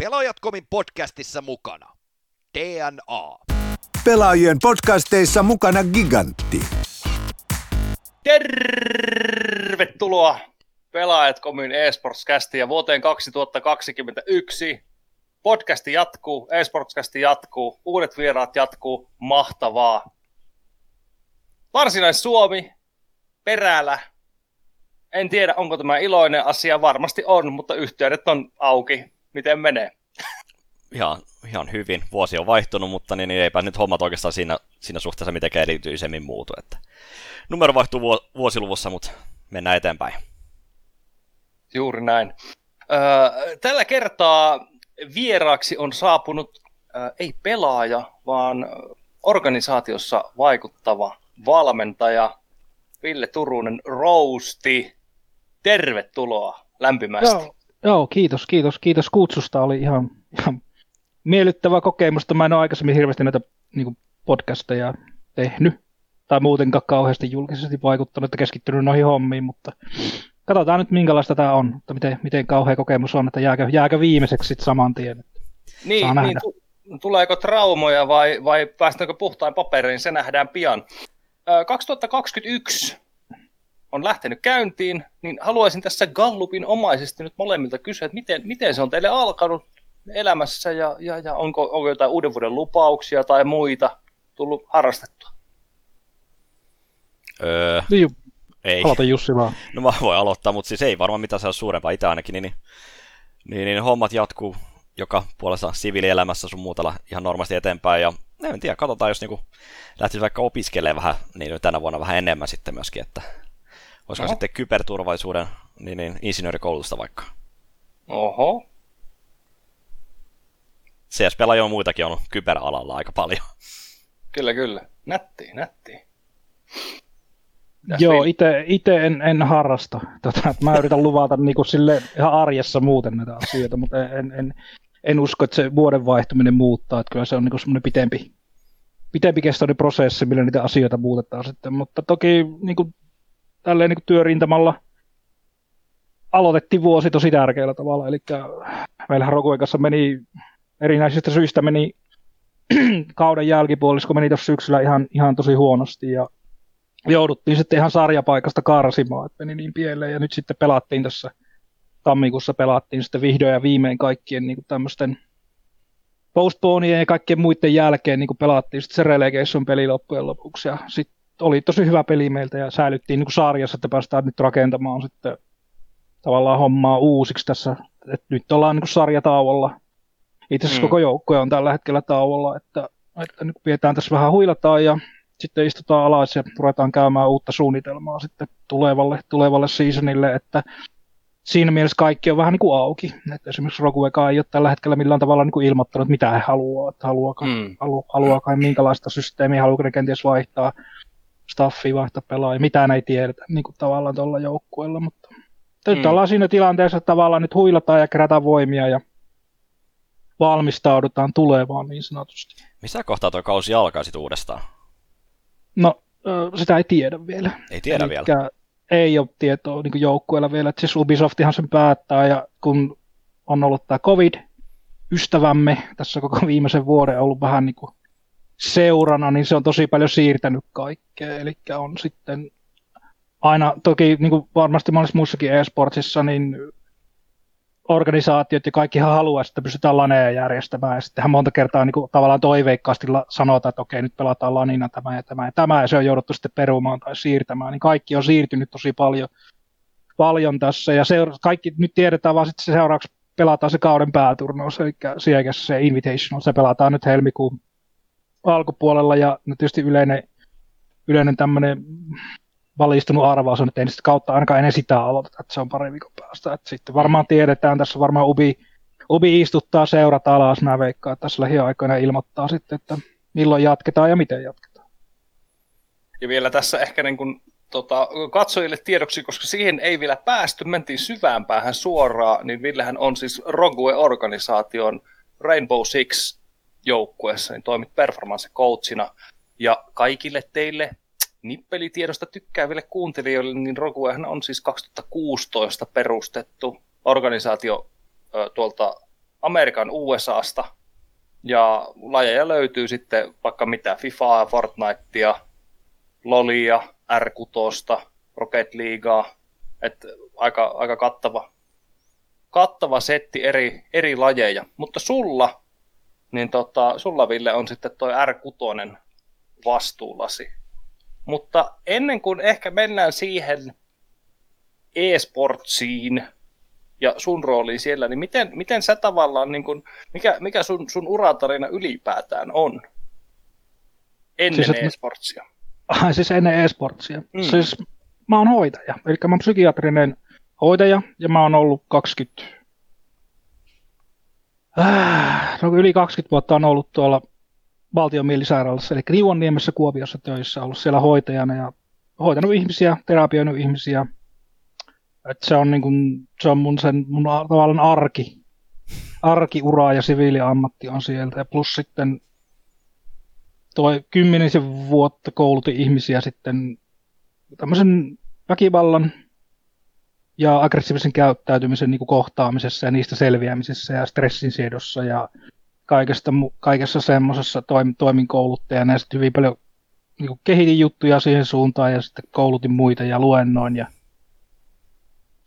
Pelaajat.comin podcastissa mukana DNA. Pelaajien podcasteissa mukana Gigantti. Tervetuloa Pelaajat.comin eSports-kästi ja vuoteen 2021. Podcasti jatkuu, eSports-kästi jatkuu, uudet vieraat jatkuu, mahtavaa. Varsinais-Suomi, Perälä. En tiedä, onko tämä iloinen asia, varmasti on, mutta yhteydet on auki. Miten menee? ihan, ihan hyvin. Vuosi on vaihtunut, mutta niin, niin eipä nyt hommat oikeastaan siinä, siinä suhteessa mitenkään erityisemmin muutu. Että numero vaihtuu vuosiluvussa, mutta mennään eteenpäin. Juuri näin. Öö, tällä kertaa vieraaksi on saapunut öö, ei pelaaja, vaan organisaatiossa vaikuttava valmentaja Ville Turunen Rousti. Tervetuloa lämpimästi. Joo, joo, kiitos, kiitos, kiitos kutsusta. Oli ihan, ihan miellyttävä kokemus. Mä en ole aikaisemmin hirveästi näitä niin podcasteja tehnyt tai muutenkaan kauheasti julkisesti vaikuttanut, että keskittynyt noihin hommiin, mutta katsotaan nyt minkälaista tämä on, että miten, miten kauhea kokemus on, että jääkö, jääkö viimeiseksi sitten saman tien. Niin, niin tuleeko traumoja vai, vai päästäänkö puhtain paperiin, se nähdään pian. 2021 on lähtenyt käyntiin, niin haluaisin tässä Gallupin omaisesti nyt molemmilta kysyä, että miten, miten se on teille alkanut elämässä ja, ja, ja onko, onko jotain uuden vuoden lupauksia tai muita tullut harrastettua? Öö, niin, ei. Aloita Jussi vaan. No mä voin aloittaa, mutta siis ei varmaan mitään se suurempaa itse ainakin, niin, niin, niin, hommat jatkuu joka puolessa siviilielämässä sun muutella ihan normaalisti eteenpäin. Ja en tiedä, katsotaan, jos niinku lähtisi vaikka opiskelemaan vähän, niin tänä vuonna vähän enemmän sitten myöskin, että olisiko Oho. sitten kyberturvallisuuden niin, niin, insinöörikoulutusta vaikka. Oho, CS-pelaajia on muitakin ollut kyberalalla aika paljon. Kyllä, kyllä. Nätti, nätti. Joo, itse en, en harrasta. Tota, mä yritän luvata niin kuin sille ihan arjessa muuten näitä asioita, mutta en, en, en usko, että se vuoden vaihtuminen muuttaa. Että kyllä se on niin semmoinen pitempi, pitempi kestoinen prosessi, millä niitä asioita muutetaan sitten. Mutta toki niin kuin, tälleen niin työrintamalla aloitettiin vuosi tosi tärkeällä tavalla. Eli meillähän Rokuekassa meni erinäisistä syistä meni kauden jälkipuolisko meni tuossa syksyllä ihan, ihan tosi huonosti ja jouduttiin sitten ihan sarjapaikasta karsimaan, että meni niin pieleen ja nyt sitten pelattiin tässä tammikuussa pelattiin sitten vihdoin ja viimein kaikkien niin tämmöisten postponien ja kaikkien muiden jälkeen niin pelattiin sitten se relegation peli loppujen lopuksi ja sitten oli tosi hyvä peli meiltä ja säilyttiin niin sarjassa, että päästään nyt rakentamaan sitten tavallaan hommaa uusiksi tässä, että nyt ollaan niin sarjatauolla itse asiassa mm. koko joukkoja on tällä hetkellä tauolla, että, että nyt pidetään tässä vähän huilataan ja sitten istutaan alas ja ruvetaan käymään uutta suunnitelmaa sitten tulevalle, tulevalle seasonille, että siinä mielessä kaikki on vähän niin kuin auki. Että esimerkiksi Rogueka ei ole tällä hetkellä millään tavalla niin kuin ilmoittanut, mitä he haluaa, että haluaako, mm. halu, haluaako minkälaista systeemiä, haluaako ne kenties vaihtaa staffia, vaihtaa pelaajia, mitään ei tiedetä niin kuin tavallaan tuolla joukkueella, mutta nyt mm. ollaan siinä tilanteessa, että tavallaan nyt huilataan ja kerätään voimia ja valmistaudutaan tulevaan niin sanotusti. Missä kohtaa tuo kausi alkaa sitten uudestaan? No, sitä ei tiedä vielä. Ei tiedä Elikkä vielä? Ei ole tietoa niin joukkueella vielä. Että siis Ubisoftihan sen päättää ja kun on ollut tämä COVID-ystävämme tässä koko viimeisen vuoden ollut vähän niin kuin seurana, niin se on tosi paljon siirtänyt kaikkea. Eli on sitten aina, toki niin kuin varmasti monessa muussakin e-sportsissa, niin organisaatiot ja kaikkihan haluaa, että pystytään laneja järjestämään. Ja sittenhän monta kertaa niin kuin, tavallaan toiveikkaasti sanotaan, että okei, nyt pelataan lanina tämä ja tämä ja tämä, ja se on jouduttu sitten perumaan tai siirtämään. Niin kaikki on siirtynyt tosi paljon, paljon tässä, ja seura- kaikki nyt tiedetään vaan sitten seuraavaksi pelataan se kauden pääturnaus, eli Sieges se Invitational, se pelataan nyt helmikuun alkupuolella, ja tietysti yleinen, yleinen tämmöinen valistunut arvaus on, että ei sitä kautta ainakaan ennen sitä aloiteta, että se on pari viikon päästä. Että sitten varmaan tiedetään, tässä varmaan Ubi, Ubi istuttaa seurat alas, mä veikkaan, että tässä lähiaikoina ilmoittaa sitten, että milloin jatketaan ja miten jatketaan. Ja vielä tässä ehkä niin kuin, tota, katsojille tiedoksi, koska siihen ei vielä päästy, mentiin syvään päähän suoraan, niin Villehän on siis Rogue-organisaation Rainbow Six joukkueessa, niin toimit performance coachina. Ja kaikille teille nippelitiedosta tykkääville kuuntelijoille, niin Roguehan on siis 2016 perustettu organisaatio tuolta Amerikan USAsta, ja lajeja löytyy sitten vaikka mitä, FIFAa, Fortnitea, Lolia, R6, Rocket Leaguea, että aika, aika kattava, kattava setti eri, eri lajeja. Mutta sulla, niin tota, sulla Ville on sitten toi R6 vastuulasi. Mutta ennen kuin ehkä mennään siihen e-sportsiin ja sun rooliin siellä, niin miten, miten sä tavallaan, niin kun, mikä, mikä sun, sun uratarina ylipäätään on ennen siis, e-sportsia? Ai siis ennen e-sportsia. Mm. Siis mä oon hoitaja, eli mä oon psykiatrinen hoitaja ja mä oon ollut 20, äh, no yli 20 vuotta on ollut tuolla valtion mielisairaalassa, eli Niuonniemessä Kuopiossa töissä, ollut siellä hoitajana ja hoitanut ihmisiä, terapioinut ihmisiä. Et se, on niin kun, se on mun, sen, mun tavallaan arki, arkiura ja siviiliammatti on sieltä. Ja plus sitten toi kymmenisen vuotta koulutin ihmisiä sitten tämmöisen väkivallan ja aggressiivisen käyttäytymisen niin kuin kohtaamisessa ja niistä selviämisessä ja stressin siedossa ja kaikesta, kaikessa semmoisessa toimin, toimin kouluttajana ja sitten hyvin paljon niin kuin kehitin juttuja siihen suuntaan ja sitten koulutin muita ja luennoin ja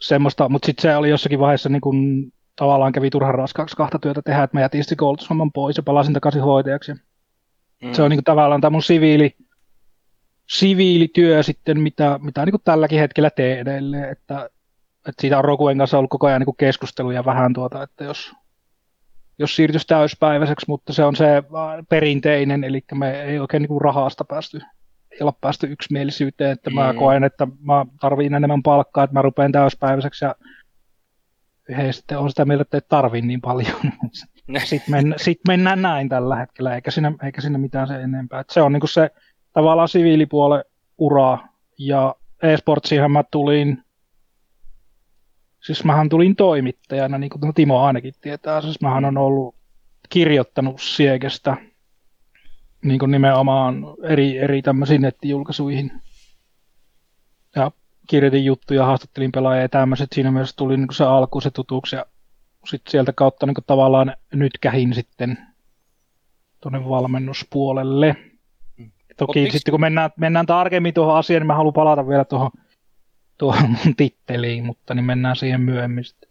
semmoista, mutta sitten se oli jossakin vaiheessa niin kuin, tavallaan kävi turhan raskaaksi kahta työtä tehdä, että mä jätin sitten koulutushomman pois ja palasin takaisin hoitajaksi. Mm. Se on niin kuin, tavallaan tämä mun siviili, siviilityö sitten, mitä, mitä niin kuin tälläkin hetkellä teen edelleen, että, että siitä on Rokuen kanssa ollut koko ajan niin keskusteluja vähän tuota, että jos, jos siirtyisi täyspäiväiseksi, mutta se on se perinteinen, eli me ei oikein niin rahasta päästy, ei olla päästy yksimielisyyteen, että mä mm. koen, että mä tarviin enemmän palkkaa, että mä rupean täyspäiväiseksi ja he sitten on sitä mieltä, että ei tarvii niin paljon. sitten, mennä, sitten mennään näin tällä hetkellä, eikä siinä, eikä siinä mitään se enempää. Että se on niin kuin se tavallaan siviilipuolen ura, ja e-sportsiinhan mä tulin Siis mähän tulin toimittajana, niin kuin Timo ainakin tietää. Siis mähän on ollut kirjoittanut Siegestä niin kuin nimenomaan eri, eri tämmöisiin nettijulkaisuihin. Ja kirjoitin juttuja, haastattelin pelaajia ja tämmöiset. Siinä myös tuli niin kuin se alku, se tutuksi. Ja sitten sieltä kautta niin kuin tavallaan nyt kähin sitten tuonne valmennuspuolelle. Toki sitten kun mennään, mennään tarkemmin tuohon asiaan, niin mä haluan palata vielä tuohon tuohon mun titteliin, mutta niin mennään siihen myöhemmin sitten.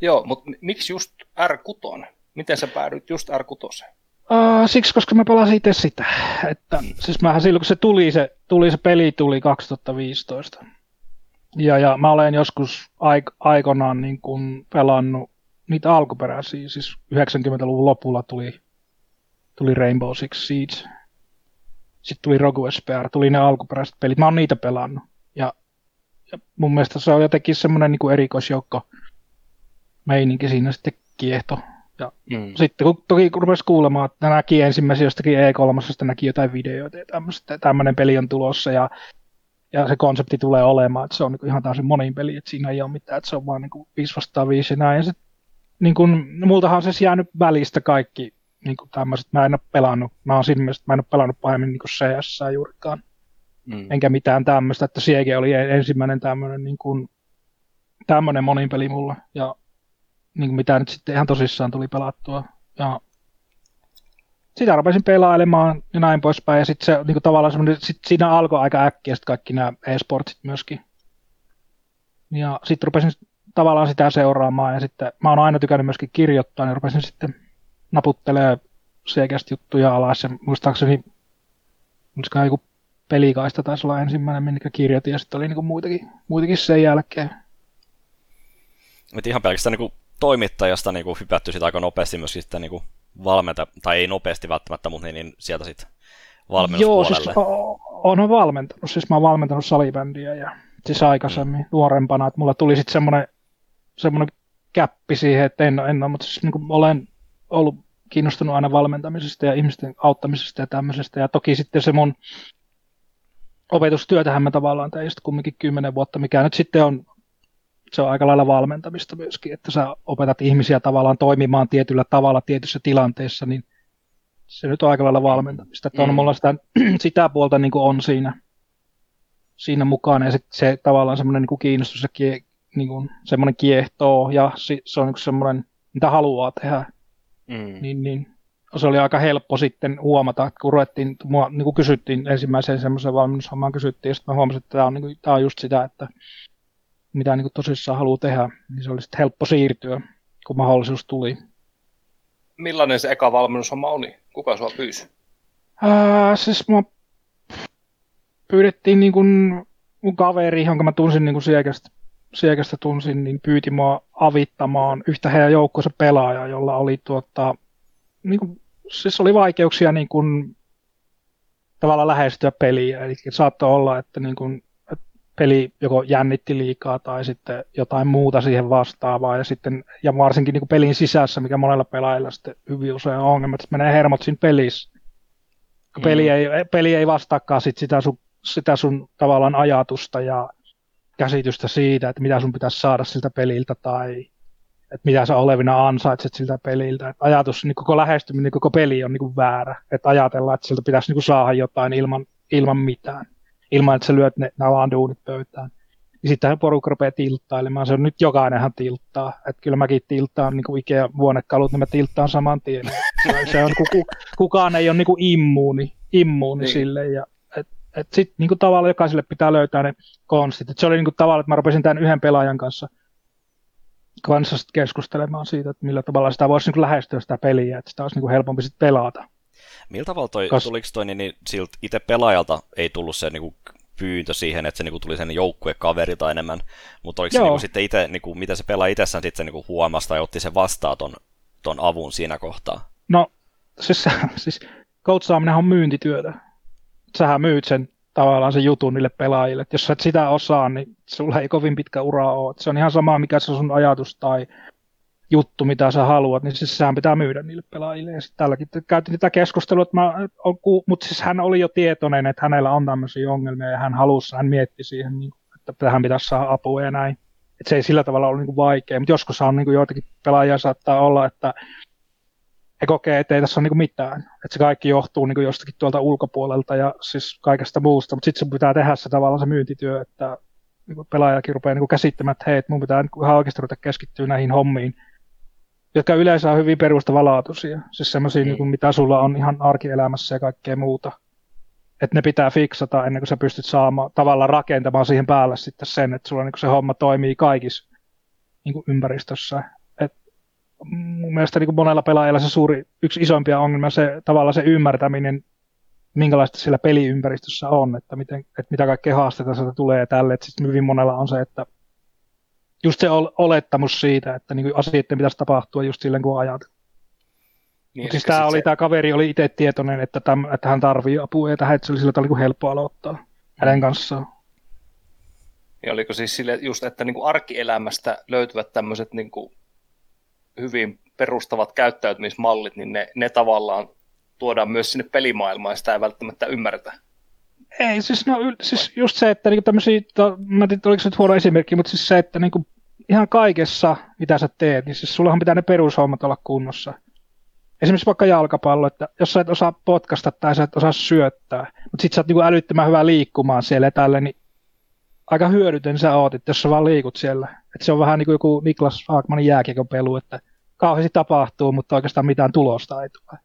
Joo, mutta miksi just R6? Miten sä päädyit just R6? Uh, siksi, koska mä pelasin itse sitä. Että, siis mähän silloin, kun se tuli, se, tuli, se peli tuli 2015. Ja, ja mä olen joskus aik- aikanaan niin kun pelannut niitä alkuperäisiä, siis 90-luvun lopulla tuli, tuli Rainbow Six Siege. Sitten tuli Rogue SPR, tuli ne alkuperäiset pelit. Mä oon niitä pelannut. Mun mielestä se on jotenkin semmoinen niin erikoisjoukko meininki siinä sitten kiehto. Ja mm. sitten kun toki kun rupesi kuulemaan, että näki ensimmäisiä jostakin E3, näki jotain videoita ja tämmöistä, tämmöinen peli on tulossa ja, ja se konsepti tulee olemaan, että se on niin ihan täysin monin peli, että siinä ei ole mitään, että se on vaan niin 5 vastaan 5 ja näin. Ja sit, niin kuin, multahan on siis jäänyt välistä kaikki niin kuin tämmöiset, mä en ole pelannut, mä oon siinä mielessä, mä en ole pelannut pahemmin niin CS juurikaan mm. enkä mitään tämmöistä, että Siege oli ensimmäinen tämmöinen niin kuin, tämmöinen monin peli mulle, ja niin kuin mitä nyt sitten ihan tosissaan tuli pelattua, ja sitä rupesin pelailemaan ja näin poispäin, ja sitten se niin kuin tavallaan semmoinen, sit siinä alkoi aika äkkiä sitten kaikki nämä e-sportsit myöskin, ja sitten rupesin tavallaan sitä seuraamaan, ja sitten mä oon aina tykännyt myöskin kirjoittaa, niin rupesin sitten naputtelemaan Segestä juttuja alas, ja muistaakseni, olisiko joku pelikaista taisi olla ensimmäinen, minkä kirjoitin, ja sitten oli niinku muitakin, muitakin sen jälkeen. Et ihan pelkästään niinku toimittajasta niinku hypätty sitä aika nopeasti myös sitten niinku valmenta, tai ei nopeasti välttämättä, mutta niin, niin sieltä sitten valmennuspuolelle. Joo, siis on valmentanut, siis mä oon valmentanut salibändiä ja siis aikaisemmin mm. nuorempana, että mulla tuli sitten semmoinen, semmoinen käppi siihen, että en, en ole, mutta siis niin olen ollut kiinnostunut aina valmentamisesta ja ihmisten auttamisesta ja tämmöisestä, ja toki sitten se mun opetustyötähän mä tavallaan tein just kumminkin kymmenen vuotta, mikä nyt sitten on, se on aika lailla valmentamista myöskin, että sä opetat ihmisiä tavallaan toimimaan tietyllä tavalla tietyssä tilanteessa, niin se nyt on aika lailla valmentamista. Että on mm. mulla sitä, sitä puolta niin kuin on siinä, siinä mukana ja se, se tavallaan semmoinen niin kiinnostus ja kie, niin kuin, semmoinen kiehtoo ja se, se on niin semmoinen mitä haluaa tehdä. Mm. Niin, niin se oli aika helppo sitten huomata, että kun ruvettiin, mua, niin kuin kysyttiin ensimmäiseen semmoisen valmennushommaan kysyttiin, ja sitten mä huomasin, että tämä on, niin kuin, tämä on just sitä, että mitä niin kuin tosissaan haluaa tehdä, niin se oli sitten helppo siirtyä, kun mahdollisuus tuli. Millainen se eka valmennushomma oli? Kuka sua pyysi? Ää, siis mua pyydettiin niin kuin mun kaveri, jonka mä tunsin niin kuin siekästä, siekästä tunsin, niin pyyti mua avittamaan yhtä heidän joukkueensa pelaajaa, jolla oli tuota, niin kuin, siis oli vaikeuksia niin kuin, tavallaan lähestyä peliä. Eli saattoi olla, että, niin kuin, että peli joko jännitti liikaa tai sitten jotain muuta siihen vastaavaa. Ja, sitten, ja varsinkin niin kuin pelin sisässä, mikä monella pelaajalla sitten hyvin usein on ongelma, että menee hermot siinä pelissä. Peli, Mm. ei, peli ei vastaakaan sit sitä, sun, sitä sun tavallaan ajatusta ja käsitystä siitä, että mitä sun pitäisi saada siltä peliltä tai että mitä sä olevina ansaitset siltä peliltä. Et ajatus, niin koko lähestyminen, koko peli on niin kuin väärä. Että ajatellaan, että siltä pitäisi niin kuin saada jotain ilman, ilman mitään. Ilman, että sä lyöt ne, nämä vaan duunit pöytään. Ja sitten porukka rupeaa tilttailemaan. Se on nyt jokainenhan tilttaa. Että kyllä mäkin tilttaan niin kuin Ikea vuonekalut, niin mä tilttaan saman tien. Se, on, kuku, kukaan ei ole niin kuin immuuni, immuuni Niin. niin. sille. Ja, et, et sit niin kuin tavallaan jokaiselle pitää löytää ne konstit. Et se oli niin kuin tavallaan, että mä rupesin tämän yhden pelaajan kanssa kanssa keskustelemaan siitä, että millä tavalla sitä voisi niin lähestyä sitä peliä, että sitä olisi niin helpompi sit pelata. Millä tavalla toi, Kas- tuliko toi, niin, niin siltä itse pelaajalta ei tullut se niin kuin, pyyntö siihen, että se niin kuin, tuli sen joukkuekaverilta enemmän, mutta oliko se Joo. niin kuin, sitten itse, niin kuin, miten se pelaa itsessään sitten se niin huomasi tai otti sen vastaan ton, ton avun siinä kohtaa? No, siis, siis coachaaminen on myyntityötä. Sähän myyt sen tavallaan sen jutun niille pelaajille. Et jos sä et sitä osaa, niin sulla ei kovin pitkä ura ole. Et se on ihan sama, mikä se on sun ajatus tai juttu, mitä sä haluat, niin siis sehän pitää myydä niille pelaajille. Ja sitten tälläkin käytiin tätä keskustelua, että mä, mutta siis hän oli jo tietoinen, että hänellä on tämmöisiä ongelmia ja hän halusi, hän mietti siihen, niin, että tähän pitäisi saada apua ja näin. Et se ei sillä tavalla ole niin vaikea, mutta joskus on niin joitakin pelaajia saattaa olla, että he kokee, että ei tässä ole niin kuin mitään. Että se kaikki johtuu niin kuin jostakin tuolta ulkopuolelta ja siis kaikesta muusta, mutta sitten sun pitää tehdä se tavallaan se myyntityö, että niin pelaajakin rupeaa niin kuin käsittämään, että hei, että mun pitää niin ihan oikeasti ruveta keskittyä näihin hommiin, jotka yleensä on hyvin perustavanlaatuisia. Siis semmoisia, Mm. niin kuin, mitä sulla on ihan arkielämässä ja kaikkea muuta. Että ne pitää fiksata ennen kuin sä pystyt saamaan, tavallaan rakentamaan siihen päälle sitten sen, että sulla niin kuin se homma toimii kaikissa niin ympäristössä. Mun mielestä niin kuin monella pelaajalla se suuri, yksi isoimpia ongelmia se tavallaan se ymmärtäminen, minkälaista siellä peliympäristössä on, että, miten, että mitä kaikkea haasteita sieltä tulee ja tälle. Että sitten hyvin monella on se, että just se ol- olettamus siitä, että niin kuin asioiden pitäisi tapahtua just silleen kuin ajatellaan. Niin, siis tämä, oli, se- tämä kaveri oli itse tietoinen, että, täm, että hän tarvii apua ja tähän, että se oli sillä tavalla niin helppo aloittaa hänen kanssaan. Niin oliko siis sille just, että niin kuin arkielämästä löytyvät tämmöiset niin kuin hyvin perustavat käyttäytymismallit, niin ne, ne tavallaan tuodaan myös sinne pelimaailmaan ja sitä ei välttämättä ymmärretä. Ei, siis, no, siis just se, että niinku tämmöisiä, mä en tiedä, oliko se nyt huono esimerkki, mutta siis se, että niinku ihan kaikessa, mitä sä teet, niin siis sullahan pitää ne perushommat olla kunnossa. Esimerkiksi vaikka jalkapallo, että jos sä et osaa potkasta tai sä et osaa syöttää, mutta sit sä oot niinku älyttömän hyvä liikkumaan siellä ja tälle, niin aika hyödytön sä oot, että jos sä vaan liikut siellä. Että se on vähän niin kuin joku Niklas Haakmanin jääkiekon pelu, että kauheasti tapahtuu, mutta oikeastaan mitään tulosta ei tule.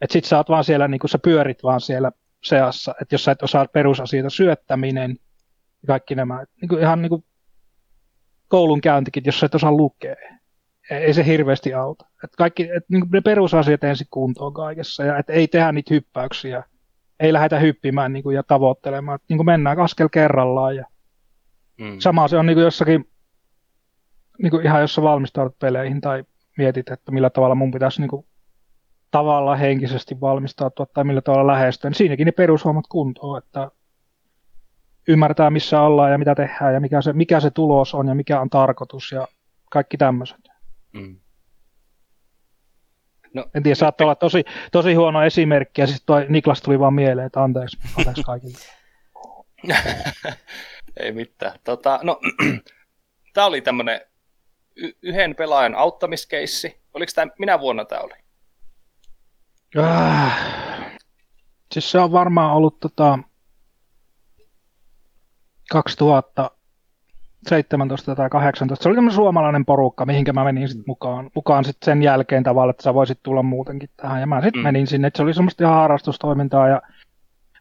Että sit sä oot vaan siellä, niin kuin sä pyörit vaan siellä seassa, että jos sä et osaa perusasioita, syöttäminen ja kaikki nämä, niin kuin ihan niin kuin koulun käyntikin, jos sä et osaa lukea, ei, ei se hirveästi auta. Et kaikki, et niin ne perusasiat ensin kuntoon kaikessa ja et ei tehdä niitä hyppäyksiä, ei lähdetä hyppimään niin kuin, ja tavoittelemaan, et, niin kuin mennään askel kerrallaan ja Mm. sama se on niin kuin jossakin, niin kuin ihan jos sä valmistaudut peleihin tai mietit, että millä tavalla mun pitäisi niin kuin tavallaan henkisesti valmistautua tai millä tavalla lähestyä, niin siinäkin ne perushommat kuntoon, että ymmärtää missä ollaan ja mitä tehdään ja mikä se, mikä se tulos on ja mikä on tarkoitus ja kaikki tämmöiset. Mm. No, En tiedä, saattaa olla tosi, tosi huono esimerkki ja siis toi Niklas tuli vaan mieleen, että anteeksi, anteeksi kaikille. ei mitään. Tota, no, tämä oli tämmöinen y- yhden pelaajan auttamiskeissi. Oliko tämä, minä vuonna tämä oli? Ah, siis se on varmaan ollut tota 2000, 17 tai 18. Se oli tämmöinen suomalainen porukka, mihinkä mä menin sitten mukaan, mukaan sit sen jälkeen tavalla, että sä voisit tulla muutenkin tähän. Ja mä sitten mm. menin sinne, että se oli semmoista ihan harrastustoimintaa ja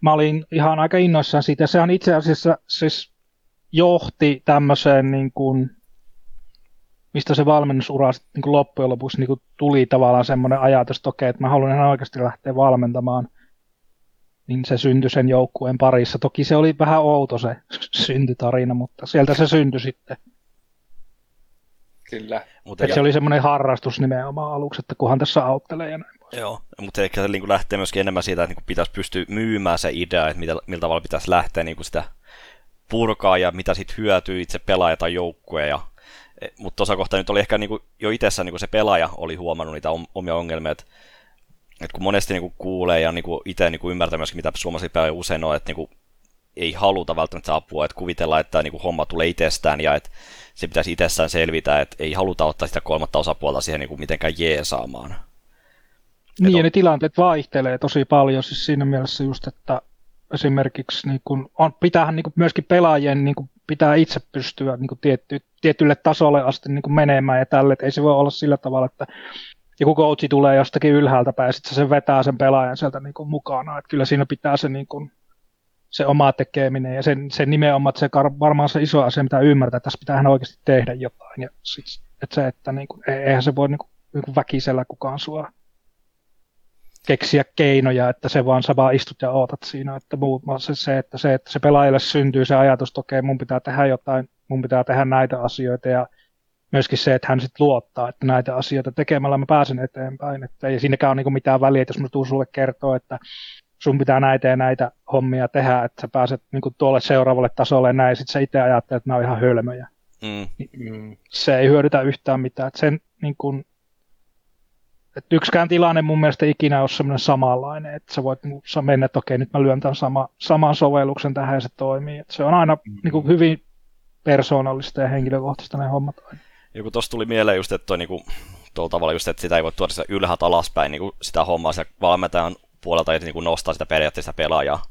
mä olin ihan aika innoissaan siitä. Se on itse asiassa siis johti tämmöiseen niin kuin, mistä se valmennusura sitten niin kuin loppujen lopuksi niin kuin tuli tavallaan semmoinen ajatus, että okei, että mä haluan ihan oikeasti lähteä valmentamaan – niin se syntyi sen joukkueen parissa. Toki se oli vähän outo se syntytarina, mutta sieltä se syntyi sitten. Kyllä. Mutta ja... se oli semmoinen harrastus nimenomaan aluksi, että kunhan tässä auttelee ja näin pois. Joo, mutta ehkä se niin lähtee myöskin enemmän siitä, että niin pitäisi pystyä myymään se idea, että mitä, millä tavalla pitäisi lähteä niin sitä purkaa ja mitä sitten hyötyy itse pelaaja tai joukkue. Ja, e, mutta tuossa kohtaa nyt oli ehkä niin kuin, jo itsessään niin se pelaaja oli huomannut niitä omia ongelmia, että että kun monesti niin kuin kuulee ja niin kuin itse niin kuin ymmärtää myöskin, mitä suomalaisia pelaajia usein on, että niin kuin ei haluta välttämättä apua, että kuvitellaan, että niin kuin homma tulee itsestään ja että se pitäisi itsessään selvitä, että ei haluta ottaa sitä kolmatta osapuolta siihen niin kuin mitenkään jeesaamaan. Niin, on... ja ne tilanteet vaihtelee tosi paljon siis siinä mielessä just, että esimerkiksi niin kun on, pitäähän niin kuin myöskin pelaajien niin kuin pitää itse pystyä niin kuin tietty, tietylle tasolle asti niin kuin menemään ja tälle, ei se voi olla sillä tavalla, että joku coachi tulee jostakin ylhäältä päin ja sitten se vetää sen pelaajan sieltä niin kuin mukana. Että kyllä siinä pitää se, niin kuin, se oma tekeminen ja sen, sen nimenomaan, se varmaan se iso asia, mitä ymmärtää, että tässä pitää oikeasti tehdä jotain. Ja sit, että se, että niin kuin, eihän se voi niin kuin, niin kuin väkisellä kukaan sua keksiä keinoja, että se vaan sä vaan istut ja ootat siinä, että muut, se, se, että se, että se pelaajalle syntyy se ajatus, että okei, mun pitää tehdä jotain, mun pitää tehdä näitä asioita ja myöskin se, että hän sitten luottaa, että näitä asioita tekemällä mä pääsen eteenpäin. Että ei siinäkään ole niinku mitään väliä, että jos mä tuun sulle kertoa, että sun pitää näitä ja näitä hommia tehdä, että sä pääset niinku tuolle seuraavalle tasolle ja näin, ja sitten sä itse ajattelet, että nämä on ihan hölmöjä. Mm. mm. Se ei hyödytä yhtään mitään. Että sen, niin kun, että yksikään tilanne mun mielestä ikinä ole semmoinen samanlainen, että sä voit niin mennä, että okei, nyt mä lyön tämän sama, saman sovelluksen tähän ja se toimii. Että se on aina mm. niin kuin hyvin persoonallista ja henkilökohtaista ne hommat aina. Joku tosta tuli mieleen just, että toi niinku, tuolla tavalla just, että sitä ei voi tuoda sitä ylhäältä alaspäin niinku sitä hommaa se valmentajan puolelta, että niinku nostaa sitä periaatteessa pelaajaa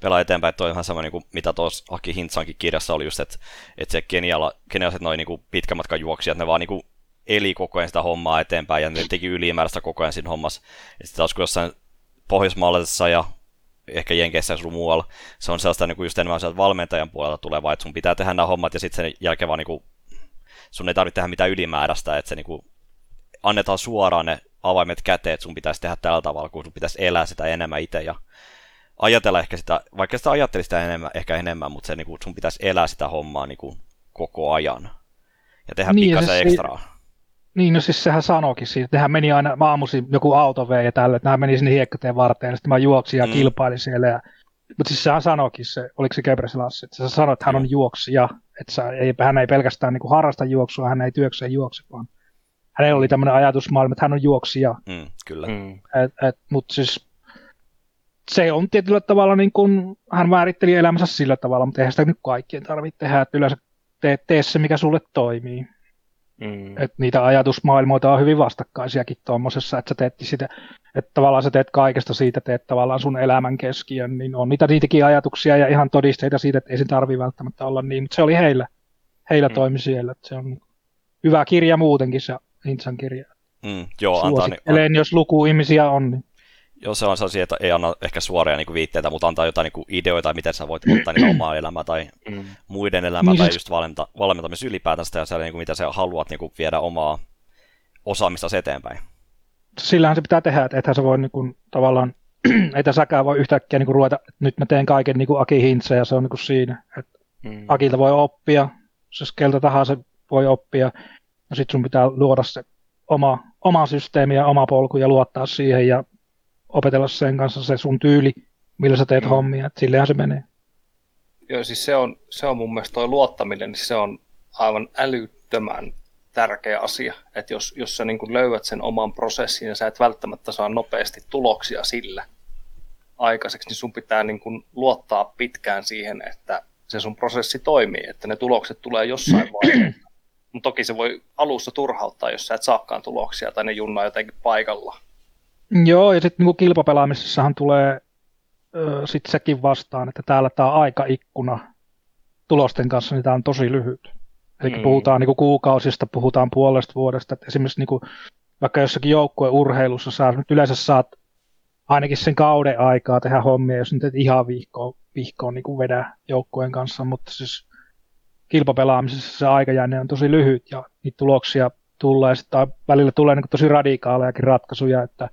pelaa eteenpäin. Että toi on ihan sama, niinku, mitä tuossa Aki Hintsankin kirjassa oli just, että, että se Keniala, kenialaiset noin niinku pitkän matkan juoksijat, ne vaan niinku eli koko ajan sitä hommaa eteenpäin ja ne teki ylimääräistä koko ajan siinä hommassa. Ja sitten taas kun jossain Pohjoismaalaisessa ja ehkä Jenkeissä sun muualla, se on sellaista niin kuin just enemmän sieltä valmentajan puolelta tulevaa, että sun pitää tehdä nämä hommat ja sitten sen jälkeen vaan niin kuin sun ei tarvitse tehdä mitään ylimääräistä, että se niinku annetaan suoraan ne avaimet käteen, että sun pitäisi tehdä tällä tavalla, kun sun pitäisi elää sitä enemmän itse ja ajatella ehkä sitä, vaikka sitä ajattelisi sitä enemmän, ehkä enemmän, mutta se, niinku, sun pitäisi elää sitä hommaa niinku, koko ajan ja tehdä niin, pikkasen ekstraa. Niin, no siis sehän sanoikin siitä, että hän meni aina, mä aamuisin joku auto vei ja tälle, että hän meni sinne hiekkateen varteen, ja sitten mä juoksin ja mm. kilpailin siellä. Ja, mutta siis sehän sanoikin se, oliko se Gebreselassi, että se sanoi, että hän on juoksija, että sä, ei, hän ei pelkästään niin kuin harrasta juoksua, hän ei työkseen juokse, vaan hänellä oli tämmöinen ajatusmaailma, että hän on juoksija. Mm, kyllä. Mm. Et, et, mutta siis se on tietyllä tavalla, niin kuin, hän määritteli elämänsä sillä tavalla, mutta eihän sitä nyt kaikkien tarvitse tehdä, että yleensä tee, tee se, mikä sulle toimii. Mm. Että niitä ajatusmaailmoita on hyvin vastakkaisiakin tuommoisessa, että sä teet sitä, että tavallaan sä teet kaikesta siitä, teet tavallaan sun elämän keskiön, niin on niitä niitäkin ajatuksia ja ihan todisteita siitä, että ei se tarvi välttämättä olla niin, mutta se oli heillä, heillä mm. toimi siellä, että se on hyvä kirja muutenkin se Hintsan kirja. Mm, joo, antaa, niin, jos luku ihmisiä on, niin Joo, se on sellaisia, että ei anna ehkä suoria niin kuin viitteitä, mutta antaa jotain niin kuin ideoita, miten sä voit ottaa niitä omaa elämää tai mm. muiden elämää niin tai siis- just valmenta, valmentamista ylipäätänsä ja siellä, niin kuin, mitä sä haluat niin kuin, viedä omaa osaamista eteenpäin. Sillähän se pitää tehdä, että ethän sä voi niin kuin, tavallaan, että säkään voi yhtäkkiä niin kuin, ruveta, että nyt mä teen kaiken niin kuin Aki Hintse ja se on niin kuin siinä. Että mm. Akilta voi oppia, siis keltä tahansa voi oppia, ja sitten sun pitää luoda se oma, oma systeemi ja oma polku ja luottaa siihen ja opetella sen kanssa se sun tyyli, millä sä teet mm. hommia, että sillehän se menee. Joo, siis se on, se on mun mielestä toi luottaminen, niin se on aivan älyttömän tärkeä asia, että jos, jos sä niin löydät sen oman prosessin ja sä et välttämättä saa nopeasti tuloksia sillä aikaiseksi, niin sun pitää niin kuin luottaa pitkään siihen, että se sun prosessi toimii, että ne tulokset tulee jossain vaiheessa. Mutta toki se voi alussa turhauttaa, jos sä et saakaan tuloksia tai ne junnaa jotenkin paikalla. Joo, ja sitten niin kilpapelaamisessahan tulee sitten sekin vastaan, että täällä tämä aikaikkuna tulosten kanssa, niin tämä on tosi lyhyt. Eli Mm. puhutaan niin kuin kuukausista, puhutaan puolesta vuodesta. Että esimerkiksi niin kuin, vaikka jossakin joukkueen urheilussa saa, nyt yleensä saat ainakin sen kauden aikaa tehdä hommia, jos nyt et ihan vihkoon, vihkoon niin kuin vedä joukkueen kanssa, mutta siis kilpapelaamisessa se aikajänne on tosi lyhyt ja niitä tuloksia tulee sitten välillä tulee niin kuin tosi radikaalejakin ratkaisuja, että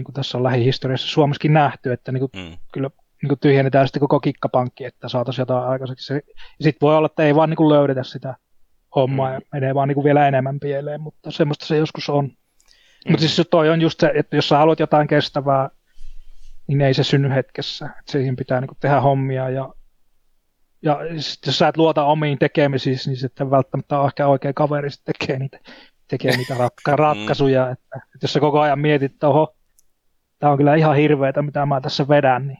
niin kuin tässä on lähihistoriassa Suomessakin nähty, että niin kuin Mm. kyllä niin kuin tyhjennetään sitten koko kikkapankki, että saataisiin jotain aikaiseksi. Sitten voi olla, että ei vaan niin kuin löydetä sitä hommaa Mm. ja menee vaan niin kuin vielä enemmän pieleen, mutta semmoista se joskus on. Mm. Mutta siis toi on just se, että jos sä haluat jotain kestävää, niin ei se synny hetkessä. Et siihen pitää niin kuin tehdä hommia ja, ja sit jos sä et luota omiin tekemisiin, niin sitten välttämättä on ehkä oikea kaveri tekee niitä, tekee niitä ratka- ratkaisuja. Että, että jos sä koko ajan mietit, että oho, tämä on kyllä ihan hirveetä, mitä mä tässä vedän, niin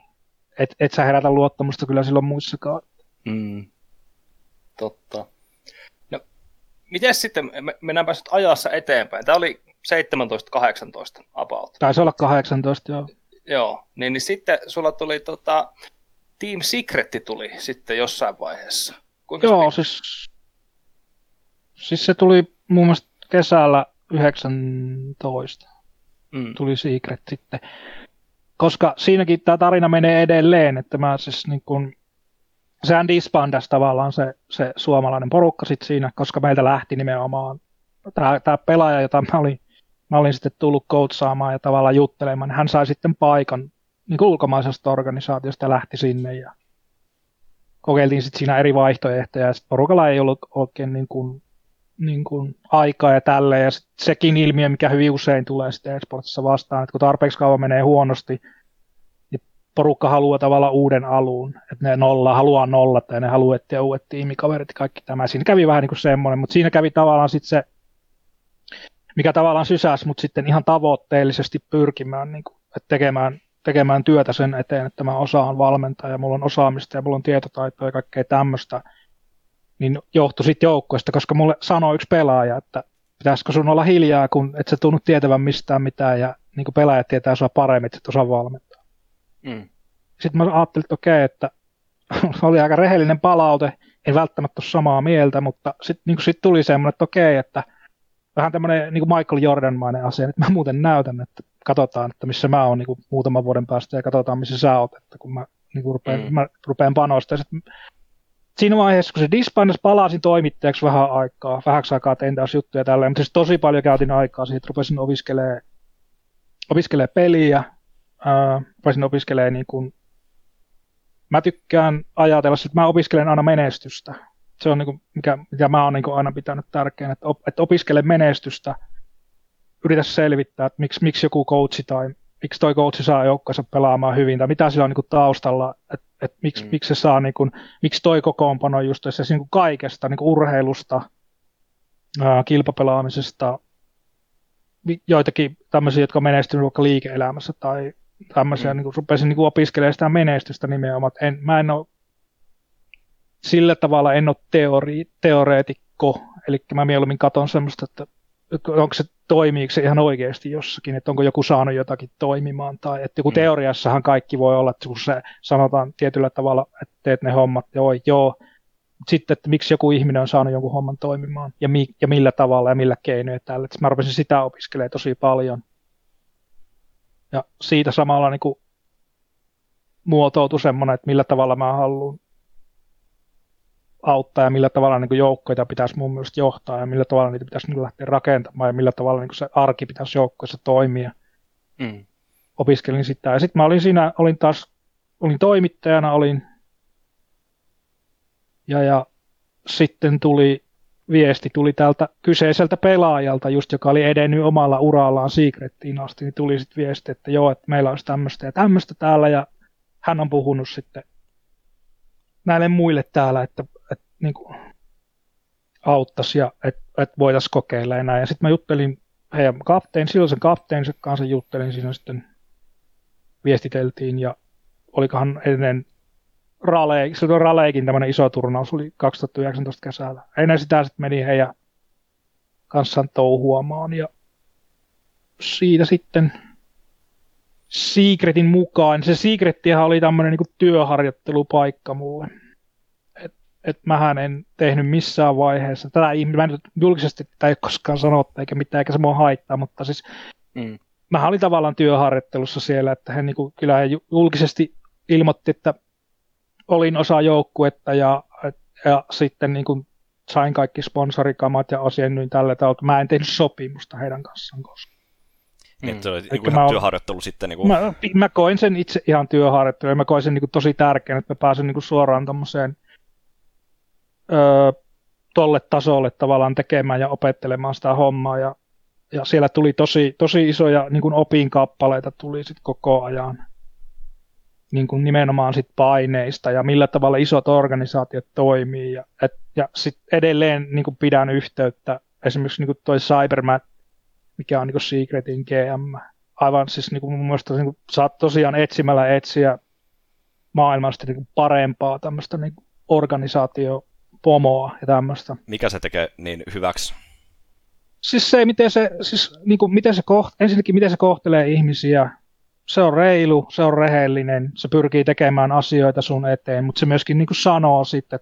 et, et sä herätä luottamusta kyllä silloin muissakaan. Mm. Totta. No, miten sitten, me, mennäänpä nyt ajassa eteenpäin. Tämä oli 17-18 about. Taisi olla 18, joo. Joo, niin, niin sitten sulla tuli tota, Team Secret tuli sitten jossain vaiheessa. Kuinka Joo, siis, siis se tuli muun muassa kesällä 19 mm. tuli Secret sitten. Koska siinäkin tämä tarina menee edelleen, että mä siis niin kun, sehän disbandas tavallaan se, se suomalainen porukka sitten siinä, koska meiltä lähti nimenomaan tämä, pelaaja, jota mä olin, mä olin sitten tullut coachaamaan ja tavallaan juttelemaan, niin hän sai sitten paikan niin ulkomaisesta organisaatiosta ja lähti sinne ja kokeiltiin sitten siinä eri vaihtoehtoja ja sitten porukalla ei ollut oikein niin kuin, niin kuin aikaa ja tälleen ja sekin ilmiö, mikä hyvin usein tulee sitten esportissa vastaan, että kun tarpeeksi kauan menee huonosti, niin porukka haluaa tavallaan uuden alun, että ne nolla, haluaa nollata ja ne haluaa etsiä uudet tiimikaverit ja kaikki tämä. Siinä kävi vähän niin kuin semmoinen, mutta siinä kävi tavallaan sitten se, mikä tavallaan sysäsi mut sitten ihan tavoitteellisesti pyrkimään niin kuin, että tekemään, tekemään työtä sen eteen, että mä osaan valmentaa ja mulla on osaamista ja mulla on tietotaitoa ja kaikkea tämmöistä, niin johtui sitten joukkueesta, koska mulle sanoi yksi pelaaja, että pitäisikö sun olla hiljaa, kun et sä tunnu tietävän mistään mitään ja niin kuin pelaajat tietää sua paremmin, että et osaa valmentaa. Mm. Sitten mä ajattelin, että okei, että oli aika rehellinen palaute, en välttämättä ole samaa mieltä, mutta sitten niin sit tuli semmoinen, että okei, että vähän tämmöinen niin kuin Michael Jordan-mainen asia, että mä muuten näytän, että katsotaan, että missä mä oon niin kuin muutaman vuoden päästä ja katsotaan, missä sä oot, että kun mä, niin kuin rupean, Mm. mm. mä rupean panostamaan. Sitten siinä vaiheessa, kun se disbandas, palasin toimittajaksi vähän aikaa, vähäksi aikaa tein taas juttuja tälleen, mutta siis tosi paljon käytin aikaa siihen, että rupesin opiskelemaan opiskelee peliä, ää, rupesin opiskelemaan niin kuin, mä tykkään ajatella, että mä opiskelen aina menestystä. Se on niin kuin, mikä, mikä mä oon niin kuin aina pitänyt tärkeänä, että, op, että opiskele menestystä, yritä selvittää, että miksi, miksi joku coachi tai miksi toi coachi saa joukkoansa pelaamaan hyvin, tai mitä sillä on niin kuin taustalla, että, että miksi, Mm. miksi se saa, niin kuin, miksi toi kokoonpano just tässä niin kuin kaikesta, niin kuin urheilusta, ää, kilpapelaamisesta, joitakin tämmöisiä, jotka on menestynyt vaikka liike-elämässä tai tämmöisiä, Mm. niin kuin rupesin niin kuin opiskelemaan sitä menestystä nimenomaan. En, mä en ole sillä tavalla en ole teori, teoreetikko, eli mä mieluummin katson semmoista, että onko se, toimiiko se ihan oikeasti jossakin, että onko joku saanut jotakin toimimaan, tai että joku Mm. teoriassahan kaikki voi olla, että kun se sanotaan tietyllä tavalla, että teet ne hommat, joo, joo, sitten, että miksi joku ihminen on saanut jonkun homman toimimaan, ja, mi, ja millä tavalla ja millä keinoja tällä. Että mä rupesin sitä opiskelemaan tosi paljon. Ja siitä samalla niin kuin muotoutui semmoinen, että millä tavalla mä haluan auttaa ja millä tavalla niin joukkoita pitäisi mun mielestä johtaa ja millä tavalla niitä pitäisi niin lähteä rakentamaan ja millä tavalla niin se arki pitäisi joukkoissa toimia. Mm. Opiskelin sitä. Ja sitten mä olin siinä, olin taas, olin toimittajana, olin ja, ja sitten tuli viesti tuli tältä kyseiseltä pelaajalta, just joka oli edennyt omalla urallaan Secrettiin asti, niin tuli sitten viesti, että joo, että meillä olisi tämmöistä ja tämmöistä täällä, ja hän on puhunut sitten näille muille täällä, että niin kuin auttaisi ja että, että voitaisiin kokeilla näin. Ja sitten mä juttelin heidän kapteen, silloisen kapteensa kanssa juttelin siinä sitten viestiteltiin ja olikohan ennen se on Raleikin tämmöinen iso turnaus, oli 2019 kesällä. Ennen sitä sitten meni heidän kanssaan touhuamaan ja siitä sitten Secretin mukaan. Se Secrettihän oli tämmöinen niin työharjoittelupaikka mulle. Et että mähän en tehnyt missään vaiheessa, tätä mä en julkisesti tätä ei koskaan sanottu eikä mitään, eikä se mua haittaa, mutta siis mm. mä olin tavallaan työharjoittelussa siellä, että he niinku, kyllä he julkisesti ilmoitti, että olin osa joukkuetta ja, ja sitten niin kuin sain kaikki sponsorikamat ja asiannyin tällä tavalla. Mä en tehnyt sopimusta heidän kanssaan koskaan. Niin, mm. se oli niin ihan työharjoittelu sitten. Niin kuin... mä, mä, koin sen itse ihan työharjoittelu ja mä koin sen niin kuin tosi tärkeänä, että mä pääsen niin kuin suoraan tuommoiseen öö, tolle tasolle tavallaan tekemään ja opettelemaan sitä hommaa. Ja, ja siellä tuli tosi, tosi isoja niin kuin opinkappaleita tuli sit koko ajan niin kuin nimenomaan sit paineista ja millä tavalla isot organisaatiot toimii. Ja, et, ja sit edelleen niin kuin pidän yhteyttä esimerkiksi niin kuin toi Cybermat, mikä on niin kuin Secretin GM. Aivan siis niin kuin mun mielestä niin kuin, saat tosiaan etsimällä etsiä maailmasta niin kuin parempaa tämmöistä niin organisaatio pomoa ja tämmöistä. Mikä se tekee niin hyväksi? Siis se, miten se, siis, niin kuin, miten se koht, ensinnäkin miten se kohtelee ihmisiä, se on reilu, se on rehellinen, se pyrkii tekemään asioita sun eteen, mutta se myöskin niin kuin sanoo sitten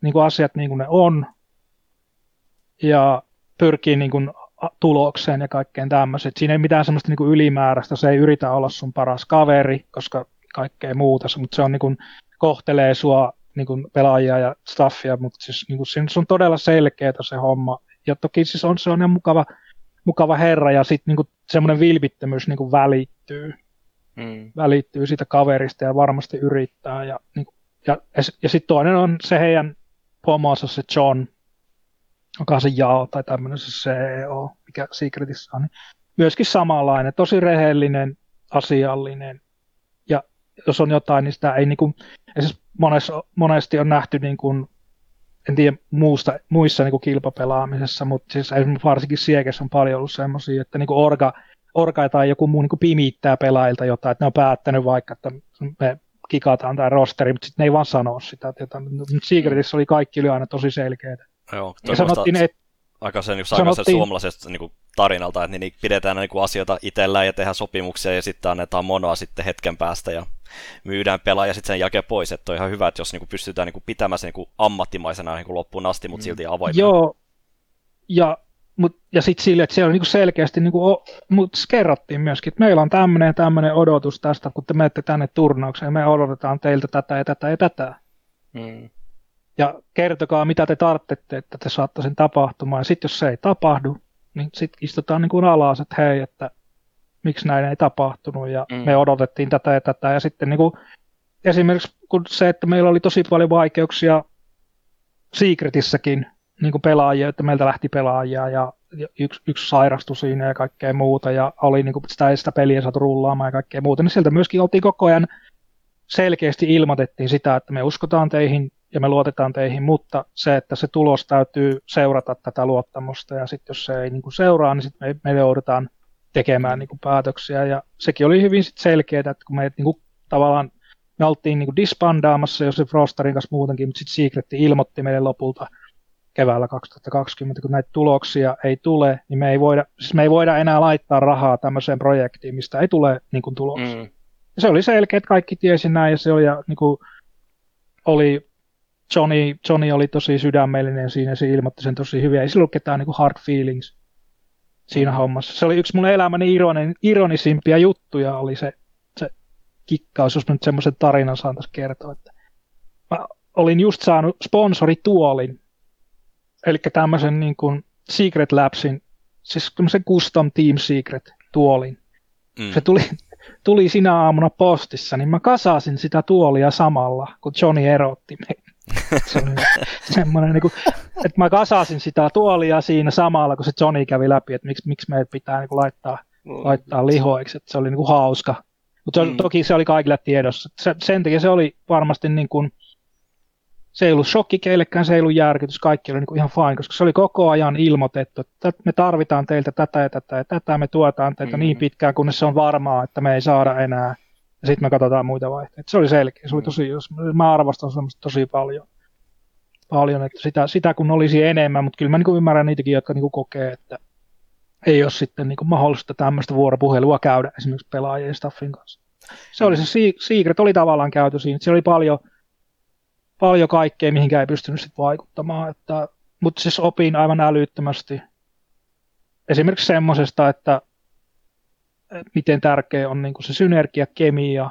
niin kuin asiat niin kuin ne on ja pyrkii niin kuin tulokseen ja kaikkeen tämmöiseen. Siinä ei mitään semmoista niin kuin ylimääräistä, se ei yritä olla sun paras kaveri, koska kaikkea muuta, mutta se on niin kuin, kohtelee sua niin kuin pelaajia ja staffia, mutta siis niin kuin, se on todella selkeää se homma. Ja toki siis on, se on ihan mukava, mukava herra ja sitten niin semmoinen vilpittömyys niin kuin välittyy mm. välittyy siitä kaverista ja varmasti yrittää. Ja, niin, ja, ja sitten toinen on se heidän pomonsa, se John, joka on se Jao tai tämmöinen se CEO, mikä Secretissä on. Niin myöskin samanlainen, tosi rehellinen, asiallinen. Ja jos on jotain, niin sitä ei niin kuin, monessa, monesti on nähty niin kuin, en tiedä muusta, muissa niin kuin kilpapelaamisessa, mutta siis varsinkin Siekessä on paljon ollut semmoisia, että niin kuin orga, Orka tai joku muu niin pimittää pelaajilta jotain, että ne on päättänyt vaikka, että me kikataan tai rosteri, mutta sitten ne ei vaan sano sitä. Että Secretissä oli kaikki oli aina tosi selkeää. Joo, ja sanottiin, että aika sen, niin sanottiin, suomalaisesta niin kuin tarinalta, että niin pidetään niin kuin asioita itsellään ja tehdään sopimuksia ja sitten annetaan monoa sitten hetken päästä ja myydään pelaaja sitten sen jälkeen pois. Että on ihan hyvä, että jos niin kuin pystytään niin kuin pitämään se niin kuin ammattimaisena niin kuin loppuun asti, mutta mm. silti avoimena. Joo, ja Mut, ja sitten sille, että siellä on niinku selkeästi, niinku, mut kerrottiin myöskin, että meillä on tämmöinen ja tämmöinen odotus tästä, kun te menette tänne turnaukseen, me odotetaan teiltä tätä ja tätä ja tätä. Mm. Ja kertokaa, mitä te tarvitsette, että te saatte sen tapahtumaan. Ja sitten jos se ei tapahdu, niin sitten istutaan niin kuin alas, että hei, että miksi näin ei tapahtunut ja mm. me odotettiin tätä ja tätä. Ja sitten niin kuin, esimerkiksi kun se, että meillä oli tosi paljon vaikeuksia Secretissäkin, niin kuin pelaajia, että meiltä lähti pelaajia ja yksi, yksi sairastui siinä ja kaikkea muuta ja oli niin kuin sitä, sitä peliä saatu rullaamaan ja kaikkea muuta, niin sieltä myöskin oltiin koko ajan selkeästi ilmoitettiin sitä, että me uskotaan teihin ja me luotetaan teihin, mutta se, että se tulos täytyy seurata tätä luottamusta ja sitten jos se ei niin kuin seuraa, niin sitten me, me joudutaan tekemään niin kuin päätöksiä ja sekin oli hyvin sit selkeää, että kun me niin kuin, tavallaan me oltiin niin kuin disbandaamassa jo se Frosterin kanssa muutenkin, mutta sitten Secret ilmoitti meille lopulta, keväällä 2020, kun näitä tuloksia ei tule, niin me ei voida, siis me ei voida enää laittaa rahaa tämmöiseen projektiin, mistä ei tule niin kuin, tuloksia. Mm. Ja se oli selkeä, että kaikki tiesi näin, ja se oli, ja, niin kuin, oli Johnny, Johnny oli tosi sydämellinen siinä, se ilmoitti sen tosi hyvin, ei sillä ollut ketään niin kuin hard feelings siinä mm. hommassa. Se oli yksi mun elämäni ironin, ironisimpia juttuja, oli se, se kikkaus, jos mä nyt semmoisen tarinan saan tässä kertoa, että mä olin just saanut sponsorituolin eli tämmöisen niin kuin Secret Labsin, siis tämmöisen custom Team Secret tuolin. Mm. Se tuli, tuli sinä aamuna postissa, niin mä kasasin sitä tuolia samalla, kun Johnny erotti meitä. Se oli semmoinen, niin kuin, että mä kasasin sitä tuolia siinä samalla, kun se Johnny kävi läpi, että miksi, miksi meidän pitää niin kuin, laittaa, mm. laittaa lihoiksi, että se oli niin kuin, hauska. Mutta mm. toki se oli kaikille tiedossa. Se, sen takia se oli varmasti niin kuin, se ei ollut shokki keillekään, se ei ollut järkytys, kaikki oli niin kuin ihan fine, koska se oli koko ajan ilmoitettu, että me tarvitaan teiltä tätä ja tätä ja tätä, me tuetaan teitä mm-hmm. niin pitkään, kunnes se on varmaa, että me ei saada enää, ja sitten me katsotaan muita vaihteita. Se oli selkeä, se oli tosi, jos mä arvostan semmoista tosi paljon, paljon että sitä, sitä kun olisi enemmän, mutta kyllä mä niin ymmärrän niitäkin, jotka niin kokee, että ei ole sitten niin mahdollista tämmöistä vuoropuhelua käydä esimerkiksi pelaajien staffin kanssa. Se oli se Secret, oli tavallaan käyty siinä, se oli paljon paljon kaikkea, mihinkä ei pystynyt sit vaikuttamaan. Että, mutta siis opin aivan älyttömästi esimerkiksi semmoisesta, että miten tärkeä on niin se synergia, kemia.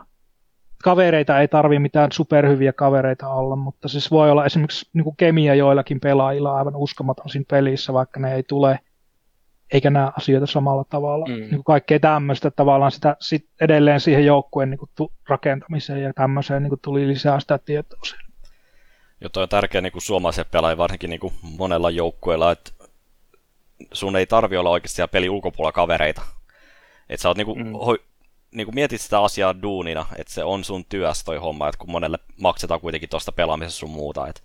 Kavereita ei tarvitse mitään superhyviä kavereita olla, mutta siis voi olla esimerkiksi niin kemia joillakin pelaajilla aivan uskomaton siinä pelissä, vaikka ne ei tule eikä näe asioita samalla tavalla. Mm. Niin kuin kaikkea tämmöistä tavallaan sitä sit edelleen siihen joukkueen niin kuin, rakentamiseen ja tämmöiseen niin kuin, tuli lisää sitä tietoa. Joo, toi on tärkeä niin suomalaisen pelaajan varsinkin niin kuin monella joukkueella, että sun ei tarvi olla oikeasti siellä peli ulkopuolella kavereita. Että sä oot niinku, mm. hoi, niinku mietit sitä asiaa duunina, että se on sun työs toi homma, että kun monelle maksetaan kuitenkin tuosta pelaamisesta sun muuta, että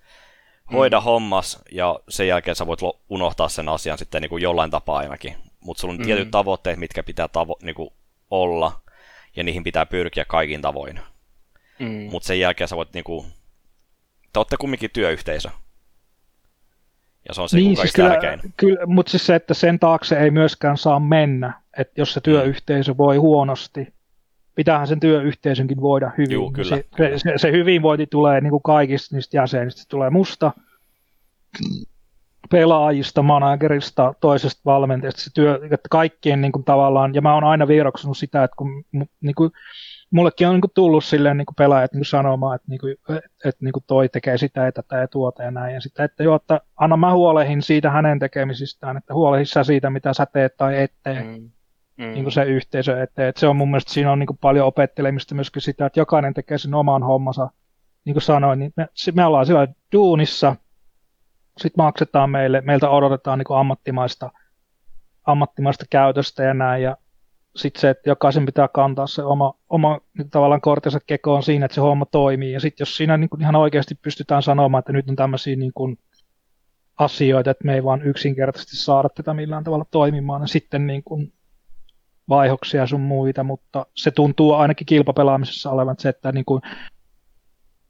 hoida mm. hommas ja sen jälkeen sä voit unohtaa sen asian sitten niinku jollain tapaa ainakin. Mutta sulla on mm. tietyt tavoitteet, mitkä pitää tavo- niinku olla ja niihin pitää pyrkiä kaikin tavoin. Mm. Mutta sen jälkeen sä voit niinku, te olette kumminkin työyhteisö. Ja se on se niin, siis kyllä, kyllä, mutta siis se, että sen taakse ei myöskään saa mennä, että jos se mm. työyhteisö voi huonosti, pitäähän sen työyhteisönkin voida hyvin. Juu, kyllä, se, kyllä. Se, se, hyvinvointi tulee niin kuin kaikista niistä jäsenistä, se tulee musta pelaajista, managerista, toisesta valmentajasta, se työ, että kaikkien niin kuin tavallaan, ja mä oon aina vieroksunut sitä, että kun niin kuin, mullekin on niin kuin tullut silleen niin kuin pelaajat niin kuin sanomaan, että, niin kuin, että niin kuin toi tekee sitä ja tätä ja tuota ja näin. Ja sitten, että joo, että anna mä huolehin siitä hänen tekemisistään, että huolehin sä siitä, mitä sä teet tai et tee. Mm. Mm. Niin kuin se yhteisö eteen. Että se on mun mielestä, siinä on niin kuin paljon opettelemista myöskin sitä, että jokainen tekee sen oman hommansa. Niin kuin sanoin, niin me, me ollaan siellä duunissa, sitten maksetaan meille, meiltä odotetaan niin kuin ammattimaista, ammattimaista käytöstä ja näin, ja sitten se, että jokaisen pitää kantaa se oma, oma niin tavallaan kortensa kekoon siinä, että se homma toimii. Ja sitten jos siinä niin kuin ihan oikeasti pystytään sanomaan, että nyt on tämmöisiä niin kuin asioita, että me ei vaan yksinkertaisesti saada tätä millään tavalla toimimaan, niin sitten niin kuin vaihoksia sun muita, mutta se tuntuu ainakin kilpapelaamisessa olevan se, että niin kuin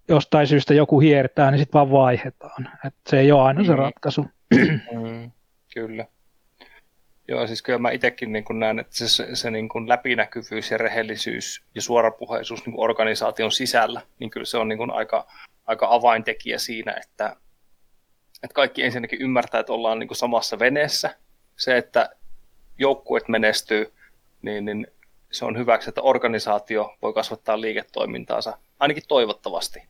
jostain syystä joku hiertää, niin sitten vaan vaihdetaan. Et se ei ole aina se mm. ratkaisu. Mm, kyllä. Joo, siis kyllä mä itsekin niin näen, että se, se, se niin kuin läpinäkyvyys ja rehellisyys ja suorapuheisuus niin kuin organisaation sisällä, niin kyllä se on niin kuin aika, aika avaintekijä siinä, että, että kaikki ensinnäkin ymmärtää, että ollaan niin kuin samassa veneessä. Se, että joukkueet menestyy, niin, niin se on hyväksi, että organisaatio voi kasvattaa liiketoimintaansa, ainakin toivottavasti.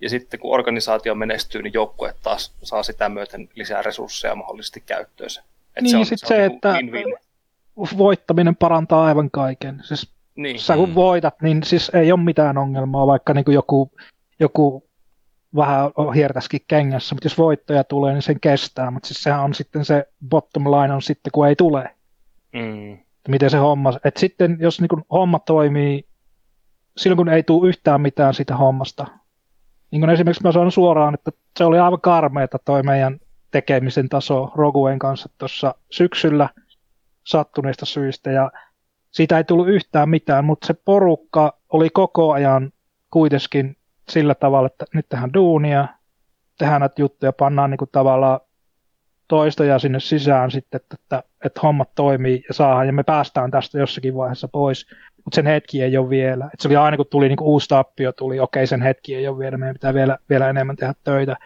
Ja sitten kun organisaatio menestyy, niin joukkue taas saa sitä myöten lisää resursseja mahdollisesti käyttöönsä. Et niin, se, on, sitten se, se että win-win. voittaminen parantaa aivan kaiken. Siis niin. Sä kun mm. voitat, niin siis ei ole mitään ongelmaa, vaikka niin kuin joku, joku vähän hiertäskin kengässä, mutta jos voittoja tulee, niin sen kestää, mutta siis sehän on sitten se bottom line on sitten, kun ei tule. Mm. Miten se homma, että sitten jos niin kuin homma toimii, silloin kun ei tule yhtään mitään siitä hommasta, niin kuin esimerkiksi mä sanon suoraan, että se oli aivan karmeeta toi meidän tekemisen taso Roguen kanssa tuossa syksyllä sattuneista syistä ja siitä ei tullut yhtään mitään, mutta se porukka oli koko ajan kuitenkin sillä tavalla, että nyt tehdään duunia, tehdään näitä juttuja, pannaan niin kuin tavallaan toistoja sinne sisään sitten, että, että, että hommat toimii ja saadaan ja me päästään tästä jossakin vaiheessa pois, mutta sen hetki ei ole vielä. Et se oli aina kun tuli niin kuin uusi tappio, tuli okei sen hetki ei ole vielä, meidän pitää vielä, vielä enemmän tehdä töitä.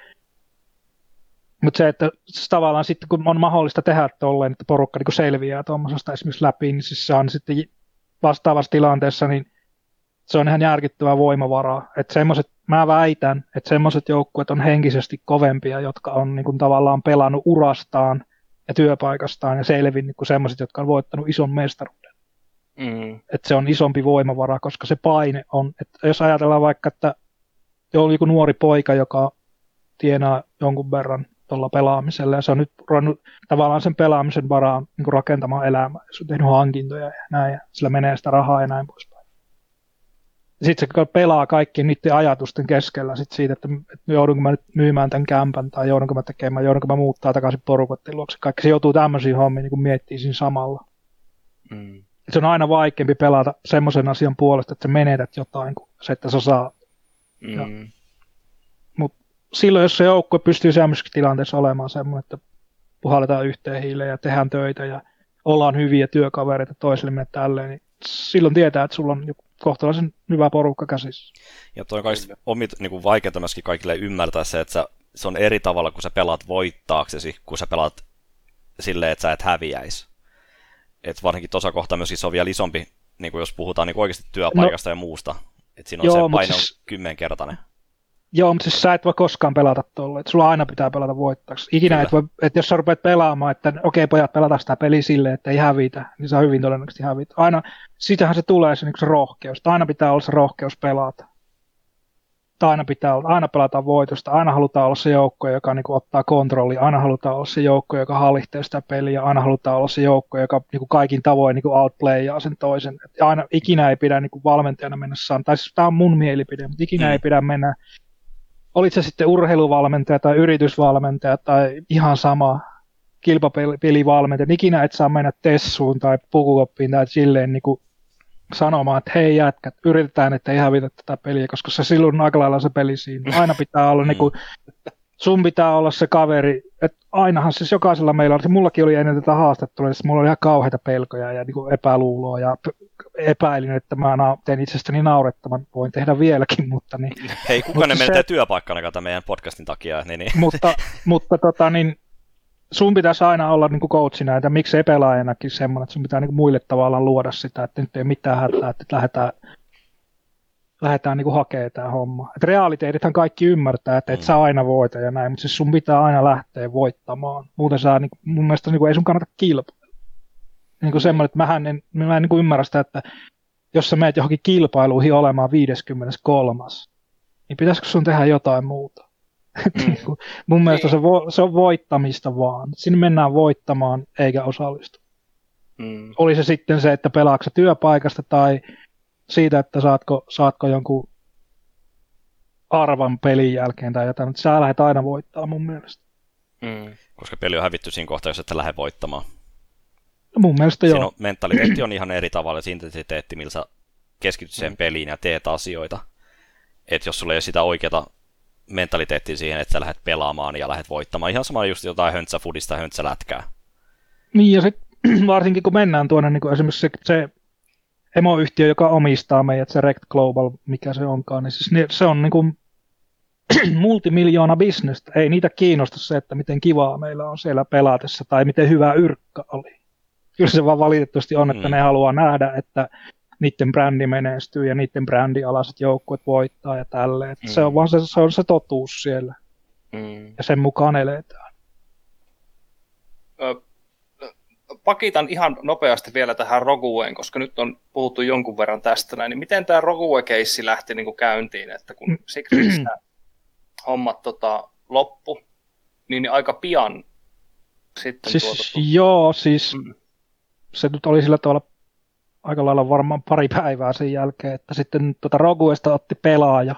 Mutta se, että tavallaan sitten kun on mahdollista tehdä tolleen, että porukka niin selviää tuommoisesta esimerkiksi läpi, niin siis se on sitten vastaavassa tilanteessa, niin se on ihan järkittävää voimavaraa. Että semmoiset, mä väitän, että semmoiset joukkueet on henkisesti kovempia, jotka on niin kuin tavallaan pelannut urastaan ja työpaikastaan ja selvinnyt kuin semmoiset, jotka on voittanut ison mestaruuden. Mm. Että se on isompi voimavara, koska se paine on, että jos ajatellaan vaikka, että joku nuori poika, joka tienaa jonkun verran tuolla pelaamisella, ja se on nyt ruvennut tavallaan sen pelaamisen varaan niin rakentamaan elämää, se on tehnyt hankintoja ja näin, ja sillä menee sitä rahaa ja näin poispäin. Sitten se pelaa kaikki niiden ajatusten keskellä sit siitä, että, että joudunko mä nyt myymään tämän kämpän, tai joudunko mä tekemään, joudunko mä muuttaa takaisin porukotten luokse. Kaikki se joutuu tämmöisiin hommiin niin miettii siinä samalla. Mm. Se on aina vaikeampi pelata semmoisen asian puolesta, että sä menetät jotain, kuin se, että sä saat. Mm. Ja, silloin, jos se joukkue pystyy semmoisessa tilanteessa olemaan semmoinen, että puhalletaan yhteen hiileen ja tehdään töitä ja ollaan hyviä työkavereita toisillemme tälleen, niin silloin tietää, että sulla on kohtalaisen hyvä porukka käsissä. Ja toi on kaikista omit, niin kuin vaikeaa myöskin kaikille ymmärtää se, että sä, se on eri tavalla, kun sä pelaat voittaaksesi, kun sä pelaat silleen, että sä et häviäisi. Et varsinkin tuossa kohtaa myöskin se on vielä isompi, niin kuin jos puhutaan niin oikeasti työpaikasta no, ja muusta. Että siinä on joo, se paino siis, kymmenkertainen. Joo, mutta siis sä et voi koskaan pelata tuolla, että sulla aina pitää pelata voittaksi. Ikinä Kyllä. et voi, että jos sä rupeat pelaamaan, että okei okay, pojat pelata sitä peli silleen, että ei hävitä, niin sä hyvin todennäköisesti hävitä. Aina, sitähän se tulee se, niin se rohkeus. Aina pitää olla se rohkeus pelata aina pitää olla, aina pelataan voitosta, aina halutaan olla se joukko, joka niin kuin, ottaa kontrolli, aina halutaan olla se joukko, joka hallitsee sitä peliä, aina halutaan olla se joukko, joka niin kuin kaikin tavoin niin outplayaa sen toisen. Et aina ikinä ei pidä niin kuin valmentajana mennä saan, tai siis tämä on mun mielipide, mutta ikinä mm. ei pidä mennä, olit se sitten urheiluvalmentaja tai yritysvalmentaja tai ihan sama kilpapelivalmentaja, ikinä et saa mennä tessuun tai pukukoppiin tai silleen niin kuin sanomaan, että hei jätkät, yritetään, että ei hävitä tätä peliä, koska se silloin aika lailla se peli siinä. Aina pitää olla niin kuin, sun pitää olla se kaveri, että ainahan siis jokaisella meillä on, mullakin oli ennen tätä haastettua, niin mulla oli ihan kauheita pelkoja ja niin kuin epäluuloa ja epäilin, että mä teen itsestäni naurettavan, voin tehdä vieläkin, mutta niin. Hei, kuka ne menee työpaikkana tätä meidän podcastin takia? Niin, niin. Mutta, mutta tota, niin, sun pitäisi aina olla niin kuin coachina, että miksei pelaajanakin semmoinen, että sun pitää niin kuin muille tavallaan luoda sitä, että nyt ei mitään hätää, että lähdetään, lähdetään niin kuin hakemaan tämä homma. Et realiteetithan kaikki ymmärtää, että et mm. sä aina voita ja näin, mutta siis sun pitää aina lähteä voittamaan. Muuten sä, niin, mun mielestä niin kuin, ei sun kannata kilpailla. Niin kuin semmoinen, että mähän en, mä en niin kuin ymmärrä sitä, että jos sä meet johonkin kilpailuihin olemaan 53, niin pitäisikö sun tehdä jotain muuta? Mm. Niinku, mun mielestä se, vo, se on voittamista vaan. Sinne mennään voittamaan eikä osallistu. Mm. Oli se sitten se, että pelaatko työpaikasta tai siitä, että saatko, saatko jonkun arvan pelin jälkeen tai jotain, mutta sä lähdet aina voittaa mun mielestä. Mm. Koska peli on hävitty siinä kohtaa, jos et lähde voittamaan. No mun mielestä Siinä joo. On, mentaliteetti on ihan eri tavalla, se intensiteetti, millä sä keskityt siihen mm. peliin ja teet asioita. Että jos sulla ei ole sitä oikeata mentaliteetti siihen, että sä lähdet pelaamaan ja lähdet voittamaan. Ihan sama just jotain höntsäfudista, höntsälätkää. Niin, ja sitten varsinkin kun mennään tuonne niin kuin esimerkiksi se, se emoyhtiö, joka omistaa meidät, se Rect Global, mikä se onkaan, niin siis se on niin kuin multimiljoona bisnestä. Ei niitä kiinnosta se, että miten kivaa meillä on siellä pelaatessa tai miten hyvä yrkkä oli. Kyllä se vaan valitettavasti on, että mm. ne haluaa nähdä, että niiden brändi menestyy ja niiden brändialaiset joukkueet voittaa ja tälleen. Mm. Se on vaan se, se, on se totuus siellä. Mm. Ja sen mukaan eletään. Ö, pakitan ihan nopeasti vielä tähän Rogueen, koska nyt on puhuttu jonkun verran tästä näin. Niin miten tämä Rogue-keissi lähti niin kuin käyntiin, että kun Secretistä hommat tota, loppu, niin aika pian sitten siis. Joo, siis mm. se nyt oli sillä tavalla aika lailla varmaan pari päivää sen jälkeen, että sitten tuota Roguesta otti pelaaja.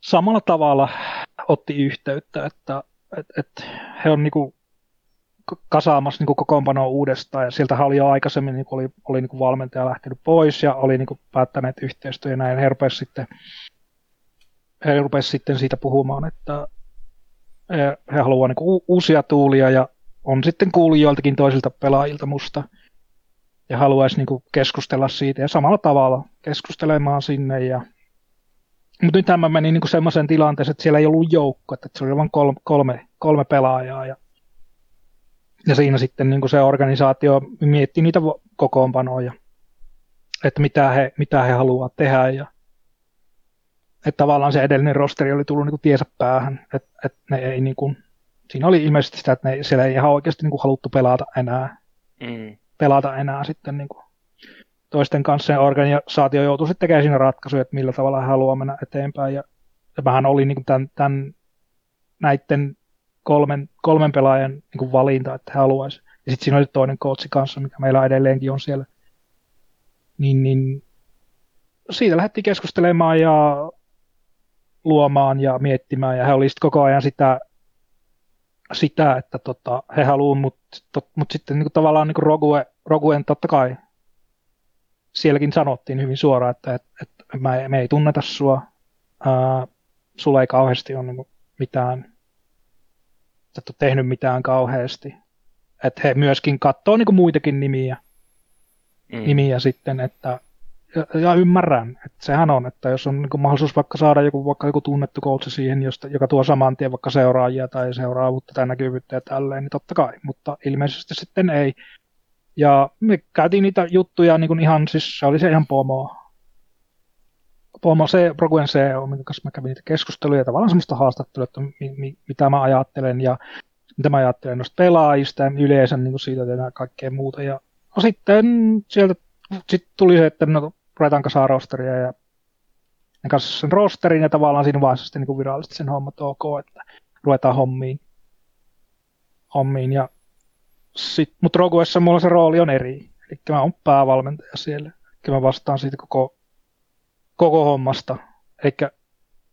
Samalla tavalla otti yhteyttä, että et, et he on niinku kasaamassa niinku kokoonpanoa uudestaan, ja sieltä oli jo aikaisemmin niinku oli, oli niinku valmentaja lähtenyt pois, ja oli niinku päättäneet yhteistyö, ja näin he rupesivat sitten, he rupesi sitten siitä puhumaan, että he, he haluavat niinku uusia tuulia, ja on sitten kuullut joiltakin toisilta pelaajilta musta, ja haluaisi niin keskustella siitä ja samalla tavalla keskustelemaan sinne. Ja... Mutta nyt mä menin niin semmoiseen tilanteeseen, että siellä ei ollut joukko, että se oli vain kolme, kolme, kolme pelaajaa ja, ja siinä sitten niin kuin se organisaatio mietti niitä kokoonpanoja, että mitä he, mitä he haluavat tehdä ja että tavallaan se edellinen rosteri oli tullut niin kuin tiesä päähän, että, että ne ei niin kuin, siinä oli ilmeisesti sitä, että ne, siellä ei ihan oikeasti niin kuin haluttu pelata enää. Mm pelata enää sitten niin kuin toisten kanssa ja organisaatio joutuu sitten tekemään siinä ratkaisuja, että millä tavalla he haluaa mennä eteenpäin. Ja, ja vähän oli niin kuin tämän, tämän, näiden kolmen, kolmen pelaajan niin kuin valinta, että he haluaisivat. Ja sitten siinä oli toinen coachi kanssa, mikä meillä edelleenkin on siellä. Niin, niin siitä lähdettiin keskustelemaan ja luomaan ja miettimään, ja he olivat koko ajan sitä sitä, että tota, he haluavat, mutta mut sitten niin kuin tavallaan niin kuin Rogue, Roguen totta kai sielläkin sanottiin hyvin suoraan, että, että, että me, me ei tunneta sua, ää, sulla ei kauheasti ole niin mitään, et ole tehnyt mitään kauheasti. Että he myöskin katsoo niin muitakin nimiä, mm. nimiä sitten, että ja, ja ymmärrän, että sehän on, että jos on niin mahdollisuus vaikka saada joku, vaikka joku tunnettu coachi siihen, josta, joka tuo saman tien vaikka seuraajia tai seuraavuutta tai näkyvyyttä ja tälleen, niin totta kai, mutta ilmeisesti sitten ei. Ja me käytiin niitä juttuja niin kuin ihan, siis se oli se ihan pomo. Pomo se, Broguen CEO, minkä kanssa mä kävin niitä keskusteluja, tavallaan semmoista haastattelua, että mi, mi, mitä mä ajattelen ja mitä mä ajattelen noista pelaajista ja yleensä niin kuin siitä ja kaikkea muuta. Ja no sitten sieltä sit tuli se, että no, ruvetaan kasaan rosteria ja ne kanssa sen rosterin ja tavallaan siinä vaiheessa sitten niin virallisesti sen hommat ok, että ruvetaan hommiin. hommiin ja mutta Roguessa mulla se rooli on eri. Eli mä oon päävalmentaja siellä. Eli mä vastaan siitä koko, koko hommasta. Eli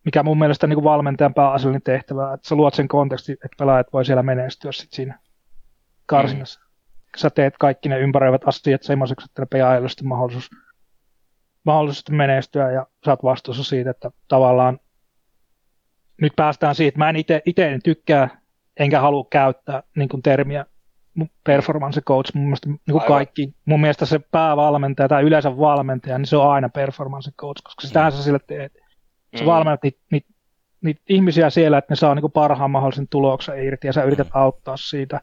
mikä mun mielestä niin kuin valmentajan pääasiallinen tehtävä, että sä luot sen kontekstin, että pelaajat voi siellä menestyä sit siinä karsinnassa. Mm. Sä teet kaikki ne ympäröivät asiat semmoiseksi, että ne pelaajille sitten mahdollisuus, mahdollisuus menestyä ja sä oot vastuussa siitä, että tavallaan nyt päästään siitä, että mä en itse tykkää enkä halua käyttää niin kuin termiä performance coach, mun mielestä niin kuin kaikki, mun mielestä se päävalmentaja tai yleensä valmentaja, niin se on aina performance coach, koska sitähän sä sille teet. Sä mm. valmennat niitä, niitä, niitä ihmisiä siellä, että ne saa niin kuin parhaan mahdollisen tuloksen irti ja sä yrität mm. auttaa siitä,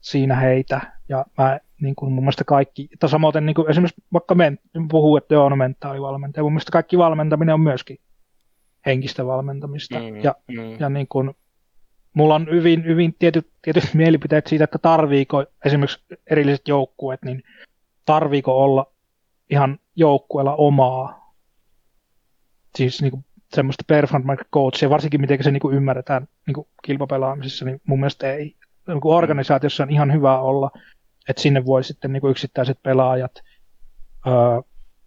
siinä heitä. Ja mä niin kuin mun mielestä kaikki, että samoin niin kuin esimerkiksi vaikka men, puhuu, että on mentaalivalmentaja, mun mielestä kaikki valmentaminen on myöskin henkistä valmentamista. Mm, ja, mm. ja niin kuin, mulla on hyvin, hyvin tietyt, tietyt mielipiteet siitä, että tarviiko esimerkiksi erilliset joukkueet, niin tarviiko olla ihan joukkueella omaa, siis niin kuin semmoista performance coachia, varsinkin miten se niin kuin ymmärretään niin kuin kilpapelaamisessa, niin mun mielestä ei. Niin kuin organisaatiossa on ihan hyvä olla, että sinne voi sitten niin kuin yksittäiset pelaajat öö,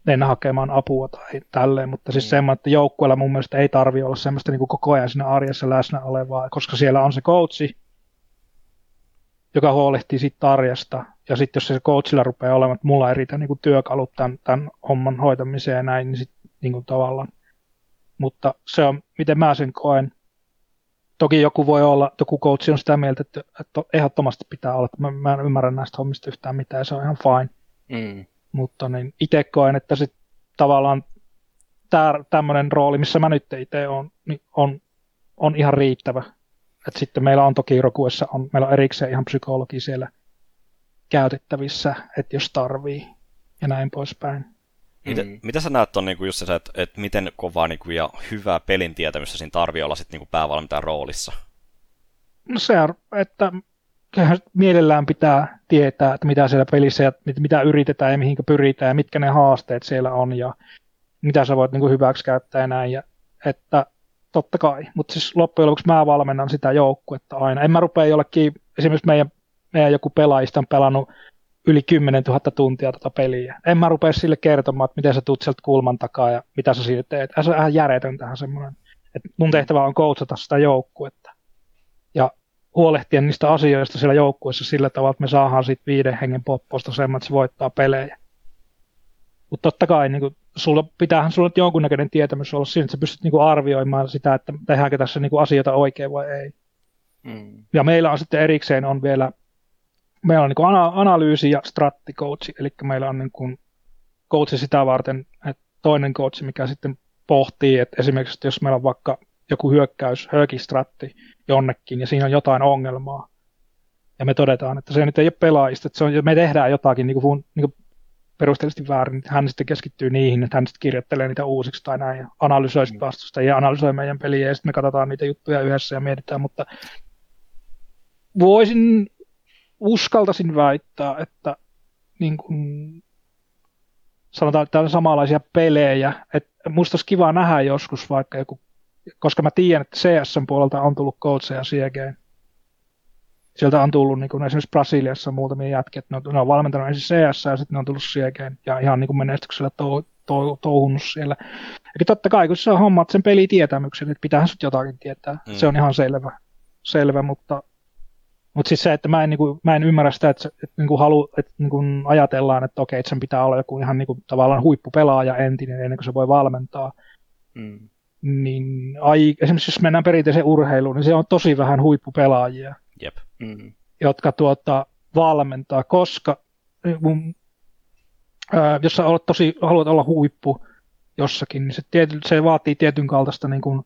mennä hakemaan apua tai tälleen, mutta siis mm. semmoinen, että joukkueella mun mielestä ei tarvi olla semmoista niin kuin koko ajan siinä arjessa läsnä olevaa, koska siellä on se coachi, joka huolehtii siitä arjesta, ja sitten jos se coachilla rupeaa olemaan, että mulla ei riitä niin kuin työkalut tämän, tämän homman hoitamiseen ja näin, niin sitten niin kuin tavallaan. Mutta se on, miten mä sen koen. Toki joku voi olla, joku coach on sitä mieltä, että, että ehdottomasti pitää olla, että mä, mä en ymmärrä näistä hommista yhtään mitään, ja se on ihan fine. Mm. Mutta niin itse koen, että sit tavallaan tämmöinen rooli, missä mä nyt itse on, niin on, on ihan riittävä. Et sitten meillä on toki Rokuessa, on, meillä on erikseen ihan psykologi siellä käytettävissä, että jos tarvii ja näin poispäin. Mitä, mm. mitä sä näet on niin kuin just se, että, että miten kovaa niin kuin, ja hyvää pelin tietämystä siinä tarvii olla sitten niin päävalmentajan roolissa? No se on, että mielellään pitää tietää, että mitä siellä pelissä ja mitä yritetään ja mihinkä pyritään ja mitkä ne haasteet siellä on ja mitä sä voit niin kuin hyväksi käyttää ja näin. Ja, että totta kai, mutta siis loppujen lopuksi mä valmennan sitä joukkuetta aina. En mä rupea jollekin, esimerkiksi meidän, meidän joku pelaajista on pelannut yli 10 000 tuntia tätä peliä. En mä rupea sille kertomaan, että miten sä tuut sieltä kulman takaa ja mitä sä siitä teet. Se on ihan järjetön tähän semmoinen. Että mun tehtävä on coachata sitä joukkuetta ja huolehtia niistä asioista siellä joukkueessa sillä tavalla, että me saadaan siitä viiden hengen popposta semmoinen, että se voittaa pelejä. Mutta totta kai niin kuin, sulla pitäähän sulla jonkunnäköinen tietämys olla siinä, että sä pystyt niin kuin, arvioimaan sitä, että tehdäänkö tässä niin kuin, asioita oikein vai ei. Mm. Ja meillä on sitten erikseen on vielä meillä on niin kuin analyysi ja strattikoutsi, eli meillä on niin kuin coachi sitä varten, että toinen coachi, mikä sitten pohtii, että esimerkiksi jos meillä on vaikka joku hyökkäys, höökistratti jonnekin, ja siinä on jotain ongelmaa, ja me todetaan, että se nyt ei ole pelaajista, että se on, me tehdään jotakin niin kuin, niin kuin perusteellisesti väärin, hän sitten keskittyy niihin, että hän sitten kirjoittelee niitä uusiksi tai näin, ja analysoi mm. vastusta ja analysoi meidän peliä, ja sitten me katsotaan niitä juttuja yhdessä ja mietitään, mutta voisin uskaltaisin väittää, että niin kuin, sanotaan, että on samanlaisia pelejä. Että musta olisi kiva nähdä joskus vaikka joku, koska mä tiedän, että CS puolelta on tullut coacheja sielläkin. Sieltä on tullut niin kuin esimerkiksi Brasiliassa muutamia jätkiä, että ne on, ne on valmentanut ensin CS ja sitten ne on tullut sielläkin ja ihan niin kuin menestyksellä tou, tou, touhunut siellä. Eli totta kai, kun se on hommat sen pelitietämyksen, että pitäähän sut jotakin tietää. Mm. Se on ihan selvä, selvä mutta mutta siis se, että mä en, niinku, mä en ymmärrä sitä, että, että, niinku halu, että niinku ajatellaan, että okei, että sen pitää olla joku ihan niinku, tavallaan huippupelaaja entinen ennen kuin se voi valmentaa. Mm. Niin ai, esimerkiksi jos mennään perinteiseen urheiluun, niin se on tosi vähän huippupelaajia, Jep. Mm. jotka tuota, valmentaa, koska mun, ää, jos sä olet tosi, haluat olla huippu jossakin, niin se, tiety, se vaatii tietyn kaltaista niin kuin,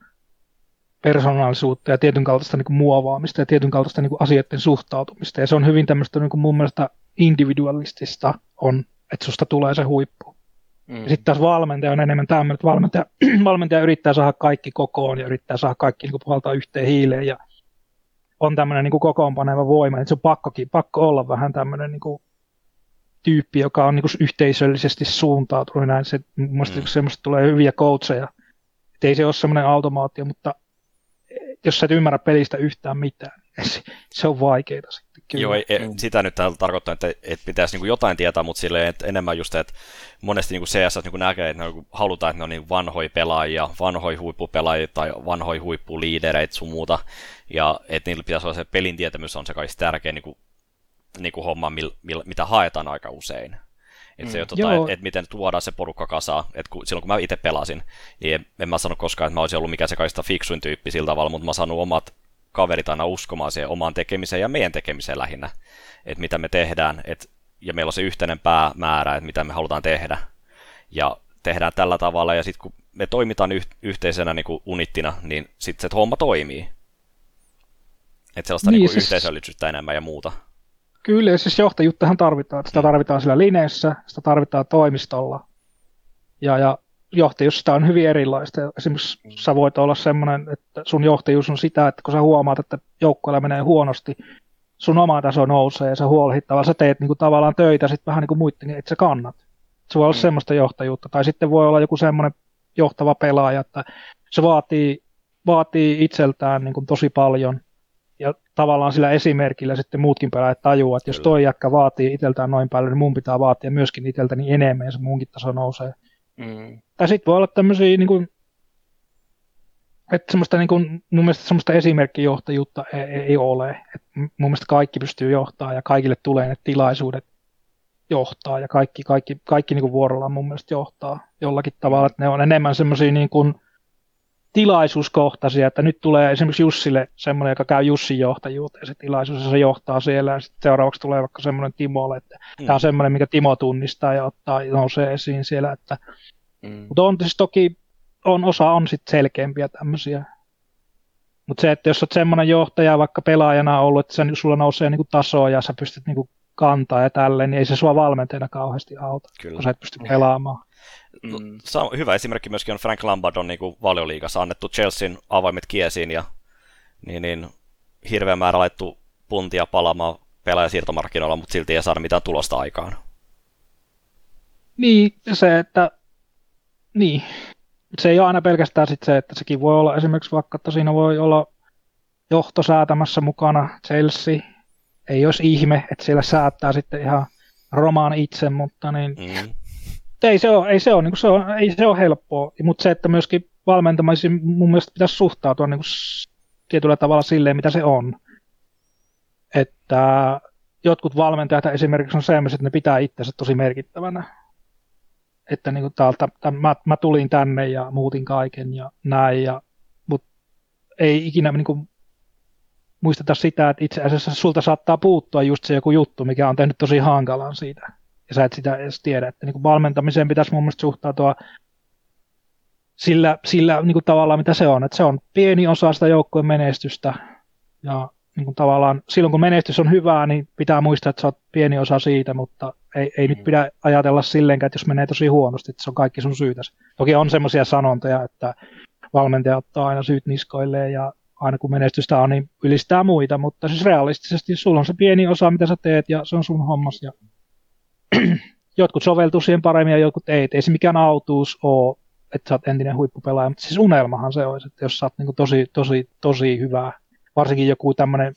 persoonallisuutta ja tietyn kaltaista niin kuin, muovaamista ja tietyn kaltaista niin kuin, asioiden suhtautumista. Ja se on hyvin tämmöistä niin kuin, mun mielestä individualistista on, että susta tulee se huippu. Mm. Ja sitten taas valmentaja on enemmän tämmöinen, että valmentaja, valmentaja yrittää saada kaikki kokoon ja yrittää saada kaikki niin kuin, puhaltaa yhteen hiileen ja on tämmöinen niin kuin kokoonpaneva voima, että se on pakkokin, pakko olla vähän tämmöinen niin kuin, tyyppi, joka on niin kuin, yhteisöllisesti suuntautunut. Näin se, mielestä mm. semmoista tulee hyviä coacheja. Et ei se ole semmoinen automaatio, mutta jos sä et ymmärrä pelistä yhtään mitään, se, on vaikeaa sitten. Kyllä. Joo, ei, mm. sitä nyt tarkoittaa, että, että pitäisi niin jotain tietää, mutta silleen, että enemmän just, että monesti niin CS niin näkee, että ne halutaan, että ne on niin vanhoja pelaajia, vanhoja huippupelaajia tai vanhoja huippuliidereitä sun muuta, ja että niillä pitäisi olla se pelin tietämys on se kaikista tärkein niin kuin, niin kuin homma, mil, mil, mitä haetaan aika usein. Että mm. se, tota, että et miten tuodaan se porukka kasaan. Et kun, silloin kun mä itse pelasin, niin en, en mä sano koskaan, että mä olisin ollut mikään se kaikista fiksuin tyyppi sillä tavalla, mutta mä sanon omat kaverit aina uskomaan siihen omaan tekemiseen ja meidän tekemiseen lähinnä, että mitä me tehdään, et, ja meillä on se yhteinen päämäärä, että mitä me halutaan tehdä. Ja tehdään tällä tavalla, ja sitten kun me toimitaan yh- yhteisenä niin kuin unittina, niin sitten se homma toimii. Että sellaista niin, niin siis... yhteisöllisyyttä enemmän ja muuta. Kyllä, siis johtajuuttahan tarvitaan. Sitä tarvitaan sillä lineessä, sitä tarvitaan toimistolla. Ja, ja johtajuus sitä on hyvin erilaista. Esimerkiksi sä voit olla semmoinen, että sun johtajuus on sitä, että kun sä huomaat, että joukkueella menee huonosti, sun oma taso nousee ja sä huolehit tavallaan, sä teet niinku tavallaan töitä sitten vähän niin kuin muiden, että sä kannat. Se voi olla mm. semmoista johtajuutta. Tai sitten voi olla joku semmoinen johtava pelaaja, että se vaatii, vaatii itseltään niin kuin tosi paljon – ja tavallaan sillä esimerkillä sitten muutkin pelaajat tajuaa, että jos toi jäkkä vaatii itseltään noin paljon, niin mun pitää vaatia myöskin itseltäni enemmän ja se munkin taso nousee. Mm. Tai sitten voi olla tämmöisiä, niin kuin, että semmoista, niin kuin, mun mielestä semmoista esimerkkijohtajuutta ei, ei ole. Et mun mielestä kaikki pystyy johtaa ja kaikille tulee ne tilaisuudet johtaa ja kaikki, kaikki, kaikki niin kuin vuorollaan mun mielestä johtaa jollakin tavalla, että ne on enemmän semmoisia niin kuin, tilaisuuskohtaisia, että nyt tulee esimerkiksi Jussille semmoinen, joka käy Jussin johtajuuteen se tilaisuus, ja se johtaa siellä, ja sitten seuraavaksi tulee vaikka semmoinen Timolle, että mm. tämä on semmoinen, mikä Timo tunnistaa ja ottaa, nousee esiin siellä, että mm. mutta on siis toki, on, osa on sitten selkeämpiä tämmöisiä, mutta se, että jos olet semmoinen johtaja vaikka pelaajana ollut, että sen, sulla nousee niin tasoa ja sä pystyt niin kantaa ja tälleen, niin ei se sua valmentajana kauheasti auta, Kyllä. kun sä et pysty pelaamaan. Mm. Hyvä esimerkki myöskin on Frank Lampard on niin valioliigassa annettu Chelsean avaimet kiesiin ja niin, niin, hirveä määrä laittu puntia palaamaan pelaajasiirtomarkkinoilla, mutta silti ei saada mitään tulosta aikaan. Niin, se, että niin. Se ei ole aina pelkästään sit se, että sekin voi olla esimerkiksi vaikka, että siinä voi olla johto säätämässä mukana Chelsea. Ei olisi ihme, että siellä säättää sitten ihan Romaan itse, mutta niin, mm ei se ole, ei se ole, niin se on, ei se ole helppoa, mutta se, että myöskin valmentamaisiin mun mielestä pitäisi suhtautua niin kuin tietyllä tavalla silleen, mitä se on. Että jotkut valmentajat esimerkiksi on sellaiset, että ne pitää itsensä tosi merkittävänä. Että niin kuin täältä, tämän, mä, mä, tulin tänne ja muutin kaiken ja näin, ja, mutta ei ikinä niin kuin, muisteta sitä, että itse asiassa sulta saattaa puuttua just se joku juttu, mikä on tehnyt tosi hankalan siitä ja sä et sitä edes tiedä. Että niin kuin valmentamiseen pitäisi mun mielestä suhtautua sillä, sillä niin kuin tavallaan, mitä se on. Että se on pieni osa sitä joukkueen menestystä ja niin kuin tavallaan silloin kun menestys on hyvää, niin pitää muistaa, että sä oot pieni osa siitä, mutta ei, ei nyt mm. pidä ajatella silleenkään, että jos menee tosi huonosti, että se on kaikki sun syytäsi. Toki on semmoisia sanontoja, että valmentaja ottaa aina syyt niskoilleen ja aina kun menestystä on, niin ylistää muita, mutta siis realistisesti sulla on se pieni osa, mitä sä teet ja se on sun hommas ja jotkut soveltuu siihen paremmin ja jotkut ei. ei se mikään autuus ole, että sä oot entinen huippupelaaja, mutta siis unelmahan se olisi, että jos sä oot niin tosi, tosi, tosi hyvä, varsinkin joku tämmöinen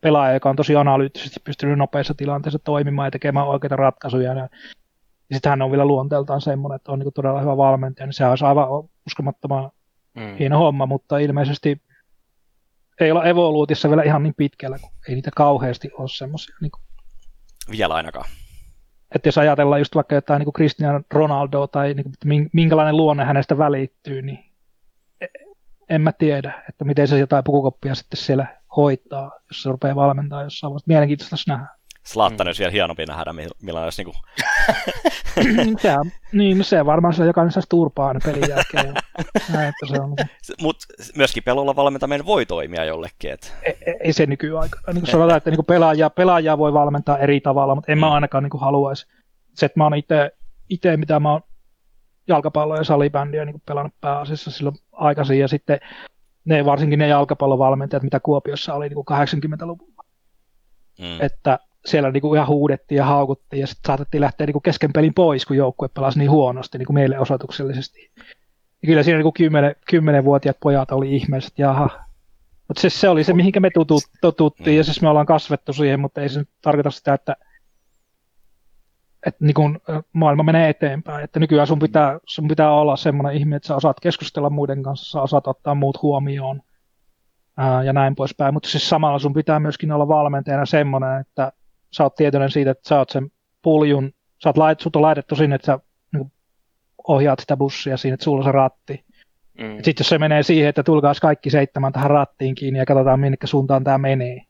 pelaaja, joka on tosi analyyttisesti pystynyt nopeassa tilanteessa toimimaan ja tekemään oikeita ratkaisuja. Ja, ja sitten hän on vielä luonteeltaan semmoinen, että on niin todella hyvä valmentaja, niin se olisi aivan uskomattoman mm. hieno homma, mutta ilmeisesti ei olla evoluutissa vielä ihan niin pitkällä, kun ei niitä kauheasti ole semmoisia. Niin Vielä ainakaan että jos ajatellaan just vaikka jotain niin Cristiano Ronaldo tai niin kuin, minkälainen luonne hänestä välittyy, niin en mä tiedä, että miten se jotain pukukoppia sitten siellä hoitaa, jos se rupeaa valmentaa jossain vaiheessa. Mielenkiintoista nähdä. Slaattanen olisi vielä hienompi nähdä, millä olisi niin kuin... Sehän, niin, se varmaan se jokainen saisi turpaa aina pelin jälkeen. Näin, että se on... Mutta myöskin pelolla valmentaminen voi toimia jollekin. Et... Ei, e, ei se nykyaikana. Niin sanotaan, että niin kuin pelaajia, pelaajia voi valmentaa eri tavalla, mutta en mm. mä ainakaan niin haluaisi. Se, että mä oon itse, mitä mä oon jalkapallo- ja salibändiä niin pelannut pääasiassa silloin aikaisin, ja sitten ne, varsinkin ne jalkapallovalmentajat, mitä Kuopiossa oli niin 80-luvulla. Mm. Että siellä niin kuin ihan huudettiin ja haukuttiin ja sitten saatettiin lähteä niin kuin kesken pelin pois, kun joukkue pelasi niin huonosti niin kuin meille osoituksellisesti. Ja kyllä siinä niin kuin 10, 10-vuotiaat pojat oli ihmeelliset, jaha. Mutta se, se oli se, mihinkä me totuttiin ja siis me ollaan kasvettu siihen, mutta ei se nyt tarkoita sitä, että, että niin kuin maailma menee eteenpäin. Että nykyään sun pitää, sun pitää olla semmoinen ihminen, että sä osaat keskustella muiden kanssa, sä osaat ottaa muut huomioon ää, ja näin poispäin. Mutta siis samalla sun pitää myöskin olla valmentajana semmoinen, että sä oot tietoinen siitä, että sä oot sen puljun, sä oot lait, sut on laitettu sinne, että sä niin ohjaat sitä bussia siinä, että sulla on se ratti. Mm. Sitten jos se menee siihen, että tulkaas kaikki seitsemän tähän rattiin kiinni ja katsotaan minne suuntaan tämä menee,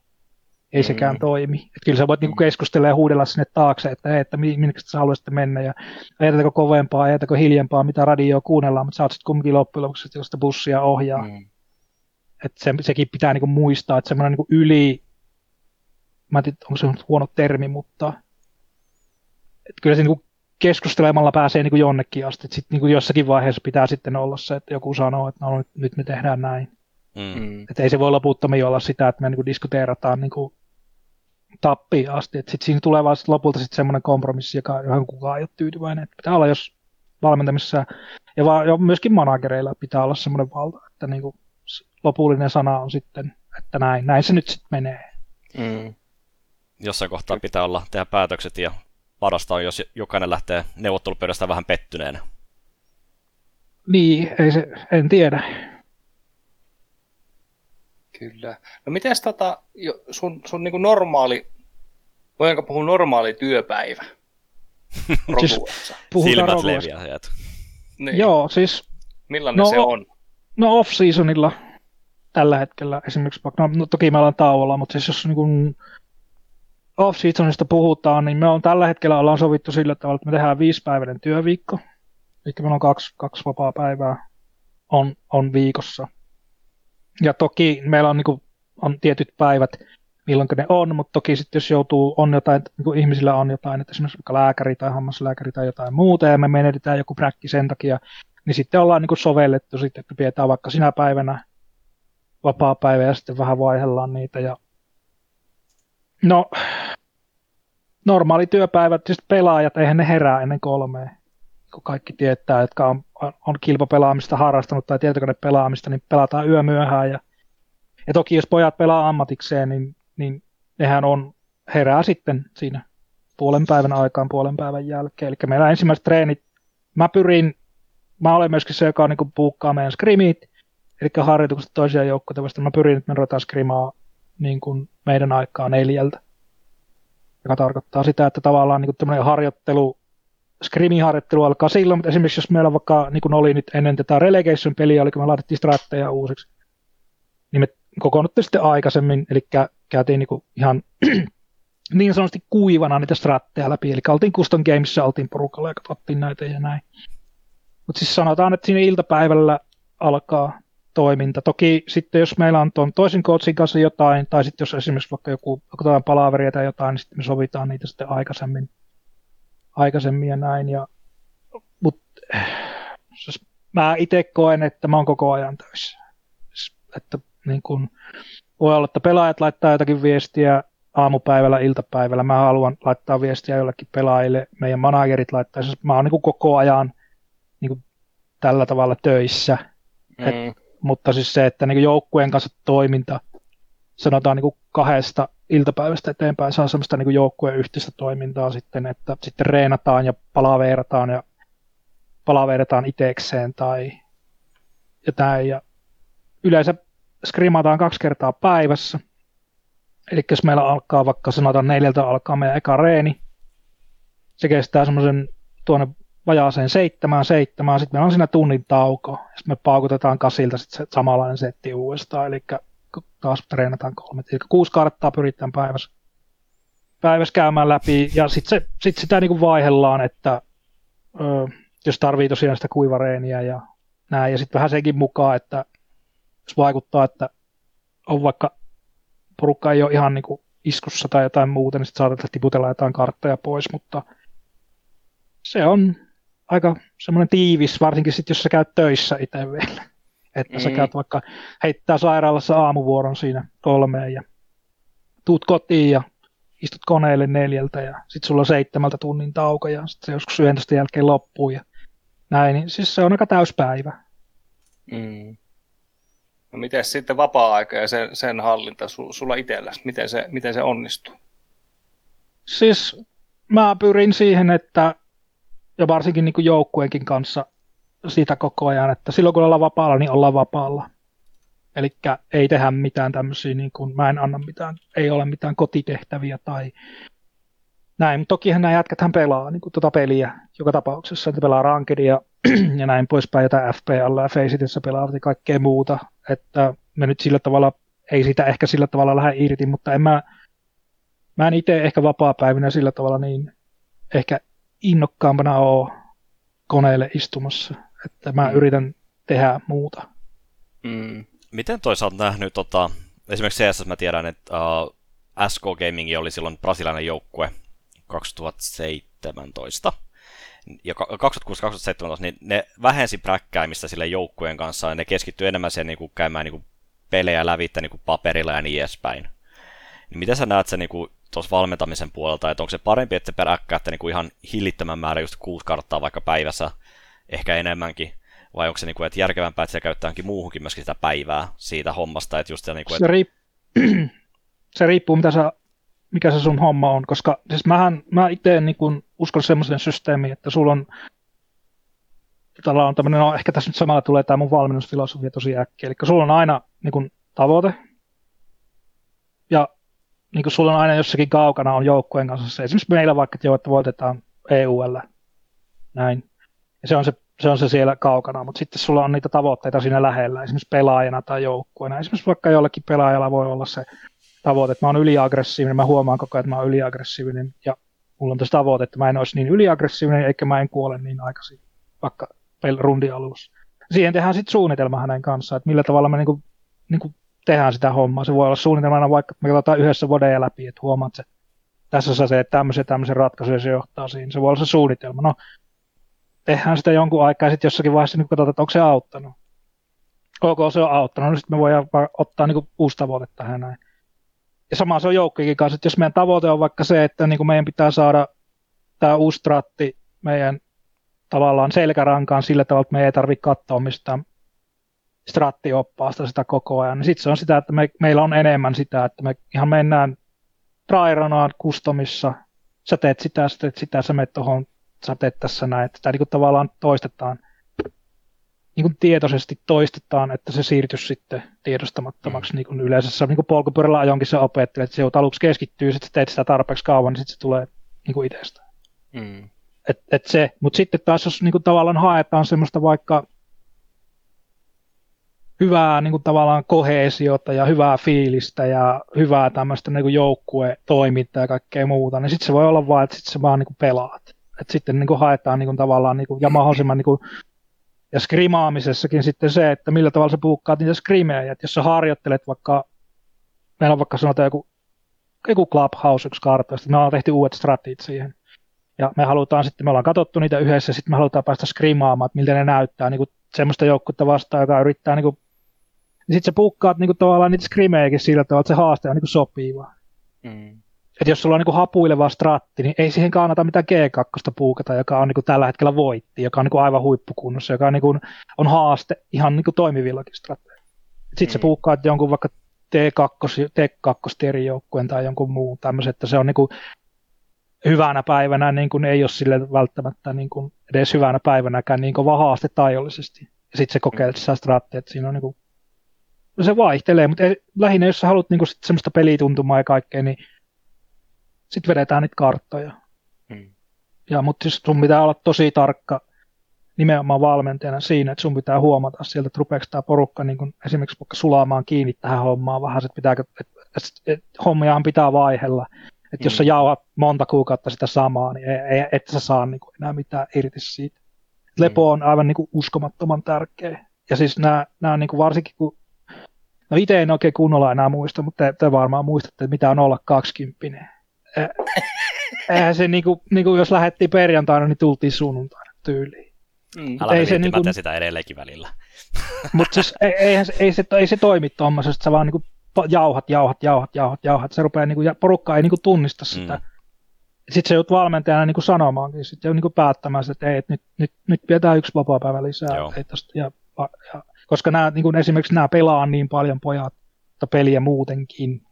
ei mm. sekään toimi. Et kyllä sä voit niinku keskustella ja huudella sinne taakse, että, hei, että minne sä haluaisit mennä ja ajatako kovempaa, ajatako hiljempaa, mitä radioa kuunnellaan, mutta sä oot sitten kumminkin loppujen lopuksi, että sitä bussia ohjaa. Mm. Et se, sekin pitää niinku muistaa, että semmoinen niinku yli mä en tiedä, onko se huono termi, mutta että kyllä se niin kuin keskustelemalla pääsee niin kuin jonnekin asti. Sitten niin kuin jossakin vaiheessa pitää sitten olla se, että joku sanoo, että no, nyt, nyt me tehdään näin. Mm. mm. Että ei se voi loputtomiin olla sitä, että me niin kuin diskuteerataan niin kuin tappiin asti. Että sitten siinä tulee vaan sit lopulta sitten semmoinen kompromissi, joka, johon kukaan ei ole tyytyväinen. Että pitää olla, jos valmentamisessa ja, vaan, ja myöskin managereilla pitää olla semmoinen valta, että niin kuin lopullinen sana on sitten, että näin, näin se nyt sitten menee. Mm jossain kohtaa pitää olla tehdä päätökset ja parasta on, jos jokainen lähtee neuvottelupöydästä vähän pettyneenä. Niin, ei se, en tiedä. Kyllä. No miten tota, sun, sun niin normaali, voinko puhua normaali työpäivä? siis Silmät leviää. Niin. Joo, siis... Millainen no, se on? No off-seasonilla tällä hetkellä esimerkiksi, no, no toki me ollaan tauolla, mutta siis jos niin kuin off-seasonista puhutaan, niin me on tällä hetkellä ollaan sovittu sillä tavalla, että me tehdään viisipäiväinen työviikko. Eli meillä on kaksi, kaksi vapaa päivää on, on viikossa. Ja toki meillä on, niin kuin, on tietyt päivät, milloin ne on, mutta toki sitten jos joutuu, on jotain, niin kuin ihmisillä on jotain, että esimerkiksi vaikka lääkäri tai hammaslääkäri tai jotain muuta, ja me menetään joku bräkki sen takia, niin sitten ollaan niin kuin sovellettu sitten, että pidetään vaikka sinä päivänä vapaa päivä ja sitten vähän vaihdellaan niitä ja No, normaali työpäivät, siis pelaajat, eihän ne herää ennen kolmea. Kun kaikki tietää, jotka on, on kilpapelaamista harrastanut tai tietokonepelaamista, niin pelataan yö myöhään. Ja, ja toki jos pojat pelaa ammatikseen, niin, niin nehän on herää sitten siinä puolen päivän aikaan puolen päivän jälkeen. Eli meillä ensimmäiset treenit, mä pyrin, mä olen myöskin se, joka on niin puukkaa meidän skrimit, eli harjoitukset toisia joukkoja, mä pyrin, että me ruvetaan skrimaa niin kuin meidän aikaa neljältä. Joka tarkoittaa sitä, että tavallaan niin kuin harjoittelu, skrimiharjoittelu alkaa silloin, mutta esimerkiksi jos meillä vaikka, niin kuin oli nyt ennen tätä relegation-peliä, eli kun me laitettiin stratteja uusiksi, niin me kokoonnuttiin sitten aikaisemmin, eli käytiin niin kuin ihan niin sanotusti kuivana niitä stratteja läpi, eli oltiin Custom Gamesissa, oltiin porukalla ja katsottiin näitä ja näin. Mutta siis sanotaan, että siinä iltapäivällä alkaa toiminta. Toki sitten jos meillä on tuon toisen coachin kanssa jotain, tai sitten jos esimerkiksi vaikka joku jotain palaveria tai jotain, niin sitten me sovitaan niitä sitten aikaisemmin, aikaisemmin ja näin. Ja, mut, siis mä itse koen, että mä oon koko ajan töissä. Siis, että niin kun, voi olla, että pelaajat laittaa jotakin viestiä aamupäivällä, iltapäivällä. Mä haluan laittaa viestiä jollekin pelaajille. Meidän managerit laittaa. Siis mä oon niin koko ajan niin tällä tavalla töissä. Mm. Et mutta siis se, että niin joukkueen kanssa toiminta, sanotaan niin kahdesta iltapäivästä eteenpäin, saa semmoista niin joukkueen yhteistä toimintaa sitten, että sitten reenataan ja palaveerataan ja palaveerataan itekseen tai jotain. Ja yleensä skrimataan kaksi kertaa päivässä. Eli jos meillä alkaa vaikka sanotaan neljältä alkaa meidän eka reeni, se kestää semmoisen tuonne vajaaseen seitsemään, seitsemään, sitten meillä on siinä tunnin tauko, sitten me paukutetaan kasilta sitten se samanlainen setti uudestaan, eli taas treenataan kolme, eli kuusi karttaa pyritään päivässä. päivässä käymään läpi, ja sitten sit sitä niin kuin vaihellaan, että ö, jos tarvii tosiaan sitä kuivareeniä ja näin, ja sitten vähän senkin mukaan, että jos vaikuttaa, että on vaikka porukka ei ole ihan niin kuin iskussa tai jotain muuta, niin sitten saatetaan tiputella jotain kartteja pois, mutta se on aika semmoinen tiivis, varsinkin sitten jos sä käyt töissä itse vielä. Että mm. sä käyt vaikka heittää sairaalassa aamuvuoron siinä kolmeen ja tuut kotiin ja istut koneelle neljältä ja sitten sulla on seitsemältä tunnin tauko ja sitten se joskus 11 jälkeen loppuu ja näin, niin siis se on aika täyspäivä. Mm. No miten sitten vapaa-aika ja sen, sen hallinta su, sulla itselläsi, miten se, miten se onnistuu? Siis mä pyrin siihen, että ja varsinkin niin kuin joukkueenkin kanssa siitä koko ajan, että silloin kun ollaan vapaalla, niin ollaan vapaalla. Eli ei tehdä mitään tämmöisiä, niin kuin, mä en anna mitään, ei ole mitään kotitehtäviä tai näin. Tokihan nämä jätkäthän pelaa niin kuin tuota peliä joka tapauksessa, että pelaa rankedia ja näin poispäin, jotain FPL ja Facetissa pelaa ja kaikkea muuta. Että me nyt sillä tavalla, ei sitä ehkä sillä tavalla lähde irti, mutta en mä, mä en itse ehkä vapaa-päivinä sillä tavalla niin ehkä innokkaampana ole koneelle istumassa, että mä mm. yritän tehdä muuta. Mm. Miten toisaalta nähnyt, tota, esimerkiksi CS mä tiedän, että uh, SK Gaming oli silloin brasilainen joukkue 2017, ja 2016-2017, niin ne vähensi präkkäämistä sille joukkueen kanssa, ja ne keskittyi enemmän siihen niin kuin, käymään niin kuin, pelejä lävittä niin kuin paperilla ja niin edespäin. Niin miten sä näet sen niin kuin, tuossa valmentamisen puolelta, että onko se parempi, että te peräkkäätte niin kuin ihan hillittömän määrä just kuusi karttaa vaikka päivässä, ehkä enemmänkin, vai onko se, niin kuin, että järkevämpää, että se käyttää muuhunkin myöskin sitä päivää siitä hommasta, että just se, niin kuin, että... se, riip- se riippuu, mitä sä, mikä se sun homma on, koska siis mähän, mä itse niin kuin uskon semmoisen systeemiin, että sulla on Tällä on tämmöinen, no ehkä tässä nyt samalla tulee tämä mun valmennusfilosofia tosi äkkiä, eli sulla on aina niin kuin, tavoite, ja niin kuin sulla on aina jossakin kaukana on joukkueen kanssa se. Esimerkiksi meillä vaikka, että voitetaan EUL, näin. Ja se on se, se on se siellä kaukana, mutta sitten sulla on niitä tavoitteita siinä lähellä, esimerkiksi pelaajana tai joukkueena. Esimerkiksi vaikka jollakin pelaajalla voi olla se tavoite, että mä oon yliaggressiivinen, mä huomaan koko ajan, että mä oon yliaggressiivinen, ja mulla on tässä tavoite, että mä en olisi niin yliaggressiivinen, eikä mä en kuole niin aikaisin, vaikka rundi alussa. Siihen tehdään sitten suunnitelma hänen kanssaan, että millä tavalla me niinku, niinku tehdään sitä hommaa. Se voi olla suunnitelmana vaikka, me katsotaan yhdessä vodeja läpi, että huomaat, että tässä se, että tämmöisen, tämmöisen ratkaisun se johtaa siihen. Se voi olla se suunnitelma. No, tehdään sitä jonkun aikaa, ja sitten jossakin vaiheessa niin katsotaan, että onko se auttanut. Ok, se on auttanut, no sitten me voidaan ottaa niin uusi tavoite tähän näin. Ja sama se on joukkojenkin kanssa, että jos meidän tavoite on vaikka se, että niin kuin meidän pitää saada tämä uusi stratti meidän tavallaan selkärankaan sillä tavalla, että me ei tarvitse katsoa mistään strattioppaasta sitä koko ajan. Niin sitten se on sitä, että me, meillä on enemmän sitä, että me ihan mennään tryranaan kustomissa, sä teet sitä, sä teet sitä, sä menet tuohon, sä teet tässä näin, että sitä niin kuin tavallaan toistetaan, niin kuin tietoisesti toistetaan, että se siirtyisi sitten tiedostamattomaksi mm. niin kuin yleisessä niin kuin polkupyörällä ajonkin se opettelee, että se aluksi keskittyy, sitten teet sitä tarpeeksi kauan, niin sitten se tulee niin kuin itsestään. Mm. Et, et se, mutta sitten taas jos niin kuin tavallaan haetaan semmoista vaikka hyvää niin kuin tavallaan kohesiota ja hyvää fiilistä ja hyvää tämmöistä niin joukkue-toimintaa ja kaikkea muuta, niin sitten se voi olla vain, että sitten se vaan niin kuin pelaat. Et sitten niin kuin haetaan niin kuin tavallaan niin kuin, ja mahdollisimman niin kuin, ja skrimaamisessakin sitten se, että millä tavalla sä puukkaat niitä skrimejä. Että jos sä harjoittelet vaikka, meillä on vaikka sanotaan joku, joku Clubhouse yksi kartta, me ollaan tehty uudet stratit siihen. Ja me halutaan sitten, me ollaan katsottu niitä yhdessä, sitten me halutaan päästä skrimaamaan, että miltä ne näyttää niin kuin semmoista joukkuetta vastaan, joka yrittää niin kuin niin sitten sä pukkaat niinku tavallaan niitä skrimejäkin sillä tavalla, että se haaste on niinku sopiva. Mm. Että jos sulla on niinku hapuileva stratti, niin ei siihen kannata mitään G2 puukata, joka on niinku tällä hetkellä voitti, joka on niinku aivan huippukunnossa, joka on, niinku, on haaste ihan niinku toimivillakin stratteilla. Sitten mm. sä puukkaat jonkun vaikka T2, T2 joukkueen tai jonkun muun tämmöisen, että se on niinku hyvänä päivänä niin kuin ei ole sille välttämättä niin kuin edes hyvänä päivänäkään niin kova haaste tajollisesti. Ja sitten se kokeilet sitä strattia, että siinä on niin kuin se vaihtelee, mutta lähinnä jos sä haluat niinku sit semmoista pelituntumaa ja kaikkea, niin sitten vedetään niitä karttoja. Hmm. Ja, mutta siis sun pitää olla tosi tarkka nimenomaan valmentajana siinä, että sun pitää huomata sieltä, että rupeeko tämä porukka niin kun esimerkiksi vaikka sulaamaan kiinni tähän hommaan vähän, että, pitääkö, että, että, että hommiahan pitää vaihella. Että jos sä Mm. jauhat monta kuukautta sitä samaa, niin ei, ei, et sä saa niin kuin enää mitään irti siitä. Lepo on aivan niin kuin uskomattoman tärkeä. Ja siis nämä, nämä niin kuin varsinkin kun, no itse en oikein kunnolla enää muista, mutta te, te varmaan muistatte, että mitä on olla 20. Eh, Eihän se niin kuin, niin kuin jos lähdettiin perjantaina, niin tultiin sunnuntaina tyyliin. Mm. Älä Ei se se niinku- sitä edelleenkin välillä. Mutta siis ei, eihän, se- ei, se, ei se toimi tuommoisesta, sä vaan niinku jauhat, jauhat, jauhat, jauhat, jauhat. Se rupeaa niinku, ja porukka ei niinku tunnista sitä. Mm. Mm. Sitten se joudut valmentajana niinku sanomaankin, sitten niinku päättämään, että ei, et nyt, nyt, nyt pidetään yksi vapaa-päivä lisää. Joo. Ei tosta, ja, ja, koska nämä, niinku esimerkiksi nämä pelaa niin paljon pojat, peliä muutenkin,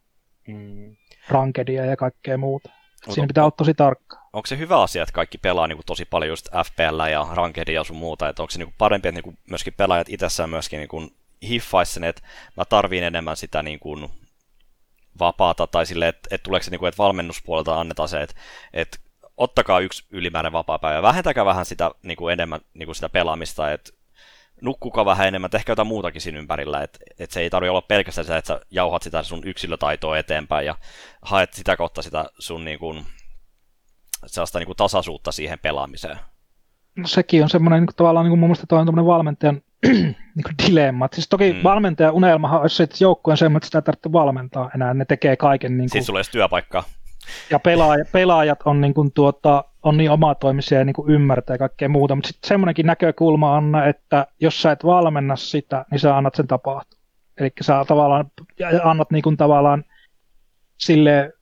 Mm. rankedia ja kaikkea muuta. Onko- Siinä pitää olla tosi tarkka. onko se hyvä asia, että kaikki pelaa niin kuin tosi paljon just FPL ja Rankedia ja sun muuta, että onko se niin kuin parempi, että niin kuin myöskin pelaajat itsessään myöskin niin kuin hiffaisi sen, että mä tarviin enemmän sitä niin kuin vapaata, tai sille, että, että tuleeko se, niin kuin, että valmennuspuolelta annetaan se, että, että ottakaa yksi ylimääräinen vapaa-päivä, vähentäkää vähän sitä niin kuin enemmän niin kuin sitä pelaamista, että nukkukaa vähän enemmän, tehkää jotain muutakin siinä ympärillä, että, että se ei tarvitse olla pelkästään sitä, että sä jauhat sitä sun yksilötaitoa eteenpäin ja haet sitä kautta sitä sun niin kuin, sellaista niin kuin tasaisuutta siihen pelaamiseen. No sekin on semmoinen niin tavallaan niin kuin mun mielestä toi on valmentajan niin kuin dilemma. Et Siis toki Mm. valmentajan unelmahan olisi se, että joukkueen semmoinen, että sitä ei tarvitse valmentaa enää. Ne tekee kaiken niin kuin, Sitten sulla ei työpaikkaa. ja pelaaja, pelaajat on niin, kuin, tuota, on niin omatoimisia ja niin kuin ymmärtää kaikkea muuta. Mutta sitten semmoinenkin näkökulma on, että jos sä et valmenna sitä, niin sä annat sen tapahtua. Eli sä tavallaan annat niin kuin, tavallaan sille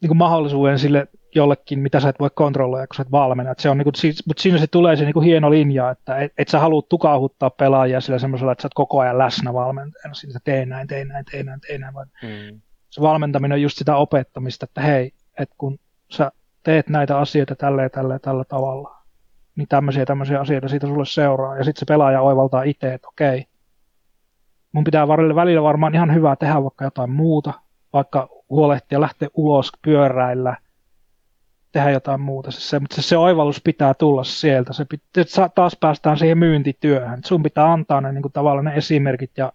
niin kuin mahdollisuuden sille jollekin, mitä sä et voi kontrolloida, kun sä et valmenna. Et se on, niin kuin, mutta siinä se tulee se niin kuin hieno linja, että et, et sä halua tukahuttaa pelaajia sillä semmoisella, että sä oot koko ajan läsnä valmentajana. Siinä sä tee näin, tee näin, tee näin, tee näin, vaan Mm. se valmentaminen on just sitä opettamista, että hei, että kun sä teet näitä asioita tällä ja tällä ja tällä tavalla, niin tämmöisiä tämmöisiä asioita siitä sulle seuraa. Ja sitten se pelaaja oivaltaa itse, että okei, mun pitää välillä, varmaan ihan hyvää tehdä vaikka jotain muuta, vaikka huolehtia, lähteä ulos, pyöräillä, tehdä jotain muuta. Se, se, mutta se, se oivallus pitää tulla sieltä. Se pit, että sa- taas päästään siihen myyntityöhön. Sun pitää antaa ne niin kuin tavallaan ne esimerkit ja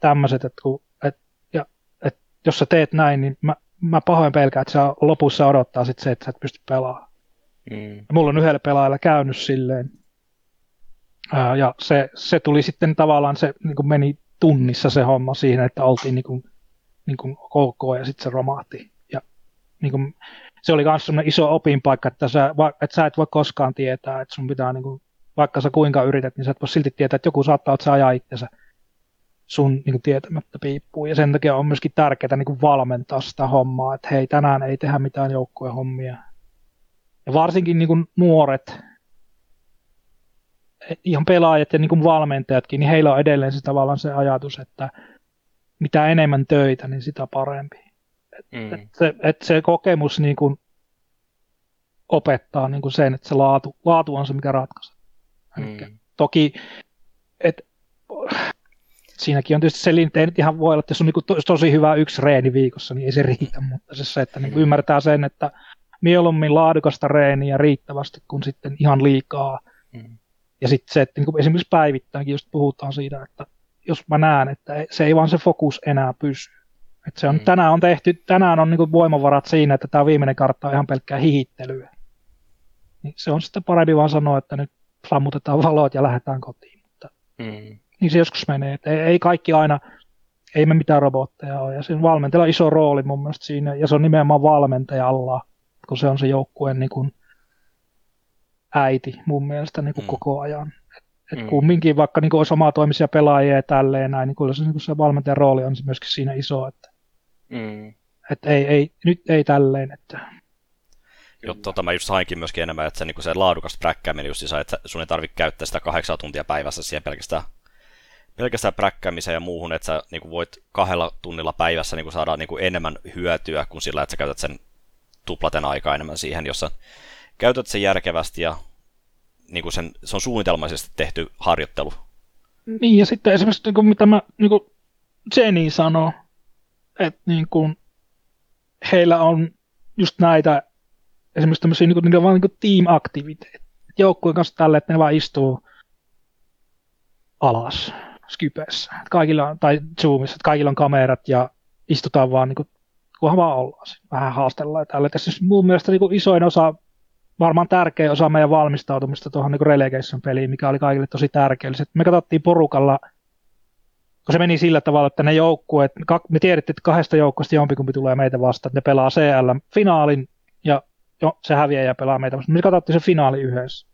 tämmöiset, että kun, et, ja, et, jos sä teet näin, niin mä, mä pahoin pelkään, että se lopussa odottaa sit se, että sä et pysty pelaamaan. Mm. Mulla on yhdellä pelaajalla käynyt silleen. Ää, ja se, se tuli sitten tavallaan, se niin kuin meni tunnissa se homma siihen, että oltiin niin kuin, niin kuin ok ja sitten se romahti. Ja niin kuin, se oli myös sellainen iso opinpaikka, että sä, va- että sä et voi koskaan tietää, että sun pitää, niin kuin, vaikka sä kuinka yrität, niin sä et voi silti tietää, että joku saattaa, että sä ajaa itsensä sun niin kuin tietämättä piippuun. Ja sen takia on myöskin tärkeää niin kuin valmentaa sitä hommaa, että hei, tänään ei tehdä mitään joukkueen hommia. Ja varsinkin niin kuin nuoret, ihan pelaajat ja niin kuin valmentajatkin, niin heillä on edelleen se tavallaan se ajatus, että mitä enemmän töitä, niin sitä parempi. Mm. Et se, et se kokemus niin kuin opettaa niin kuin sen, että se laatu, laatu on se, mikä ratkaisee. Mm. Toki, et, siinäkin on tietysti se että ei nyt ihan voi olla, että jos on niin kuin to, tosi hyvä yksi reeni viikossa, niin ei se riitä, mutta se, se että niin kuin ymmärtää sen, että mieluummin laadukasta reeniä riittävästi kuin sitten ihan liikaa. Mm. Ja sitten se, että niin kuin esimerkiksi päivittäinkin just puhutaan siitä, että jos mä näen, että se ei vaan se fokus enää pysy. Että se on, Mm. mm. tänään on tehty, tänään on niin kuin voimavarat siinä, että tämä viimeinen kartta on ihan pelkkää hihittelyä. Niin se on sitten parempi vaan sanoa, että nyt sammutetaan valot ja lähdetään kotiin. Mutta Mm. Niin se joskus menee. Ei, ei kaikki aina, ei me mitään robotteja ole. Ja siinä valmentajalla on iso rooli mun mielestä siinä, ja se on nimenomaan valmentajalla, kun se on se joukkueen niin kuin äiti mun mielestä niin kuin Mm. koko ajan. Et Mm. kumminkin, vaikka niin kuin olisi omatoimisia pelaajia ja tälleen näin, niin kyllä se, niin kuin se valmentajan rooli on myöskin siinä iso, että, Mm. että ei, ei, nyt ei tälleen, että Jo, tota, mä just hainkin myöskin enemmän, että se, niin se laadukas präkkääminen just että sun ei tarvitse käyttää sitä kahdeksan tuntia päivässä siihen pelkästään, pelkästään präkkäämiseen ja muuhun, että sä niin voit kahdella tunnilla päivässä niin saada niin enemmän hyötyä kuin sillä, että sä käytät sen tuplaten aikaa enemmän siihen, jossa käytät sen järkevästi ja niin sen, se on suunnitelmaisesti tehty harjoittelu. Niin, ja sitten esimerkiksi niin kuin mitä mä, niin kuin Jenny sanoi, että niin kuin heillä on just näitä, esimerkiksi tämmöisiä niin kuin, niillä on vaan niin kuin team activity. Joukkueen kanssa tälle, että ne vaan istuu alas Skypessä. Että Kaikilla on, tai Zoomissa, että kaikilla on kamerat ja istutaan vaan niin kuin kunhan vaan ollaan siinä. Vähän haastellaan tällä. Tässä mun mielestä niin kuin isoin osa, varmaan tärkeä osa meidän valmistautumista tuohon niin relegation peliin, mikä oli kaikille tosi tärkeä. Me katsottiin porukalla, kun se meni sillä tavalla, että ne joukkueet, me tiedettiin, että kahdesta joukkueesta jompikumpi tulee meitä vastaan, että ne pelaa CL-finaalin ja jo, se häviää ja pelaa meitä vastaan. Me katsottiin se finaali yhdessä.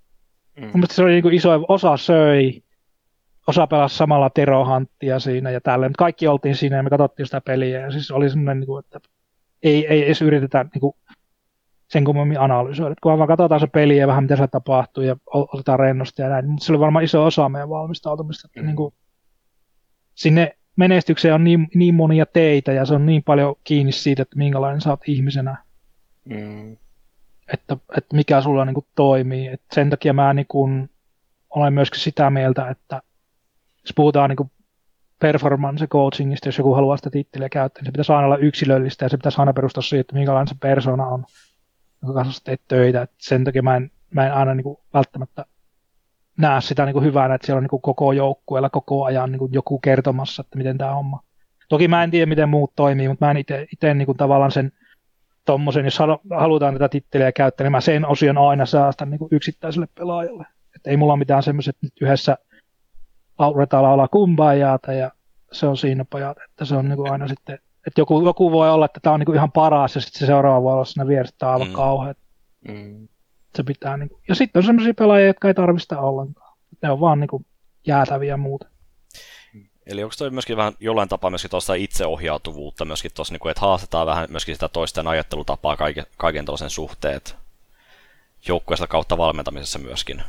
Mm. Mielestäni se oli niin kuin iso osa söi, osa pelasi samalla terohanttia siinä ja tälleen. Kaikki oltiin siinä ja me katsottiin sitä peliä ja siis oli semmoinen, niin kuin, että ei, ei edes yritetä niin kuin, sen kummemmin analysoida. Kun vaan katsotaan se peli ja vähän mitä se tapahtuu ja otetaan rennosti ja näin. Mutta se oli varmaan iso osa meidän valmistautumista. Että mm. niin kuin, sinne menestykseen on niin, niin monia teitä ja se on niin paljon kiinni siitä, että minkälainen sä oot ihmisenä. Mm. Että, että mikä sulla niin kuin, toimii. Et sen takia mä niin kuin, olen myöskin sitä mieltä, että jos puhutaan niin performance coachingista, jos joku haluaa sitä titteliä käyttää, niin se pitäisi aina olla yksilöllistä ja se pitäisi aina perustaa siihen, että minkälainen se persona on, jonka kanssa teet töitä. Et sen takia mä en, mä en aina niin kuin välttämättä näe sitä niin kuin hyvänä, että siellä on niin kuin koko joukkueella koko ajan niin kuin joku kertomassa, että miten tämä homma. Toki mä en tiedä, miten muut toimii, mutta mä en itse niin tavallaan sen tommosen, jos halutaan tätä titteliä käyttää, niin mä sen osion aina säästän niin kuin yksittäiselle pelaajalle. Että ei mulla ole mitään semmoiset nyt yhdessä ruvetaan laulaa kumbajaata ja se on siinä pojat, että se on niin kuin aina sitten, että joku, joku voi olla, että tämä on niin kuin ihan paras ja sitten se seuraava voi olla siinä vieressä, että tämä on aivan mm. kauhean. Mm. Se pitää niin kuin, ja sitten on sellaisia pelaajia, jotka ei tarvista ollenkaan. Ne on vaan niin kuin jäätäviä muuten. Eli onko toi myöskin vähän jollain tapaa myöskin tuossa itseohjautuvuutta myöskin tuossa, niin kuin, että haastetaan vähän myöskin sitä toisten ajattelutapaa kaiken, kaiken tuollaisen suhteet joukkueesta kautta valmentamisessa myöskin?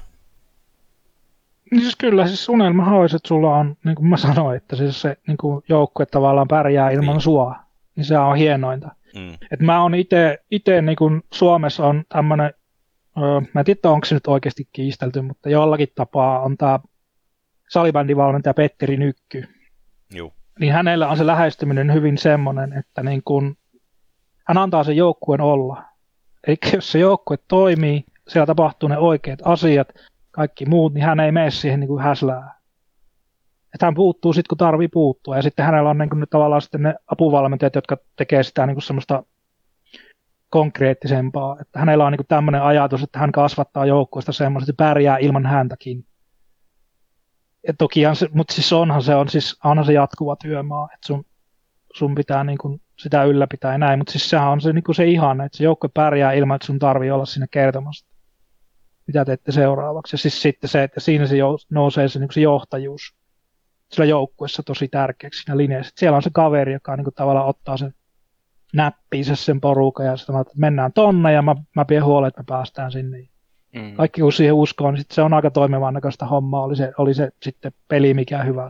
Niin siis kyllä, siis unelma olisi, että sulla on, niin kuin mä sanoin, että siis se niin kuin joukkue tavallaan pärjää ilman niin. sua. Niin se on hienointa. Mm. Et mä oon itse, niin kuin Suomessa on tämmöinen, mä en tiedä, onko se nyt oikeasti kiistelty, mutta jollakin tapaa on tämä salibändivalmentaja Petteri Nykky. Joo. Niin hänellä on se lähestyminen hyvin semmoinen, että niin kun, hän antaa sen joukkueen olla. Eli jos se joukkue toimii, siellä tapahtuu ne oikeat asiat, kaikki muut, niin hän ei mene siihen niin kuin häslää. Että hän puuttuu sitten, kun tarvii puuttua. Ja sitten hänellä on niin kuin, tavallaan sitten ne apuvalmentajat, jotka tekee sitä niin kuin semmoista konkreettisempaa. Että hänellä on niin tämmöinen ajatus, että hän kasvattaa joukkueesta semmoista, että pärjää ilman häntäkin. Ja tokihan se, mutta siis onhan se, on, siis, onhan se jatkuva työmaa, että sun, sun pitää niin kuin sitä ylläpitää ja näin, mutta siis sehän on se, niin kuin se ihanne, että se joukkue pärjää ilman, että sun tarvii olla siinä kertomassa mitä teette seuraavaksi. Ja siis sitten se, että siinä se nousee se, niin se johtajuus sillä joukkuessa tosi tärkeäksi siinä linjassa. Siellä on se kaveri, joka niin kuin, tavallaan ottaa sen näppiinsä sen porukan ja sanoo, että mennään tonne ja mä, mä pidän huolen, että me päästään sinne. Mm. Kaikki kun siihen uskoo, niin sit se on aika toimivan näköistä hommaa, oli se, oli se sitten peli mikä hyvä.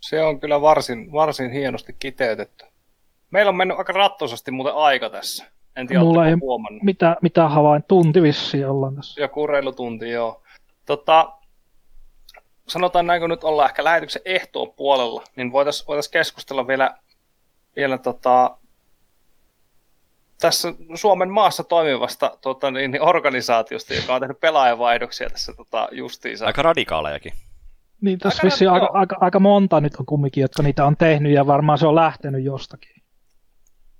Se on kyllä varsin, varsin hienosti kiteytetty. Meillä on mennyt aika rattosasti muuten aika tässä. En tiedä, Mulla ei huomannut. Mitä, mitä havain, tunti vissiin ollaan tässä. Joku reilu tunti, joo. Tota, sanotaan näin, kun nyt ollaan ehkä lähetyksen ehtoon puolella, niin voitaisiin voitais keskustella vielä, vielä tota, tässä Suomen maassa toimivasta tota, niin, niin organisaatiosta, joka on tehnyt pelaajavaihdoksia tässä tota, justiinsa. Aika radikaalejakin. Niin, tässä aika, aika, aika, aika, monta nyt on kumminkin, jotka niitä on tehnyt, ja varmaan se on lähtenyt jostakin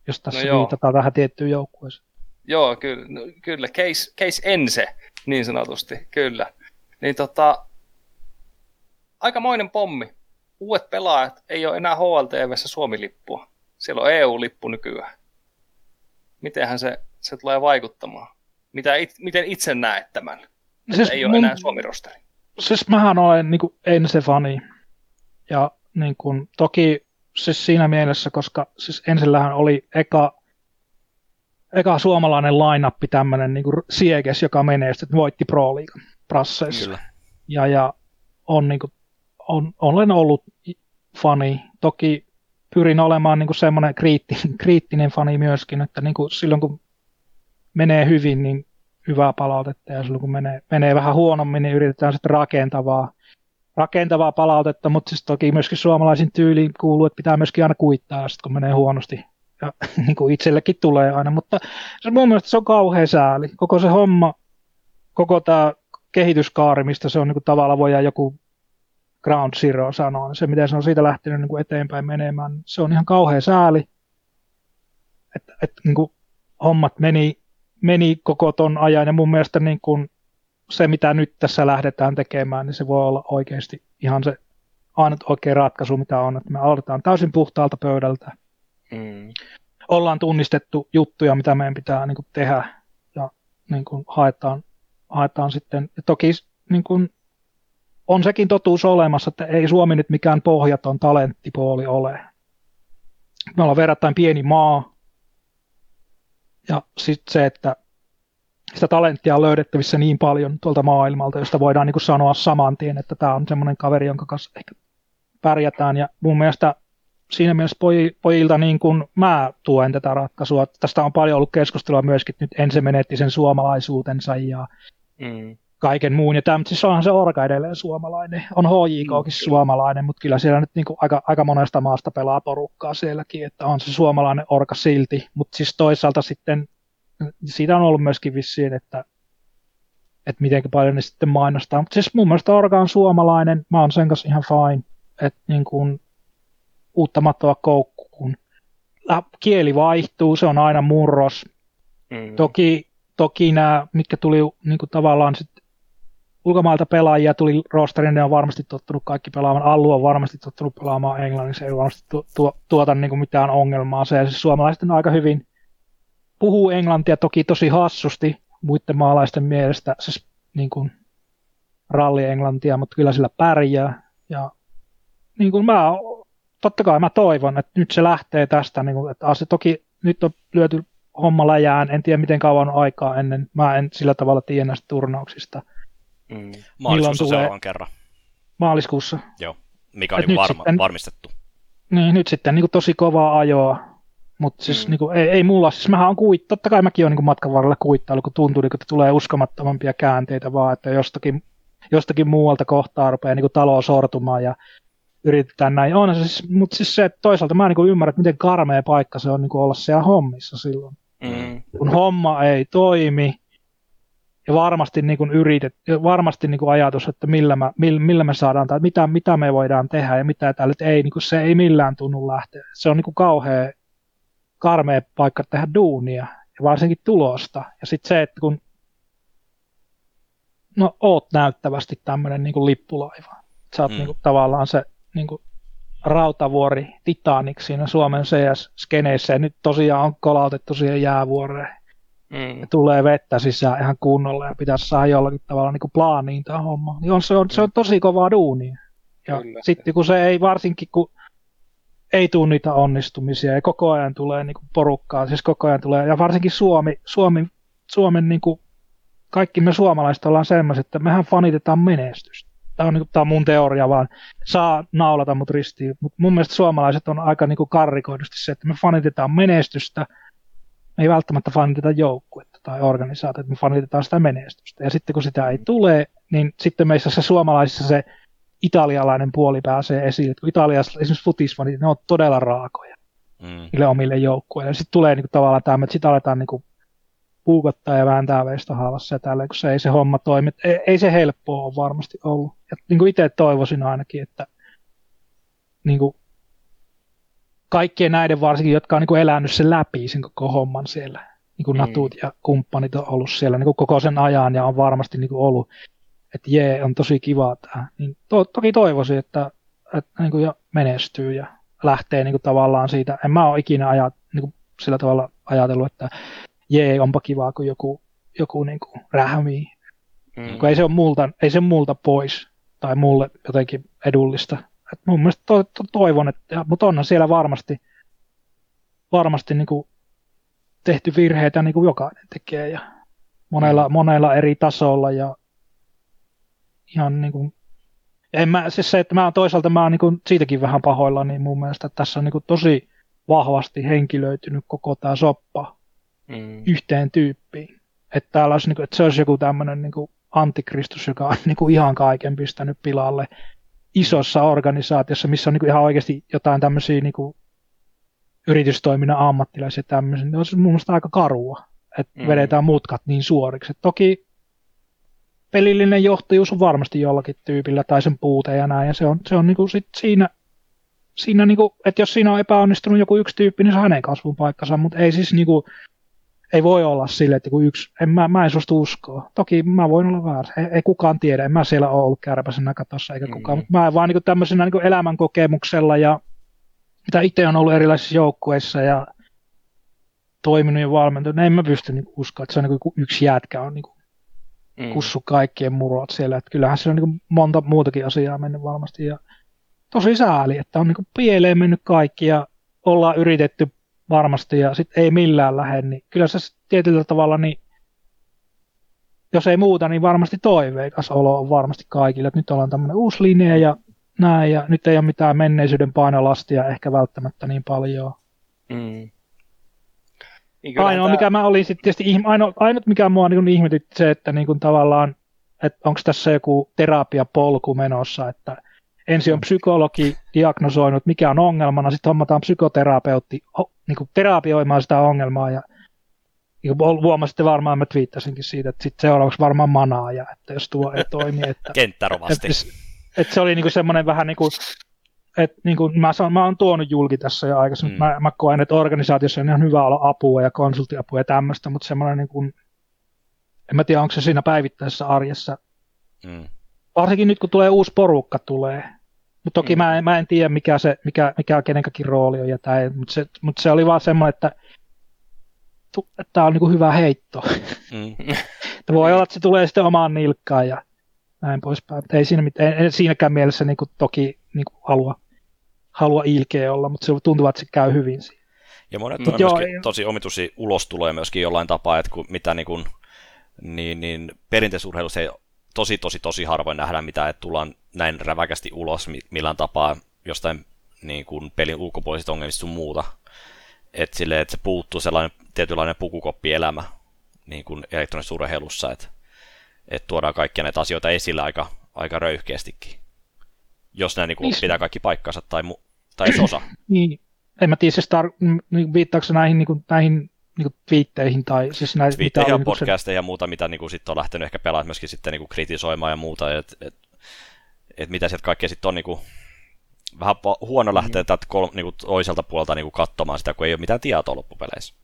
jos tässä no viitataan tähän tiettyyn joukkueeseen. Joo, kyllä, no, kyllä. Case, case ense, niin sanotusti, kyllä. Niin tota, aikamoinen pommi. Uudet pelaajat ei ole enää HLTVssä Suomi-lippua. Siellä on EU-lippu nykyään. Mitenhän se, se tulee vaikuttamaan? Mitä it, miten itse näet tämän? Siis ei ole mun, enää Suomi-rosteri. Siis mähän olen niin Ense-fani. Ja niin kuin, toki siis siinä mielessä, koska siis ensillähän oli eka, eka suomalainen lainappi tämmöinen niin Sieges, joka menee, sitten voitti Pro League prasseissa. Ja, ja on, niin kuin, on, olen ollut fani. Toki pyrin olemaan niin semmoinen kriittinen, kriittinen fani myöskin, että niin kuin silloin kun menee hyvin, niin hyvää palautetta ja silloin kun menee, menee vähän huonommin, niin yritetään sitten rakentavaa rakentavaa palautetta, mutta siis toki myöskin suomalaisin tyyliin kuuluu, että pitää myöskin aina kuittaa, sit kun menee huonosti. Ja niin kuin itsellekin tulee aina, mutta se mun mielestä se on kauhean sääli. Koko se homma, koko tämä kehityskaari, mistä se on niin kuin tavallaan voidaan joku Ground Zero sanoo, niin se miten se on siitä lähtenyt niin kuin eteenpäin menemään, niin se on ihan kauhea sääli, että, että niin kuin hommat meni, meni koko ton ajan ja mun mielestä niin kuin se, mitä nyt tässä lähdetään tekemään, niin se voi olla oikeasti ihan se ainut oikea ratkaisu, mitä on, että me aloitetaan täysin puhtaalta pöydältä. Mm. Ollaan tunnistettu juttuja, mitä meidän pitää niin kuin, tehdä ja niin kuin, haetaan, haetaan sitten. Ja toki niin kuin, on sekin totuus olemassa, että ei Suomi nyt mikään pohjaton talenttipuoli ole. Me ollaan verrattain pieni maa. Ja sitten se, että sitä talenttia on löydettävissä niin paljon tuolta maailmalta, josta voidaan niin kuin sanoa saman tien, että tämä on semmoinen kaveri, jonka kanssa ehkä pärjätään. Ja mun mielestä siinä mielessä pojilta niin kuin mä tuen tätä ratkaisua. Tästä on paljon ollut keskustelua myöskin, että nyt ensin menetti sen suomalaisuutensa ja mm. kaiken muun. Ja tämä, siis onhan se Orka edelleen suomalainen. On HJKkin mm. suomalainen, mutta kyllä siellä nyt niin kuin aika, aika monesta maasta pelaa porukkaa sielläkin, että on se suomalainen Orka silti. Mutta siis toisaalta sitten siitä on ollut myöskin vissiin, että, että miten paljon ne sitten mainostaa. Mutta siis mun mielestä Orga on suomalainen, mä oon sen kanssa ihan fine, että niin kuin uutta mattoa koukkuun. Kieli vaihtuu, se on aina murros. Mm. Toki, toki nämä, mitkä tuli niin kuin tavallaan sitten ulkomailta pelaajia tuli rosterin, ne on varmasti tottunut kaikki pelaamaan. Allu on varmasti tottunut pelaamaan englanniksi, ei varmasti tu, tu, tuota niin kuin mitään ongelmaa. Se, ja siis suomalaiset on aika hyvin puhuu englantia toki tosi hassusti muiden maalaisten mielestä, siis niin kuin ralli-englantia, mutta kyllä sillä pärjää. Ja niin kuin mä, totta kai mä toivon, että nyt se lähtee tästä, niin kuin, että se toki nyt on lyöty homma läjään, en tiedä miten kauan on aikaa ennen, mä en sillä tavalla tiedä näistä turnauksista. Mm. Maaliskuussa tulee... seuraavan kerran. Maaliskuussa. Joo, mikä oli varma, sitten, varmistettu. Niin, nyt sitten niin kuin tosi kovaa ajoa mutta siis mm. niin kuin, ei, ei mulla, siis mähän on kuit, totta kai mäkin olen niin matkan varrella kuittailu, kun tuntuu, niin, että tulee uskomattomampia käänteitä vaan, että jostakin, jostakin muualta kohtaa rupeaa niin talo sortumaan ja yritetään näin. On se siis, mutta siis se, että toisaalta mä niin ymmärrän, että miten karmea paikka se on niin olla siellä hommissa silloin. Mm. Kun homma ei toimi, ja varmasti niin kuin yritet, varmasti niin kuin ajatus, että millä, mä, millä, millä me saadaan, tai mitä, mitä me voidaan tehdä ja mitä täällä, ei, niin kuin se ei millään tunnu lähteä. Se on niin kuin kauhea karmea paikka tehdä duunia ja varsinkin tulosta. Ja sitten se, että kun no oot näyttävästi tämmöinen niin lippulaiva. Sä oot mm. niin kuin, tavallaan se niin kuin, rautavuori Titanic siinä Suomen CS-skeneissä ja nyt tosiaan on kolautettu siihen jäävuoreen. Mm. Ja tulee vettä sisään ihan kunnolla ja pitäisi saada jollakin tavalla niin kuin plaaniin tämä homma. Niin on, se, on, se on tosi kovaa duunia. Ja sitten kun se ei varsinkin, kun ei tule niitä onnistumisia ja koko ajan tulee niin kuin porukkaa, siis koko ajan tulee, ja varsinkin Suomi, Suomi Suomen niin kuin, kaikki me suomalaiset ollaan sellaiset, että mehän fanitetaan menestystä. Tämä on, niin kuin, tämä on mun teoria vaan, saa naulata mut ristiin, mutta mun mielestä suomalaiset on aika niin kuin karrikoidusti se, että me fanitetaan menestystä, me ei välttämättä faniteta joukkuetta tai organisaatiota, me fanitetaan sitä menestystä. Ja sitten kun sitä ei tule, niin sitten meissä se suomalaisissa se italialainen puoli pääsee esiin. Kun Italiassa esimerkiksi futisfanit, ne on todella raakoja mm. niille omille joukkueille. Sitten tulee niin kuin, tavallaan tämä, että sitten aletaan niin kuin, puukottaa ja vääntää veistä haavassa ja tällä, kun se ei se homma toimi. Ei, ei se helppoa ole varmasti ollut. Ja niin kuin itse toivoisin ainakin, että niin kuin, kaikkien näiden varsinkin, jotka on niin kuin elänyt sen läpi sen koko homman siellä, niin kuin mm. Natut ja kumppanit on ollut siellä niin kuin koko sen ajan ja on varmasti niin kuin ollut että jee, on tosi kiva tämä. Niin to, toki toivoisin, että, että niin kuin jo menestyy ja lähtee niin kuin tavallaan siitä. En mä ole ikinä ajat, niin kuin sillä tavalla ajatellut, että jee, onpa kivaa, kun joku, joku niin kuin rähmii. Mm. Kun ei se ole multa, ei se multa pois tai mulle jotenkin edullista. Et mun mielestä to, to, toivon, että, mutta onhan siellä varmasti, varmasti niin kuin tehty virheitä niin kuin jokainen tekee ja monella, mm. monella eri tasolla ja ihan niin kuin, en mä, siis se, että mä toisaalta mä oon niin kuin siitäkin vähän pahoilla, niin mun mielestä tässä on niin kuin tosi vahvasti henkilöitynyt koko tämä soppa mm. yhteen tyyppiin. Että täällä olisi, niin kuin, että se olisi joku tämmöinen niin kuin antikristus, joka on niin kuin ihan kaiken pistänyt pilalle isossa organisaatiossa, missä on niin kuin ihan oikeasti jotain tämmöisiä niin kuin yritystoiminnan ammattilaisia tämmöisiä. Ne on mun mielestä aika karua, että mm. vedetään mutkat niin suoriksi. Et toki pelillinen johtajuus on varmasti jollakin tyypillä tai sen puute ja näin, ja se on, se on niin kuin sit siinä, siinä niin kuin, että jos siinä on epäonnistunut joku yksi tyyppi, niin se on hänen kasvun paikkansa, mutta ei siis niin kuin, ei voi olla sille, että kun yksi, en, mä, mä en suostu uskoa. Toki mä voin olla väärässä, ei, ei kukaan tiedä, en mä siellä ole ollut kärpäisenä katossa eikä kukaan, mm. mutta mä vaan niin tämmöisenä niin elämänkokemuksella ja mitä itse on ollut erilaisissa joukkueissa ja toiminut ja valmentunut, niin en mä pysty niin uskoa, että se on niin kuin yksi jätkä on niin kuin mm. kussu kaikkien murot siellä. Että kyllähän se on niin monta muutakin asiaa mennyt varmasti. Ja tosi sääli, että on niin pieleen mennyt kaikki ja ollaan yritetty varmasti ja sitten ei millään lähde, niin kyllä se tietyllä tavalla, niin jos ei muuta, niin varmasti toiveikas olo on varmasti kaikille, että nyt ollaan tämmöinen uusi linja ja näin, ja nyt ei ole mitään menneisyyden painolastia ehkä välttämättä niin paljon. Mm. Niin ainoa, tämä... mikä mä olin sitten tietysti, ainoa, ainut mikä mua niin ihmetytti se, että niin kuin tavallaan, että onko tässä joku terapiapolku menossa, että ensin on psykologi diagnosoinut, mikä on ongelmana, sitten hommataan psykoterapeutti niin kuin terapioimaan sitä ongelmaa ja niin kuin huomasitte varmaan, mä twiittasinkin siitä, että sitten seuraavaksi varmaan manaaja, että jos tuo ei toimi. Että, Kenttärovasti. Että, että se oli niin kuin semmoinen vähän niin kuin et, niin kuin mä, sanon, mä oon tuonut julki tässä jo aikaisemmin, mm. mä, mä koen, että organisaatiossa on ihan hyvä olla apua ja konsulttiapua ja tämmöistä, mutta semmoinen, niin kuin, en mä tiedä, onko se siinä päivittäisessä arjessa. Mm. Varsinkin nyt, kun tulee uusi porukka tulee. Mutta toki mm. mä, en, mä en tiedä, mikä, se, mikä, mikä kenenkäkin rooli on, ja tää, mutta, se, mutta se oli vaan semmoinen, että tämä on niin kuin hyvä heitto. Mm. voi olla, että se tulee sitten omaan nilkkaan ja näin poispäin. Ei siinä, en, en siinäkään mielessä niin kuin toki niin kuin halua halua ilkeä olla, mutta se tuntuu, että se käy hyvin siinä. Ja monet on Joo, tosi omituisia ulostuloja myöskin jollain tapaa, että kun, mitä niin, kuin, niin, niin perinteisurheilussa ei tosi, tosi, tosi harvoin nähdä mitä, että tullaan näin räväkästi ulos millään tapaa jostain niin kuin pelin ulkopuolisista ongelmista sun muuta. Että silleen, että se puuttuu sellainen tietynlainen pukukoppielämä niin kuin elektronisessa urheilussa, että, että tuodaan kaikkia näitä asioita esille aika, aika röyhkeästikin. Jos nämä niin kuin, pitää kaikki paikkansa tai mu- tai edes osa. niin, en mä tiedä, se tar- niin, viittaako näihin, niin kuin, näihin niin twiitteihin tai siis näitä... Twiitteihin ja niin podcasteja se... ja muuta, mitä niin kuin, sit on lähtenyt ehkä pelaamaan myöskin sitten niin kuin kritisoimaan ja muuta, että et, et mitä sieltä kaikkea sitten on niin kuin, vähän huono lähteä mm. tätä kol, niin kuin, toiselta puolelta niin kuin, katsomaan sitä, kun ei ole mitään tietoa loppupeleissä.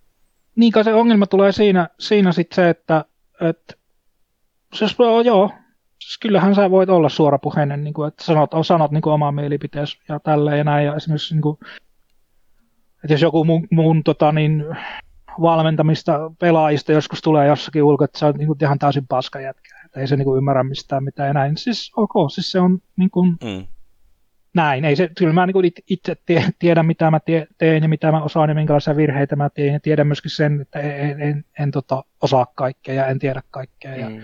Niin kai se ongelma tulee siinä, siinä sitten se, että, että siis, joo, siis kyllähän sä voit olla suorapuheinen, niin kuin, että sanot, sanot niin kuin omaa mielipiteesi ja tälleen ja näin. Ja esimerkiksi, niin kuin, että jos joku mun, mun tota, niin, valmentamista pelaajista joskus tulee jossakin ulko, että sä oot niin kuin, ihan täysin paska jätkä, että ei se niin kuin, ymmärrä mistään mitään ja näin. Siis ok, siis se on niin kuin, mm. näin. Ei se, kyllä mä niin kuin, itse tiedän, mitä mä teen ja mitä mä osaan ja minkälaisia virheitä mä teen ja tiedän myöskin sen, että en, en, en, en tota, osaa kaikkea ja en tiedä kaikkea. Ja, mm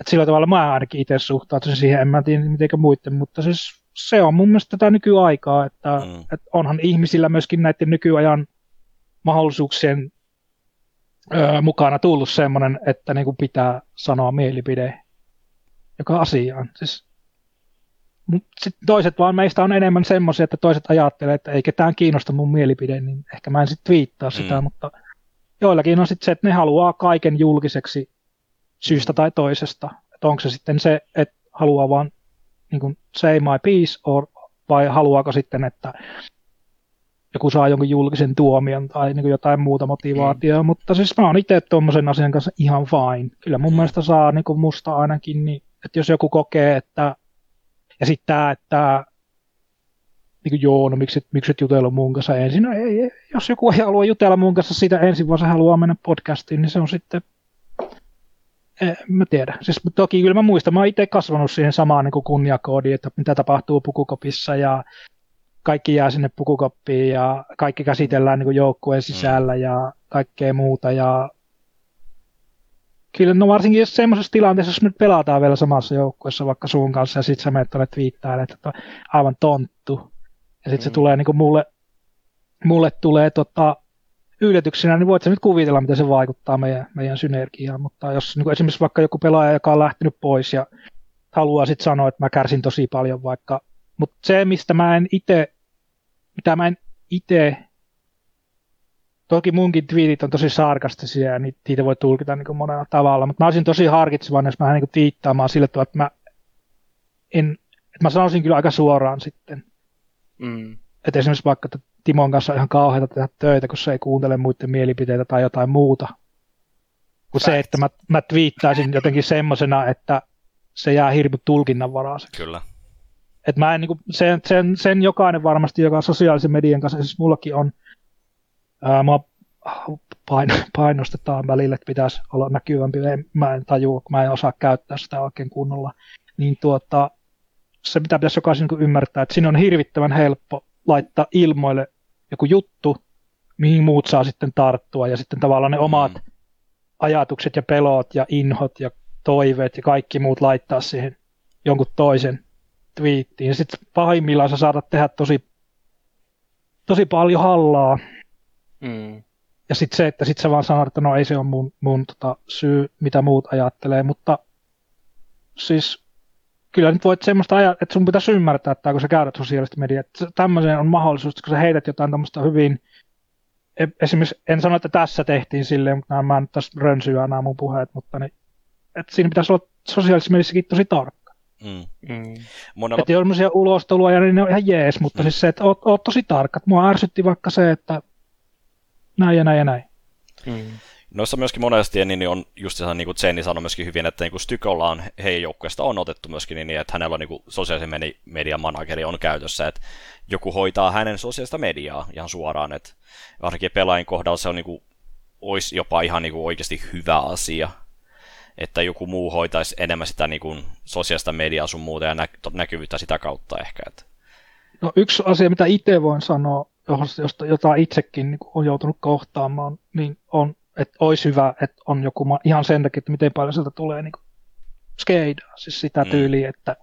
et sillä tavalla mä ainakin itse suhtautuisin siihen, en mä tiedä miten muiden, mutta siis se on mun mielestä tätä nykyaikaa, että, mm. että onhan ihmisillä myöskin näiden nykyajan mahdollisuuksien ö, mukana tullut semmoinen, että niin kuin pitää sanoa mielipide joka asiaan. Siis, sit toiset vaan meistä on enemmän semmoisia, että toiset ajattelee, että ei ketään kiinnosta mun mielipide, niin ehkä mä en sitten viittaa mm. sitä, mutta joillakin on sitten se, että ne haluaa kaiken julkiseksi syystä tai toisesta. Että onko se sitten se, että haluaa vaan niin kuin say my piece, or, vai haluaako sitten, että joku saa jonkun julkisen tuomion tai niin jotain muuta motivaatiota, mm. mutta siis mä oon itse tuommoisen asian kanssa ihan fine. Kyllä mun mm. mielestä saa niin kuin musta ainakin, niin, että jos joku kokee, että ja sitten tämä, että niin kuin, joo, no miksi, miksi et jutella mun kanssa ensin? No ei, ei, jos joku ei halua jutella mun kanssa siitä ensin, vaan se haluaa mennä podcastiin, niin se on sitten en mä tiedä. Siis toki kyllä mä muistan, mä oon itse kasvanut siihen samaan niin kunniakoodiin, että mitä tapahtuu pukukopissa ja kaikki jää sinne pukukoppiin ja kaikki käsitellään niin joukkueen mm. sisällä ja kaikkea muuta. Ja kyllä no varsinkin jos semmoisessa tilanteessa, jos nyt pelataan vielä samassa joukkueessa vaikka sun kanssa ja sit sä menet tuonne twiittailemaan, että aivan tonttu. Ja sitten mm. se tulee niin kuin mulle, mulle tulee tota, yllätyksenä, niin voit nyt kuvitella, miten se vaikuttaa meidän, meidän synergiaan, mutta jos niin esimerkiksi vaikka joku pelaaja, joka on lähtenyt pois ja haluaa sitten sanoa, että mä kärsin tosi paljon vaikka, mutta se, mistä mä en itse, mitä mä en itse toki munkin twiitit on tosi sarkastisia ja niitä voi tulkita niin kuin monella tavalla, mutta mä olisin tosi harkitsevainen, jos mä niin twiittaamaan sillä tavalla, että mä, en, että mä sanoisin kyllä aika suoraan sitten. Mm. Että esimerkiksi vaikka että Timon kanssa on ihan kauheata tehdä töitä, kun se ei kuuntele muiden mielipiteitä tai jotain muuta. Kun se, että mä, mä twiittaisin jotenkin semmosena, että se jää hirveän tulkinnanvaraiseksi. Kyllä. Et mä en, niin kuin, sen, sen, sen, jokainen varmasti, joka sosiaalisen median kanssa, siis mullakin on, ää, mä pain, painostetaan välillä, että pitäisi olla näkyvämpi, mä en tajua, kun mä en osaa käyttää sitä oikein kunnolla, niin tuota, se mitä pitäisi jokaisen niin ymmärtää, että siinä on hirvittävän helppo laittaa ilmoille joku juttu, mihin muut saa sitten tarttua, ja sitten tavallaan ne omat mm. ajatukset ja pelot ja inhot ja toiveet ja kaikki muut laittaa siihen jonkun toisen twiittiin. Ja sitten pahimmillaan sä saatat tehdä tosi, tosi paljon hallaa. Mm. Ja sitten se, että sit sä vaan sanot, että no ei se ole mun, mun tota, syy, mitä muut ajattelee, mutta siis kyllä nyt voit semmoista ajatella, että sun pitäisi ymmärtää, että kun sä käydät sosiaalista mediaa, että tämmöiseen on mahdollisuus, kun sä heität jotain tämmöistä hyvin, e, esimerkiksi en sano, että tässä tehtiin silleen, mutta mä en tässä rönsyä nämä mun puheet, mutta niin, että siinä pitäisi olla sosiaalisessa mediassakin tosi tarkka. Mm. Mm. Monella... Että tämmöisiä ulostuloja, niin ne on ihan jees, mutta mm. siis se, että oot, oot tosi tarkka. Mua ärsytti vaikka se, että näin ja näin ja näin. Mm. Noissa myöskin monesti niin on just se, niin kuin Jenni sanoi myöskin hyvin, että niin Stykolla on heidän joukkueesta on otettu myöskin niin, että hänellä on niin kuin sosiaalisen median manageri on käytössä, että joku hoitaa hänen sosiaalista mediaa ihan suoraan, että varsinkin pelaajien kohdalla se on niin kuin, olisi jopa ihan niin kuin oikeasti hyvä asia, että joku muu hoitaisi enemmän sitä niin kuin sosiaalista mediaa sun muuta ja nä- näkyvyyttä sitä kautta ehkä. Että. No yksi asia, mitä itse voin sanoa, josta, jota itsekin niin on joutunut kohtaamaan, niin on, että olisi hyvä, että on joku, ihan sen takia, että miten paljon sieltä tulee niin skeidaa, siis sitä mm. tyyliä, että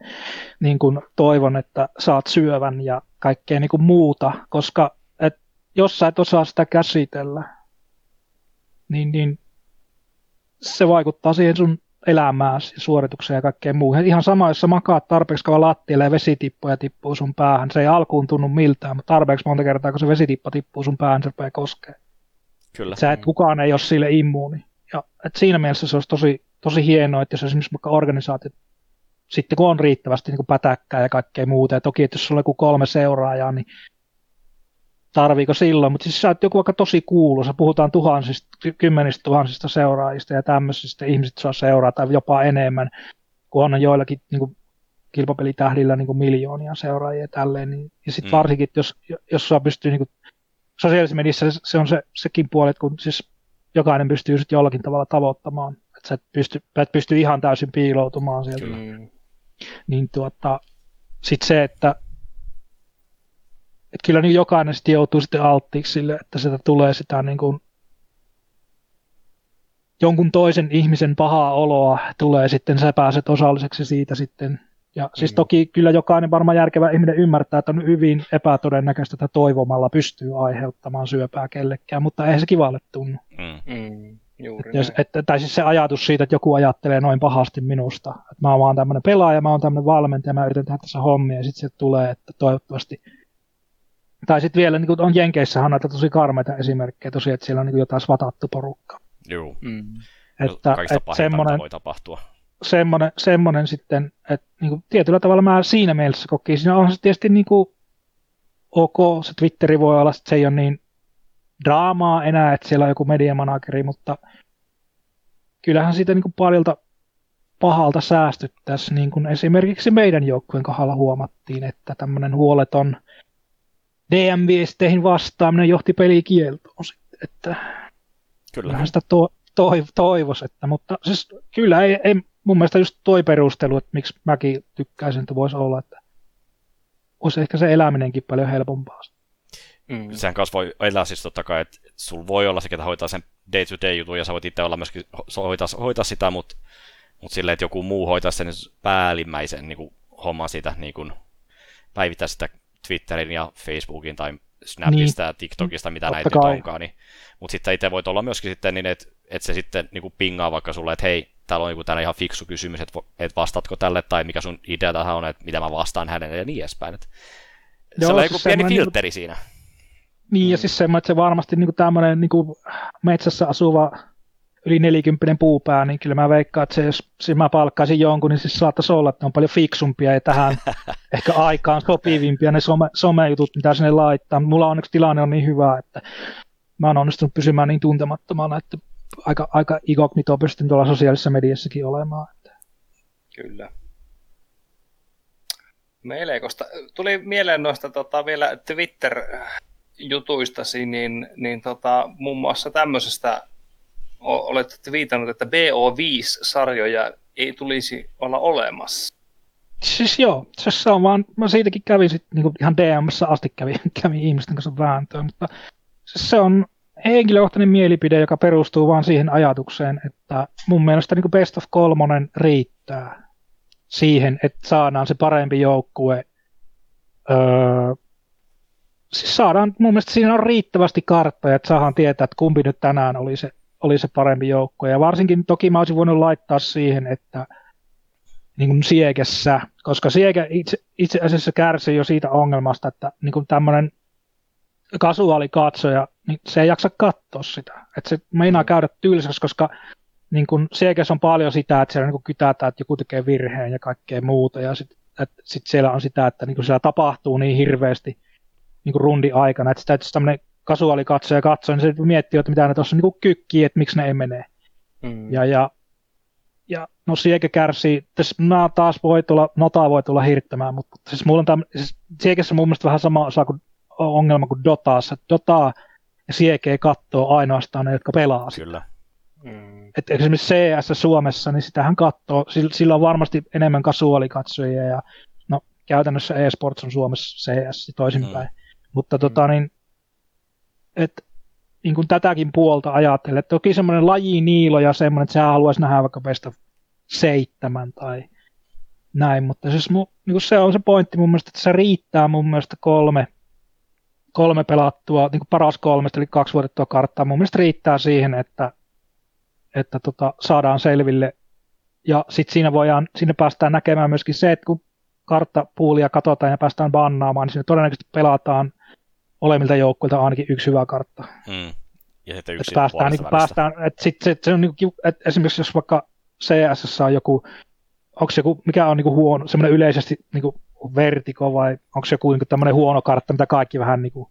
niin kuin toivon, että saat syövän ja kaikkea niin kuin muuta, koska et, jos sä et osaa sitä käsitellä, niin, niin se vaikuttaa siihen sun elämääsi, suoritukseen ja kaikkeen muuhun. Ihan sama, jos sä makaat tarpeeksi kauan lattialle ja vesitippoja tippuu sun päähän. Se ei alkuun tunnu miltään, mutta tarpeeksi monta kertaa, kun se vesitippa tippuu sun päähän, se rupeaa koskee. Kyllä. Sä et, kukaan ei ole sille immuuni. Ja, et siinä mielessä se olisi tosi, tosi hienoa, että jos esimerkiksi vaikka organisaatiot, sitten kun on riittävästi niin pätäkkää ja kaikkea muuta, ja toki, että jos sulla on joku kolme seuraajaa, niin tarviiko silloin, mutta siis sä oot joku vaikka tosi kuuluisa, puhutaan tuhansista, kymmenistä tuhansista seuraajista ja tämmöisistä ihmiset saa seuraa tai jopa enemmän, kun on joillakin niin kuin, kilpapelitähdillä niin kuin miljoonia seuraajia tälleen, niin, ja sitten mm. varsinkin, jos, jos saa pystyy niin kuin, sosiaalisessa mediassa se on se, sekin puoli, että kun siis jokainen pystyy sitten jollakin tavalla tavoittamaan, että sä et pysty, et pysty ihan täysin piiloutumaan sieltä. Mm. Niin tuota, sitten se, että että kyllä niin jokainen sitten joutuu sitten alttiiksi sille, että sitä tulee sitä niin kuin jonkun toisen ihmisen pahaa oloa tulee sitten, sä pääset osalliseksi siitä sitten. Ja siis mm. toki kyllä jokainen varmaan järkevä ihminen ymmärtää, että on hyvin epätodennäköistä, että toivomalla pystyy aiheuttamaan syöpää kellekään, mutta eihän se kivalle tunnu. Mm. Mm. Juuri jos, että, tai siis se ajatus siitä, että joku ajattelee noin pahasti minusta, että mä oon tämmöinen pelaaja, mä oon tämmöinen valmentaja, mä yritän tehdä tässä hommia, ja sitten se tulee, että toivottavasti tai sitten vielä niin on Jenkeissähän on näitä tosi karmeita esimerkkejä tosiaan, että siellä on niin jotain svatattu porukka. Joo. Mm. Että, Kaikista että semmoinen, voi tapahtua. Semmoinen, semmoinen sitten, että niin kuin, tietyllä tavalla mä siinä mielessä kokisin. On se tietysti niin kuin, ok, se Twitteri voi olla, että se ei ole niin draamaa enää, että siellä on joku mediamanageri, mutta kyllähän siitä niin kuin paljolta pahalta säästyttäisiin, niin kuin esimerkiksi meidän joukkueen kohdalla huomattiin, että tämmöinen huoleton DM-viesteihin vastaaminen johti pelikieltoon sitten, että kyllä. sitä to, toiv, toivos, että, mutta siis kyllä ei, ei, mun mielestä just toi perustelu, että miksi mäkin tykkäisin, että voisi olla, että olisi ehkä se eläminenkin paljon helpompaa. Mm. Sehän kanssa voi elää siis totta kai, että sulla voi olla se, ketä hoitaa sen day-to-day jutun, ja sä voit itse olla myöskin hoitaa, hoitaa sitä, mutta, mutta silleen, että joku muu hoitaa sen päällimmäisen niin kuin, homman siitä niin kuin, päivittää sitä Twitterin ja Facebookin tai Snapista niin. ja TikTokista, mitä Totta näitä kai. nyt onkaan. Niin. Mutta sitten itse voit olla myöskin sitten niin, että et se sitten niin kuin pingaa vaikka sulle, että hei, täällä on joku ihan fiksu kysymys, että et vastaatko tälle, tai mikä sun idea tähän on, että mitä mä vastaan hänelle ja niin edespäin. Että Joo, se on joku siis pieni filteri niin, siinä. Niin, ja siis semmoinen, että se varmasti niin tämmöinen niin metsässä asuva yli 40 puupää, niin kyllä mä veikkaan, että se, jos siis mä palkkaisin jonkun, niin siis saattaisi olla, että ne on paljon fiksumpia ja tähän ehkä aikaan sopivimpia ne some, somejutut, mitä sinne laittaa. Mulla onneksi tilanne on niin hyvä, että mä oon onnistunut pysymään niin tuntemattomana, että aika, aika incognito pystyn tuolla sosiaalisessa mediassakin olemaan. Että. Kyllä. Melekosta. Tuli mieleen noista tota, vielä Twitter-jutuistasi, niin, niin tota, muun muassa tämmöisestä olet viitannut, että BO5-sarjoja ei tulisi olla olemassa. Siis joo, se on vaan, mä siitäkin kävin sit, niin ihan DMssä asti kävin, kävin ihmisten kanssa vääntöä, mutta siis se on henkilökohtainen mielipide, joka perustuu vaan siihen ajatukseen, että mun mielestä niin Best of kolmonen riittää siihen, että saadaan se parempi joukkue. Öö, siis saadaan, mun mielestä siinä on riittävästi karttoja, että saadaan tietää, että kumpi nyt tänään oli se oli se parempi joukko. Ja varsinkin toki mä olisin voinut laittaa siihen, että niin kuin Siekessä, koska Sieke itse, itse asiassa kärsii jo siitä ongelmasta, että niin kuin tämmöinen kasuaali katsoja, niin se ei jaksa katsoa sitä. Että se meinaa käydä tylsäksi, koska niin kuin Siekessä on paljon sitä, että siellä niin kuin kytätään, että joku tekee virheen ja kaikkea muuta. Ja sitten sit siellä on sitä, että niin kuin siellä tapahtuu niin hirveästi niin rundi aikana, että sitä, että tämmöinen kasuaalikatsoja katsoo, niin se miettii, että mitä ne tuossa niin kykkii, että miksi ne ei mene. Mm. Ja, ja, ja no Siege kärsii, tässä mä taas voi tulla, Nota voi tulla hirttämään, mutta siis mulla on täm, siis Siegessä mun mielestä vähän sama osa kuin, ongelma kuin Dotaassa. Dota ja Siege katsoo ainoastaan ne, jotka pelaa Kyllä. Mm. Et esimerkiksi CS Suomessa, niin sitähän katsoo, sillä on varmasti enemmän kasuaalikatsojia ja no käytännössä eSports on Suomessa CS ja toisinpäin. Mm. Mutta tota, niin, että niin kuin tätäkin puolta ajatellen. Että toki semmoinen laji niilo ja semmoinen, että sä haluaisi nähdä vaikka best of seitsemän tai näin, mutta siis mu, niin kuin se on se pointti mun mielestä, että se riittää mun mielestä kolme, kolme pelattua, niin kuin paras kolmesta, eli kaksi vuotettua karttaa, mun mielestä riittää siihen, että, että tota, saadaan selville. Ja sitten siinä, voidaan, siinä päästään näkemään myöskin se, että kun karttapuulia katsotaan ja päästään bannaamaan, niin siinä todennäköisesti pelataan olemmilta joukkueilta ainakin yksi hyvä kartta. Mm. Ja sitten yksi että päästään, niin päästään että sit, sit, se on niin kuin, että esimerkiksi jos vaikka CS on joku, onko joku, mikä on niin kuin huono, semmoinen yleisesti niin kuin vertiko vai onko se joku niin tämmöinen huono kartta, mitä kaikki vähän niin kuin...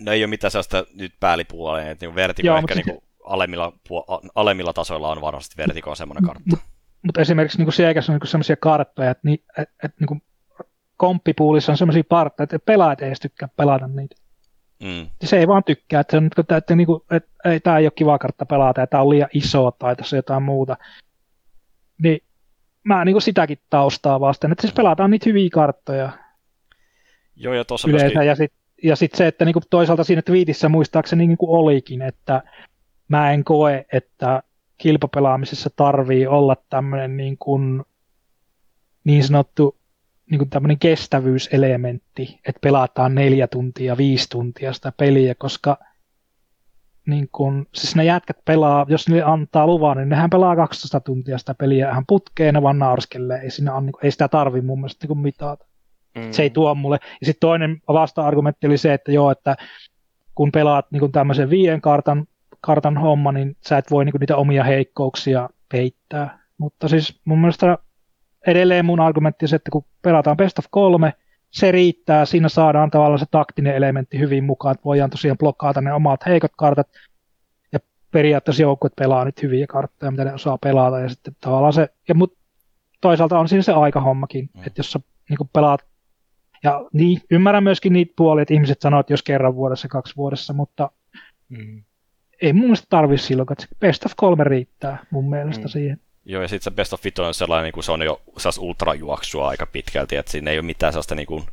No ei ole mitään sellaista nyt päällipuoleen, että niin vertiko Joo, ehkä niin kuin alemmilla, alemmilla tasoilla on varmasti vertiko semmoinen kartta. Mutta mut esimerkiksi niin kuin on niin semmoisia karttoja, että, niin, että, että niin kuin komppipuulissa on sellaisia partteja, että pelaajat ei edes tykkää pelata niitä. Mm. Se ei vaan tykkää, että, se että, että, niin kuin, että ei, tämä ei ole kiva kartta pelata ja tämä on liian iso tai tässä jotain muuta. Niin mä niin kuin sitäkin taustaa vasten, että siis pelataan niitä hyviä karttoja. Joo, ja tuossa yleensä, myöskin... ja sitten ja sit se, että niin kuin toisaalta siinä twiitissä muistaakseni niin kuin olikin, että mä en koe, että kilpapelaamisessa tarvii olla tämmöinen niin, kuin, niin sanottu niin kuin tämmöinen kestävyyselementti, että pelataan neljä tuntia, viisi tuntia sitä peliä, koska niin kun, siis ne jätkät pelaa, jos ne antaa luvan, niin nehän pelaa 12 tuntia sitä peliä, hän putkee, ne vaan naurskelee, ei, siinä on, niin ei sitä tarvi mun mielestä niin mitata. Mm. Se ei tuo mulle. Ja sitten toinen vasta-argumentti oli se, että joo, että kun pelaat niin tämmöisen viien kartan, kartan homma, niin sä et voi niin niitä omia heikkouksia peittää. Mutta siis mun mielestä edelleen mun argumentti on se, että kun pelataan best of kolme, se riittää, siinä saadaan tavallaan se taktinen elementti hyvin mukaan, että voidaan tosiaan blokkaata ne omat heikot kartat, ja periaatteessa joukkueet pelaa nyt hyviä karttoja, mitä ne osaa pelata, ja sitten tavallaan se, ja mut toisaalta on siinä se aikahommakin, mm. että jos sä niin pelaat, ja niin, ymmärrän myöskin niitä puolia, että ihmiset sanoo, että jos kerran vuodessa, kaksi vuodessa, mutta mm. ei mun mielestä tarvitse silloin, että best of kolme riittää mun mielestä mm. siihen. Joo, ja sitten se Best of Fit on sellainen, niin kuin se on jo ultrajuoksua aika pitkälti, että siinä ei ole mitään sellaista, niin kuin,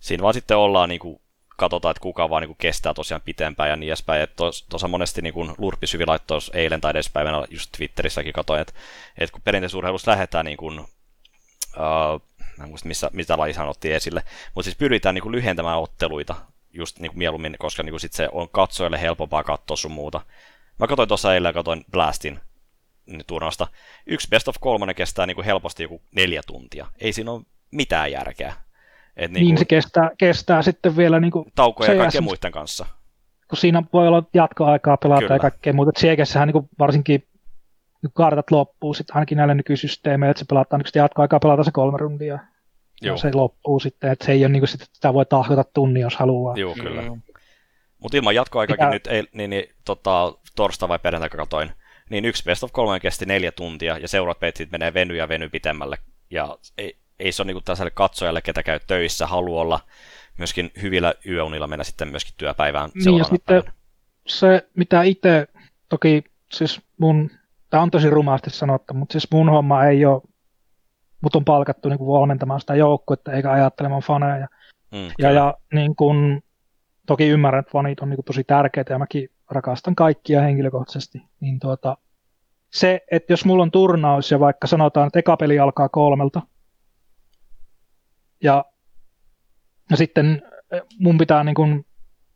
siinä vaan sitten ollaan, niin kuin, katsotaan, että kuka vaan niin kuin, kestää tosiaan pitempään ja niin edespäin. Tuossa monesti niin kuin Lurpi Syvi laittoi eilen tai edespäivänä, just Twitterissäkin katsoin, että, että kun perinteisurheilussa lähdetään niin kuin, uh, mä en muista missä, mitä laji sanottiin esille, mutta siis pyritään niin kuin, lyhentämään otteluita just niin kuin mieluummin, koska niin kuin, sit se on katsojalle helpompaa katsoa sun muuta. Mä katsoin tuossa eilen katsoin Blastin turnausta. Yksi best of kolmonen kestää niin kuin helposti joku neljä tuntia. Ei siinä ole mitään järkeä. Et niin, niin se kestää, kestää sitten vielä niin kuin taukoja ja CS kaikkien muiden kanssa. kun siinä voi olla jatkoaikaa pelata Kyllä. ja kaikkea muuta. Siegessähän niin varsinkin niin kartat loppuu sitten ainakin näillä nykysysteemeillä, että se pelataan niin jatkoaikaa pelata se kolme rundia. Joo. Ja se loppuu sitten, että se ei ole niin kuin sit, että sitä voi tahkota tunnin, jos haluaa. Joo, kyllä. Mm. Mutta ilman jatkoaikakin Mitä- nyt, ei, niin, niin tota, torstai vai perjantai katoin, niin yksi best of kolme kesti neljä tuntia, ja seuraat pelit sit menee veny ja veny pitemmälle. Ja ei, ei se ole niinku tällaiselle katsojalle, ketä käy töissä, haluaa olla myöskin hyvillä yöunilla mennä sitten myöskin työpäivään Niin, ja sitten päivänä. se, mitä itse, toki siis mun, tämä on tosi rumaasti sanottu, mutta siis mun homma ei ole, mut on palkattu niin kuin valmentamaan sitä joukkuetta eikä ajattelemaan faneja. Mm, Ja, kyllä. ja niin kun, toki ymmärrän, että fanit on niin kuin tosi tärkeitä ja mäkin rakastan kaikkia henkilökohtaisesti. Niin tuota, se, että jos mulla on turnaus ja vaikka sanotaan, että eka peli alkaa kolmelta ja, ja sitten eh, mun pitää niin kuin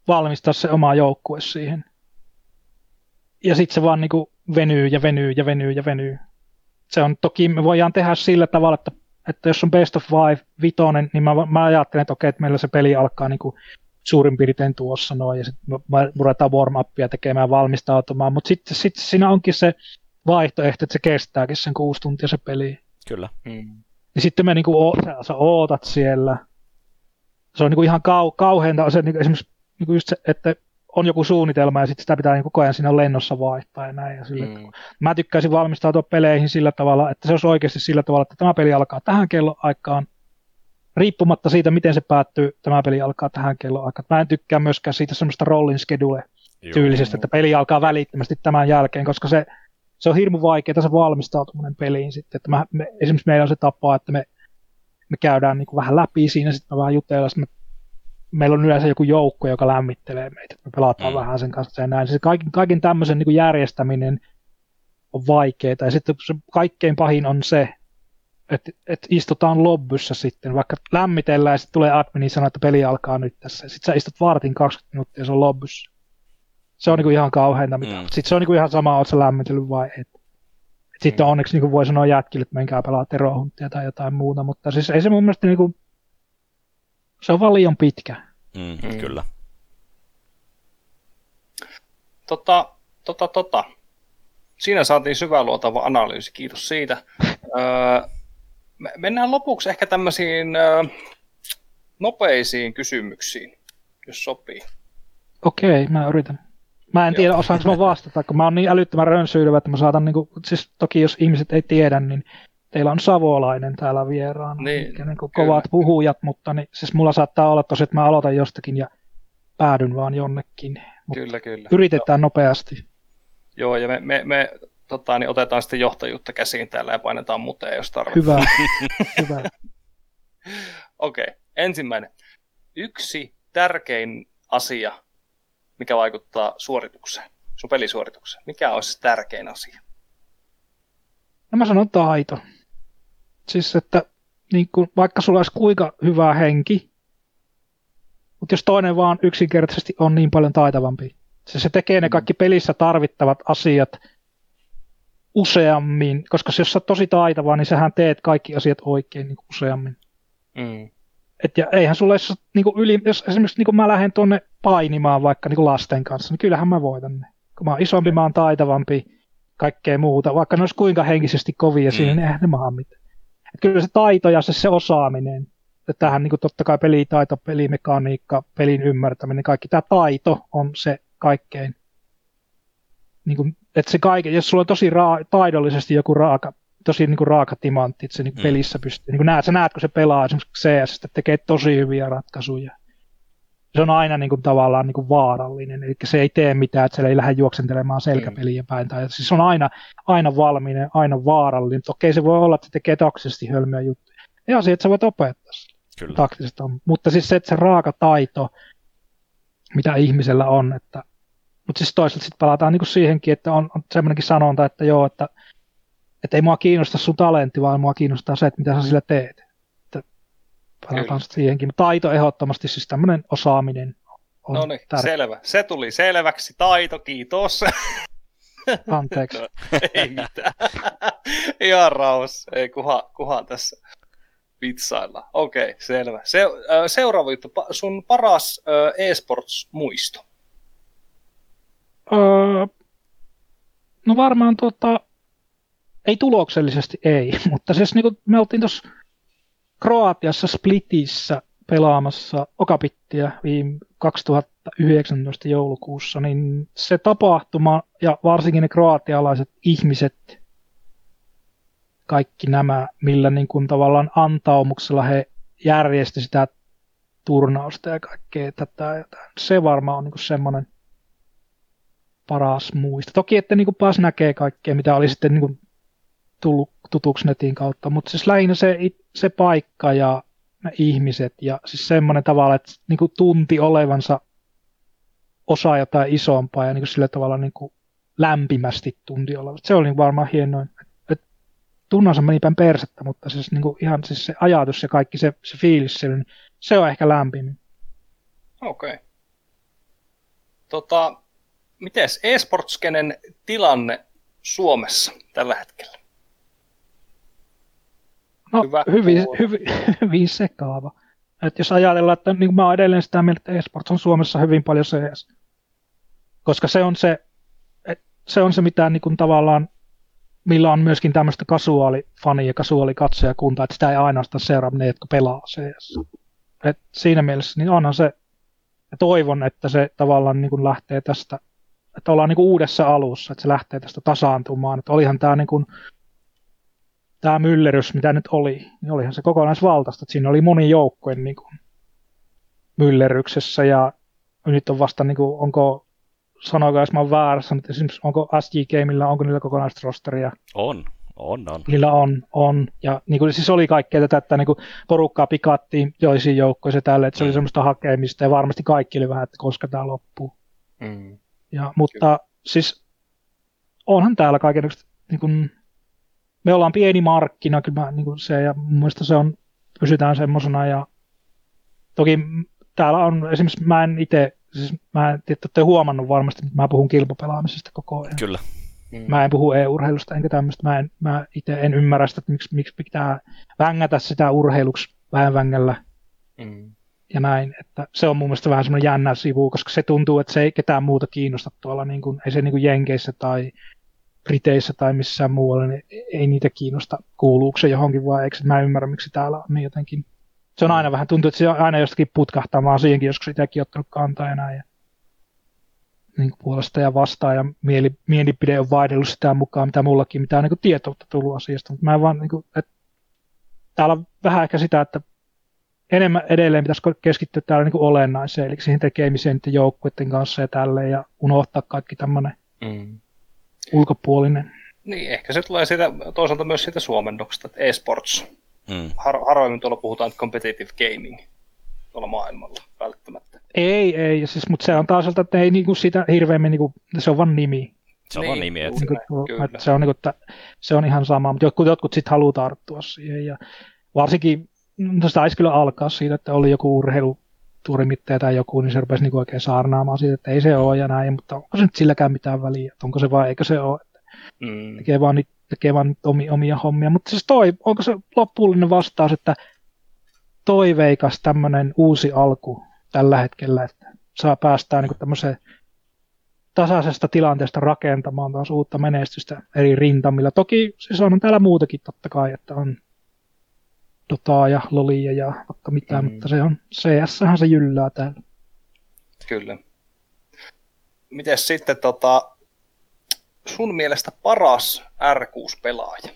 valmistaa se oma joukkue siihen. Ja sitten se vaan niin kuin venyy ja venyy ja venyy ja venyy. Se on toki, me voidaan tehdä sillä tavalla, että, että jos on best of five, vitonen, niin mä, mä ajattelen, että okei, että meillä se peli alkaa niin kuin suurin piirtein tuossa noin, ja sitten ruvetaan warm-upia tekemään, valmistautumaan, mutta sitten sit siinä onkin se vaihtoehto, että se kestääkin sen kuusi tuntia se peli. kyllä. Mm. Niin sitten me niinku, o- sä, sä ootat siellä. Se on niinku ihan kau, kauheinta, se niinku esimerkiksi niinku just se, että on joku suunnitelma ja sitten sitä pitää niinku koko ajan siinä lennossa vaihtaa ja näin. Ja sille, Mm. Mä tykkäisin valmistautua peleihin sillä tavalla, että se olisi oikeasti sillä tavalla, että tämä peli alkaa tähän kelloaikaan, riippumatta siitä, miten se päättyy, tämä peli alkaa tähän kelloaikaan. Mä en tykkää myöskään siitä semmoista rollin schedule tyylisestä, että peli alkaa välittömästi tämän jälkeen, koska se, se on hirmu vaikeaa se valmistautuminen peliin sitten. Että mä, me, esimerkiksi meillä on se tapa, että me, me käydään niin kuin vähän läpi siinä, sitten me vähän jutellaan, sitten me, meillä on yleensä joku joukko, joka lämmittelee meitä, että me pelataan Mm. vähän sen kanssa ja näin. Se kaiken, kaiken tämmöisen niin kuin järjestäminen on vaikeaa. Ja sitten se kaikkein pahin on se, että, että istutaan lobbyssä sitten, vaikka lämmitellään ja sitten tulee admini sanoo, että peli alkaa nyt tässä. Sitten sä istut vartin 20 minuuttia ja se on lobbyssä. Se on niinku ihan kauheinta. Mitä. Mm. Sitten se on niinku ihan sama, oot sä lämmitellyt vai et. Et sitten Mm. onneksi niinku voi sanoa jätkille, että menkää pelaa terohunttia tai jotain muuta, mutta siis ei se mun mielestä niinku, se on vaan liian pitkä. Mm, Mm. Kyllä. Tota, tota, tota. Siinä saatiin syväluotava analyysi, kiitos siitä. Öö, mennään lopuksi ehkä tämmöisiin nopeisiin kysymyksiin, jos sopii. Okei, mä yritän. Mä en tiedä, osaanko mä vastata, kun mä oon niin älyttömän rönsyilevä, että mä saatan, niinku, siis toki jos ihmiset ei tiedä, niin teillä on savolainen täällä vieraana, Niin, niin, niinku kyllä. kovat puhujat, mutta niin, siis mulla saattaa olla tosi, että mä aloitan jostakin ja päädyn vaan jonnekin. Mut Kyllä, kyllä. yritetään nopeasti. Joo, ja me, me, me tota, niin otetaan sitten johtajuutta käsiin täällä ja painetaan muteen, jos tarvitsee. Hyvä. Hyvä. Okei, ensimmäinen. Yksi tärkein asia, mikä vaikuttaa suoritukseen, sun pelisuoritukseen. Mikä olisi se tärkein asia? No mä sanon taito. Siis, että niin kun, vaikka sulla olisi kuinka hyvä henki, mutta jos toinen vaan yksinkertaisesti on niin paljon taitavampi, se, se tekee ne kaikki pelissä tarvittavat asiat useammin, koska jos sä oot tosi taitava, niin sähän teet kaikki asiat oikein niin kuin useammin. Mm. Et ja eihän sulle, jos, niin kuin yli, jos esimerkiksi niin kuin mä lähden tuonne painimaan vaikka niin kuin lasten kanssa, niin kyllähän mä voitan ne. Kun mä oon isompi, mä oon taitavampi, kaikkea muuta. Vaikka ne olisi kuinka henkisesti kovia Mm. siinä, niin eihän ne maha mitään. Et kyllä se taito ja se, se osaaminen, että tähän niin kuin totta kai pelitaito, pelimekaniikka, pelin ymmärtäminen, kaikki tämä taito on se kaikkein. Niin kuin, että se kaiken, jos sulla on tosi raa, taidollisesti joku raaka, tosi niin kuin raaka timantti, että se niin Mm. pelissä pystyy, niin kuin näet, sä näet, kun se pelaa esimerkiksi CS, että tekee tosi hyviä ratkaisuja. Se on aina niin kuin, tavallaan niin kuin vaarallinen, eli se ei tee mitään, että se ei lähde juoksentelemaan selkäpeliä päin. Tai, siis se on aina, aina valmiinen, aina vaarallinen. Okei, se voi olla, että se tekee taktisesti hölmöjä juttuja. Ja se, että sä voit opettaa Kyllä. taktisesti. Mutta siis se, että se raaka taito, mitä ihmisellä on, että mutta siis toisaalta sitten palataan niinku siihenkin, että on, on semmoinenkin sanonta, että joo, että, että ei mua kiinnosta sun talentti, vaan mua kiinnostaa se, että mitä sä sillä teet. Että palataan sitten siihenkin. Taito ehdottomasti, siis tämmöinen osaaminen on No niin, selvä. Se tuli selväksi. Taito, kiitos. Anteeksi. ei mitään. Ihan raus. Ei, kuhan, kuhan tässä. Vitsailla. Okei, okay, selvä. Se, seuraava juttu, sun paras e-sports-muisto? Öö, no varmaan tota, ei tuloksellisesti ei, mutta siis niin me oltiin tuossa Kroatiassa Splitissä pelaamassa Okapittia viime 2019 joulukuussa, niin se tapahtuma ja varsinkin ne kroatialaiset ihmiset, kaikki nämä, millä niin kuin tavallaan antaumuksella he järjesti sitä turnausta ja kaikkea tätä. Se varmaan on niin semmoinen paras muista. Toki, että niin kuin pääs näkee kaikkea, mitä oli sitten niin kuin tullut tutuksi netin kautta, mutta siis lähinnä se, se paikka ja ne ihmiset ja siis semmoinen tavalla, että niin kuin tunti olevansa osa jotain isompaa ja niin kuin sillä tavalla niin kuin lämpimästi tunti olevansa. Se oli varmaan hienoin. Tunnansa meni päin persettä, mutta siis niin kuin ihan siis se ajatus ja kaikki se, se fiilis, se, se on ehkä lämpimin. Okei. Okay. Tota, mites e-sportskenen tilanne Suomessa tällä hetkellä? No, Hyvä. hyvin, hyvin, hyvin sekaava. Et jos ajatellaan, että niin mä oon edelleen sitä mieltä, että esports on Suomessa hyvin paljon CS. Koska se on se, se, on se mitä niin kuin tavallaan, millä on myöskin tämmöistä kasuaalifani ja kasuaalikatsojakuntaa, että sitä ei ainoastaan seuraa ne, jotka pelaa CS. Et siinä mielessä niin onhan se, ja toivon, että se tavallaan niin kuin lähtee tästä, että ollaan niin kuin uudessa alussa, että se lähtee tästä tasaantumaan. Että olihan tämä niin kuin tämä myllerys, mitä nyt oli, niin olihan se kokonaisvaltaista, että siinä oli moni joukkojen niin kuin, myllerryksessä ja nyt on vasta, niin kuin, onko, sanokaa jos mä oon väärässä, mutta esimerkiksi onko SG Gameilla, onko niillä kokonaista rosteria? On, on, on. Niillä on, on. Ja niin kuin, siis oli kaikkea tätä, että niin kuin, porukkaa pikattiin joisiin joukkoihin tälle, että se oli mm. semmoista hakemista ja varmasti kaikki oli vähän, että koska tämä loppuu. Mm. Ja, mutta Kyllä. siis onhan täällä kaiken niin kuin, me ollaan pieni markkina kyllä niin kuin se, ja mun mielestä se on, pysytään semmoisena, ja toki täällä on esimerkiksi, mä en itse, siis mä en tiedä, että huomannut varmasti, mutta mä puhun kilpapelaamisesta koko ajan. Kyllä. Mm. Mä en puhu e-urheilusta enkä tämmöistä, mä, en, mä itse en ymmärrä sitä, että miksi, miksi pitää vängätä sitä urheiluksi väenvängällä mm. Ja näin, että se on mun mielestä vähän semmoinen jännä sivu, koska se tuntuu, että se ei ketään muuta kiinnosta tuolla, niin kuin, ei se niin kuin Jenkeissä tai Briteissä tai missään muualla, niin ei niitä kiinnosta kuuluuko se johonkin vai eikö mä ymmärrä, miksi täällä on niin jotenkin. Se on aina vähän, tuntuu, että se on aina jostakin putkahtaa, mä siihenkin joskus itsekin ottanut kantaa ja näin. Ja niin kuin puolesta ja vastaan ja mieli, mielipide on vaihdellut sitä mukaan, mitä mullakin, mitä on niin kuin tietoutta tullut asiasta, mutta mä vaan, niin kuin, että täällä on vähän ehkä sitä, että enemmän edelleen pitäisi keskittyä täällä niin kuin olennaiseen, eli siihen tekemiseen niiden joukkueiden kanssa ja tälleen, ja unohtaa kaikki tämmöinen mm ulkopuolinen. Niin, ehkä se tulee siitä, toisaalta myös siitä suomennoksesta, että esports. Mm. Har, harvemmin tuolla puhutaan competitive gaming tuolla maailmalla välttämättä. Ei, ei, siis, mutta se on taas että ei niinku sitä hirveämmin, niinku, se on vain nimi. Se on niin, vain nimi. Että... Kyllä, että se, on, niinku, että se on ihan sama, mutta jotkut, jotkut sitten haluaa tarttua siihen. Ja varsinkin, no se taisi kyllä alkaa siitä, että oli joku urheilu tuurimittaja tai joku, niin se rupesi niin oikein saarnaamaan siitä, että ei se ole ja näin, mutta onko se nyt silläkään mitään väliä, että onko se vai eikö se ole, että mm. tekee vaan, tekee vaan omia, omia hommia, mutta siis toi, onko se loppuullinen vastaus, että toiveikas tämmöinen uusi alku tällä hetkellä, että saa päästään niin tämmöiseen tasaisesta tilanteesta rakentamaan taas uutta menestystä eri rintamilla. Toki siis on täällä muutakin totta kai, että on Dotaa ja Lolia ja vaikka mitään, mm. mutta se on cs se jyllää täällä. Kyllä. Miten sitten tota, sun mielestä paras R6-pelaaja?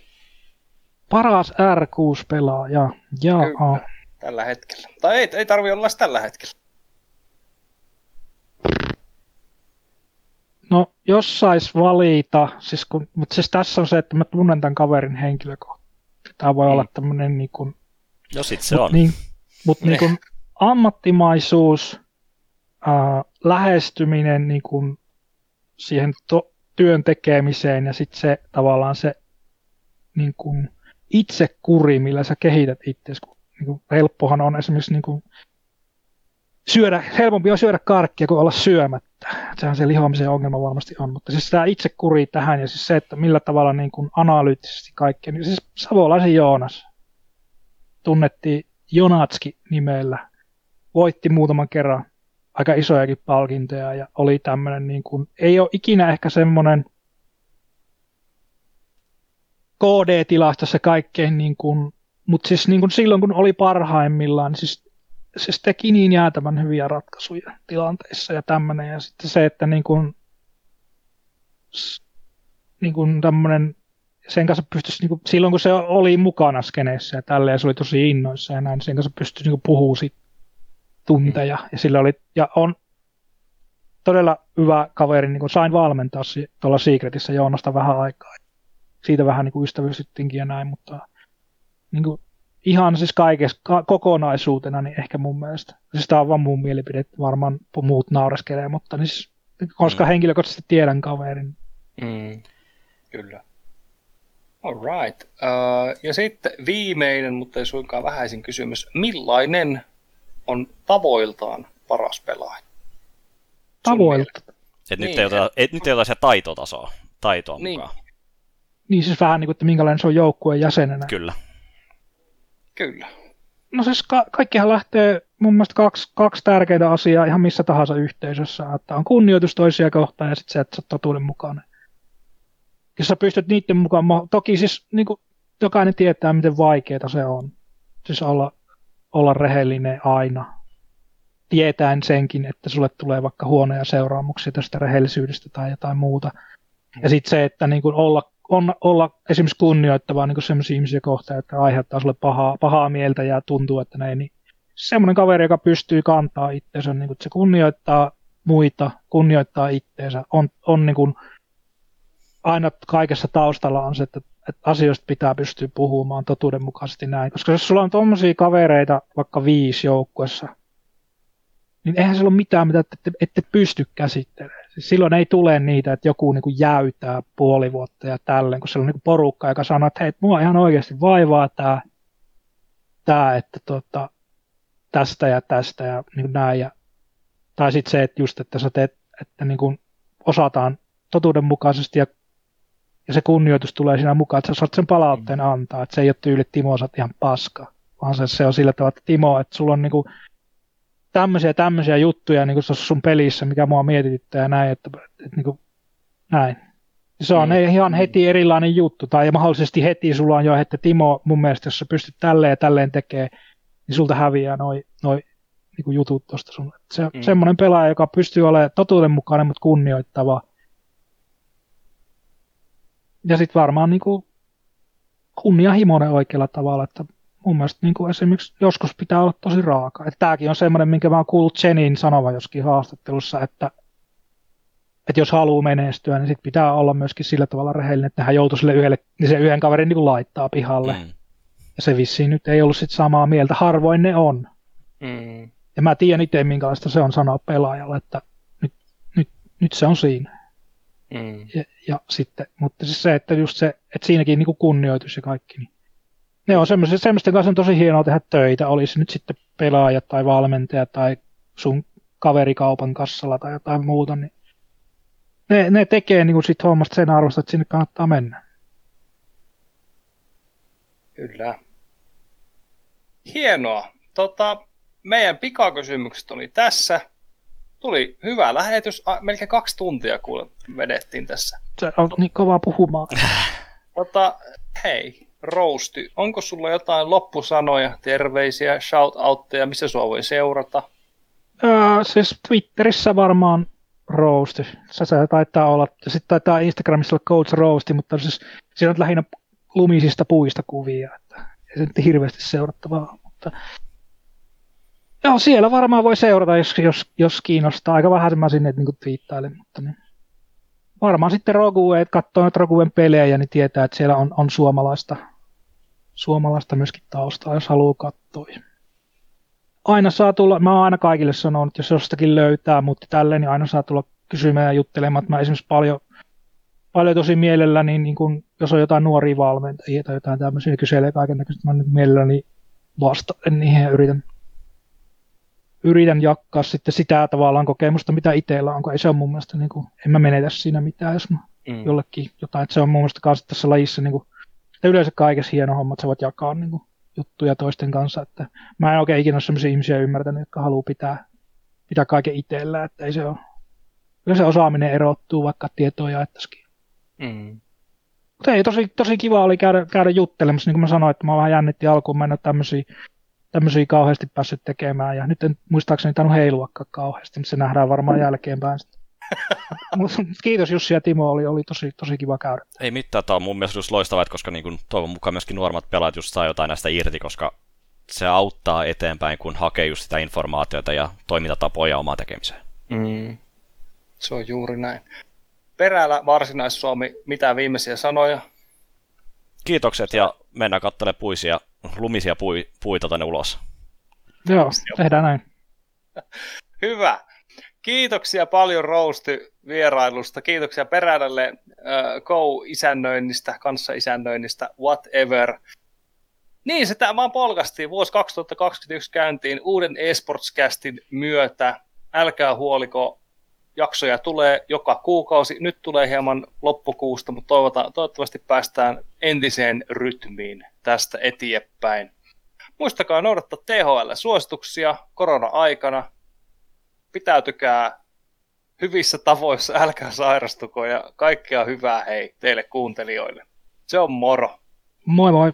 Paras R6-pelaaja, jaa. Kyllä, tällä hetkellä. Tai ei, ei tarvi olla tällä hetkellä. No, jos sais valita, siis kun, mutta siis tässä on se, että mä tunnen tämän kaverin henkilökohtaisesti. Tämä voi mm. olla tämmöinen niin kuin No sit se mut on. Niin, mutta niin kuin ammattimaisuus, äh, lähestyminen niin kuin siihen to, työn tekemiseen ja sitten se tavallaan se niin kuin itsekuri, millä sä kehität itse. Niin helppohan on esimerkiksi niin kuin syödä, helpompi on syödä karkkia kuin olla syömättä. Sehän se lihoamisen ongelma varmasti on, mutta siis tämä itsekuri tähän ja siis se, että millä tavalla niin kuin analyyttisesti kaikkea, niin siis Savolaisen Joonas, tunnettiin Jonatski nimellä. Voitti muutaman kerran aika isojakin palkintoja ja oli tämmöinen, niin kuin, ei ole ikinä ehkä semmoinen KD-tilastossa kaikkein, niin kuin, mutta siis niin kuin silloin kun oli parhaimmillaan, niin siis, siis teki niin jäätävän hyviä ratkaisuja tilanteissa ja tämmöinen. Ja sitten se, että niin kuin, niin kuin tämmöinen, sen kanssa pystyisi, niin kuin, silloin kun se oli mukana skeneessä ja tälleen, se oli tosi innoissa ja näin, sen kanssa pystyisi niin puhumaan sit tunteja. Ja sillä oli, ja on todella hyvä kaveri, niin kuin sain valmentaa tuolla Secretissä Joonasta vähän aikaa. Siitä vähän niin kuin ja näin, mutta niin kuin, ihan siis kaikessa ka- kokonaisuutena, niin ehkä mun mielestä, siis tämä on vaan mun mielipide, varmaan muut naureskelee, mutta niin siis, koska mm. henkilökohtaisesti tiedän kaverin. Mm. Kyllä. Alright. Uh, ja sitten viimeinen, mutta ei suinkaan vähäisin kysymys. Millainen on tavoiltaan paras pelaaja? Tavoilta? Et niin, nyt, ei ota, et, nyt ei ota se taitotasoa, taitoa niin. mukaan. Niin siis vähän niin kuin, että minkälainen se on joukkueen jäsenenä. Kyllä. Kyllä. No siis ka- kaikkihan lähtee mun mielestä kaksi, kaksi tärkeää asiaa ihan missä tahansa yhteisössä, että on kunnioitus toisia kohtaan ja sitten se, että sä oot totuuden mukainen. Jos sä pystyt niiden mukaan, toki siis niin kuin, jokainen tietää, miten vaikeaa se on. Siis olla, olla rehellinen aina. Tietäen senkin, että sulle tulee vaikka huonoja seuraamuksia tästä rehellisyydestä tai jotain muuta. Ja sitten se, että niin kuin olla on, olla esimerkiksi kunnioittavaa niin sellaisia ihmisiä kohtaan, että aiheuttaa sulle pahaa, pahaa mieltä ja tuntuu, että näin, niin semmoinen kaveri, joka pystyy kantaa itseensä, niin kuin, että se kunnioittaa muita, kunnioittaa itseensä, on, on niin kuin, aina kaikessa taustalla on se, että, että asioista pitää pystyä puhumaan totuudenmukaisesti näin. Koska jos sulla on tuommoisia kavereita vaikka viisi joukkuessa, niin eihän sillä ole mitään, mitä ette, ette pysty käsittelemään. Siis silloin ei tule niitä, että joku niin kuin jäytää puoli vuotta ja tälleen, kun siellä on niin kuin porukka, joka sanoo, että hei, mua ihan oikeasti vaivaa tämä, tämä että tota, tästä ja tästä ja niin kuin näin. Ja, tai sitten se, että just, että sä teet, että niin kuin osataan totuudenmukaisesti ja, ja se kunnioitus tulee siinä mukaan, että sä saat sen palautteen mm. antaa, että se ei ole tyyli, Timo, sä ihan paska, vaan se, se on sillä tavalla, että Timo, että sulla on niin kuin tämmöisiä tämmöisiä juttuja niin kuin sun pelissä, mikä mua mietityttää ja näin, että, että, että niin kuin, näin. Se on mm. ihan heti erilainen juttu, tai mahdollisesti heti sulla on jo, että Timo, mun mielestä jos sä pystyt tälleen ja tälleen tekemään, niin sulta häviää noi, noi niin kuin jutut tuosta sun. Se, mm. Semmoinen pelaaja, joka pystyy olemaan totuudenmukainen, mutta kunnioittava. Ja sitten varmaan niin kuin kunnianhimoinen oikealla tavalla, että mun mielestä niin kuin esimerkiksi joskus pitää olla tosi raaka. Että tämäkin on semmoinen, minkä mä oon kuullut Jenin sanova joskin haastattelussa, että, että jos haluaa menestyä, niin sit pitää olla myöskin sillä tavalla rehellinen, että hän joutuu sille yhdelle, niin se yhden kaverin niin kuin laittaa pihalle. Mm. Ja se vissiin nyt ei ollut sit samaa mieltä. Harvoin ne on. Mm. Ja mä tiedän itse, minkälaista se on sanoa pelaajalle, että nyt, nyt, nyt se on siinä. Mm. Ja, ja, sitten, mutta siis se, että just se, että siinäkin niin kuin kunnioitus ja kaikki, niin ne on semmoisia, semmoisten kanssa on tosi hienoa tehdä töitä, olisi nyt sitten pelaaja tai valmentaja tai sun kaverikaupan kassalla tai jotain muuta, niin ne, ne tekee niin sit hommasta sen arvosta, että sinne kannattaa mennä. Kyllä. Hienoa. Tota, meidän pikakysymykset oli tässä. Tuli hyvä lähetys. Melkein kaksi tuntia kuule vedettiin tässä. Se on niin kovaa puhumaan. Tota, hei, Rousti, onko sulla jotain loppusanoja, terveisiä, shoutoutteja, missä sua voi seurata? Öö, siis Twitterissä varmaan Roasti. Se, se taitaa olla, ja sitten taitaa Instagramissa olla Coach Roasti, mutta siis siinä on lähinnä lumisista puista kuvia, että ei se nyt hirveästi seurattavaa, mutta Joo, siellä varmaan voi seurata, jos, jos, jos kiinnostaa. Aika vähän mä sinne niin twiittailen, mutta niin. varmaan sitten Rogue, että katsoo noita Roguen pelejä, niin tietää, että siellä on, on suomalaista suomalaista myöskin taustaa, jos haluaa katsoa. Aina saa tulla, mä oon aina kaikille sanonut, että jos jostakin löytää, mutta tälleen, niin aina saa tulla kysymään ja juttelemaan. Mä esimerkiksi paljon, paljon tosi mielelläni, niin kun, jos on jotain nuoria valmentajia tai jotain tämmöisiä, niin kyselee kaiken näköistä, mä nyt mielelläni vastaan niihin ja yritän, yritän jakaa sitten sitä tavallaan kokemusta, mitä itsellä on, kun ei se ole mun mielestä, niin kuin, en mä menetä siinä mitään, jos mä mm. jollekin jotain, että se on mun mielestä kanssa tässä lajissa niin kuin, ja yleensä kaikessa hieno homma, että sä voit jakaa niin kuin juttuja toisten kanssa. Että mä en oikein ikinä ole sellaisia ihmisiä ymmärtänyt, jotka haluaa pitää, pitää kaiken itsellä, että ei se ole. Kyllä se osaaminen erottuu, vaikka tietoa jaettaisikin. Mm. Mutta ei, tosi, tosi kiva oli käydä, käydä juttelemassa, niin kuin mä sanoin, että mä vähän jännitti alkuun, mä en ole tämmöisiä, tämmöisiä kauheasti päässyt tekemään, ja nyt en muistaakseni tainnut heiluakaan kauheasti, mutta se nähdään varmaan jälkeenpäin. Kiitos Jussi ja Timo, oli, oli tosi, tosi kiva käydä. Ei mitään, tämä on mun mielestä just loistavaa, koska niin kuin, toivon mukaan myöskin nuoremmat pelaajat just saa jotain näistä irti, koska se auttaa eteenpäin, kun hakee just sitä informaatiota ja toimintatapoja omaan tekemiseen. Mm. Se on juuri näin. Peräällä Varsinais-Suomi, mitä viimeisiä sanoja? Kiitokset ja mennään katselemaan puisia, lumisia pui, puita tänne ulos. Joo, tehdään näin. Hyvä. Kiitoksia paljon Rousti vierailusta. Kiitoksia Perälälle äh, Go-isännöinnistä, kanssa-isännöinnistä, whatever. Niin, se tämä vaan polkastiin. Vuosi 2021 käyntiin uuden eSportscastin myötä. Älkää huoliko, jaksoja tulee joka kuukausi. Nyt tulee hieman loppukuusta, mutta toivotaan, toivottavasti päästään entiseen rytmiin tästä eteenpäin. Muistakaa noudattaa THL-suosituksia korona-aikana. Pitäytykää hyvissä tavoissa, älkää sairastuko ja kaikkea hyvää hei teille kuuntelijoille. Se on moro. Moi moi!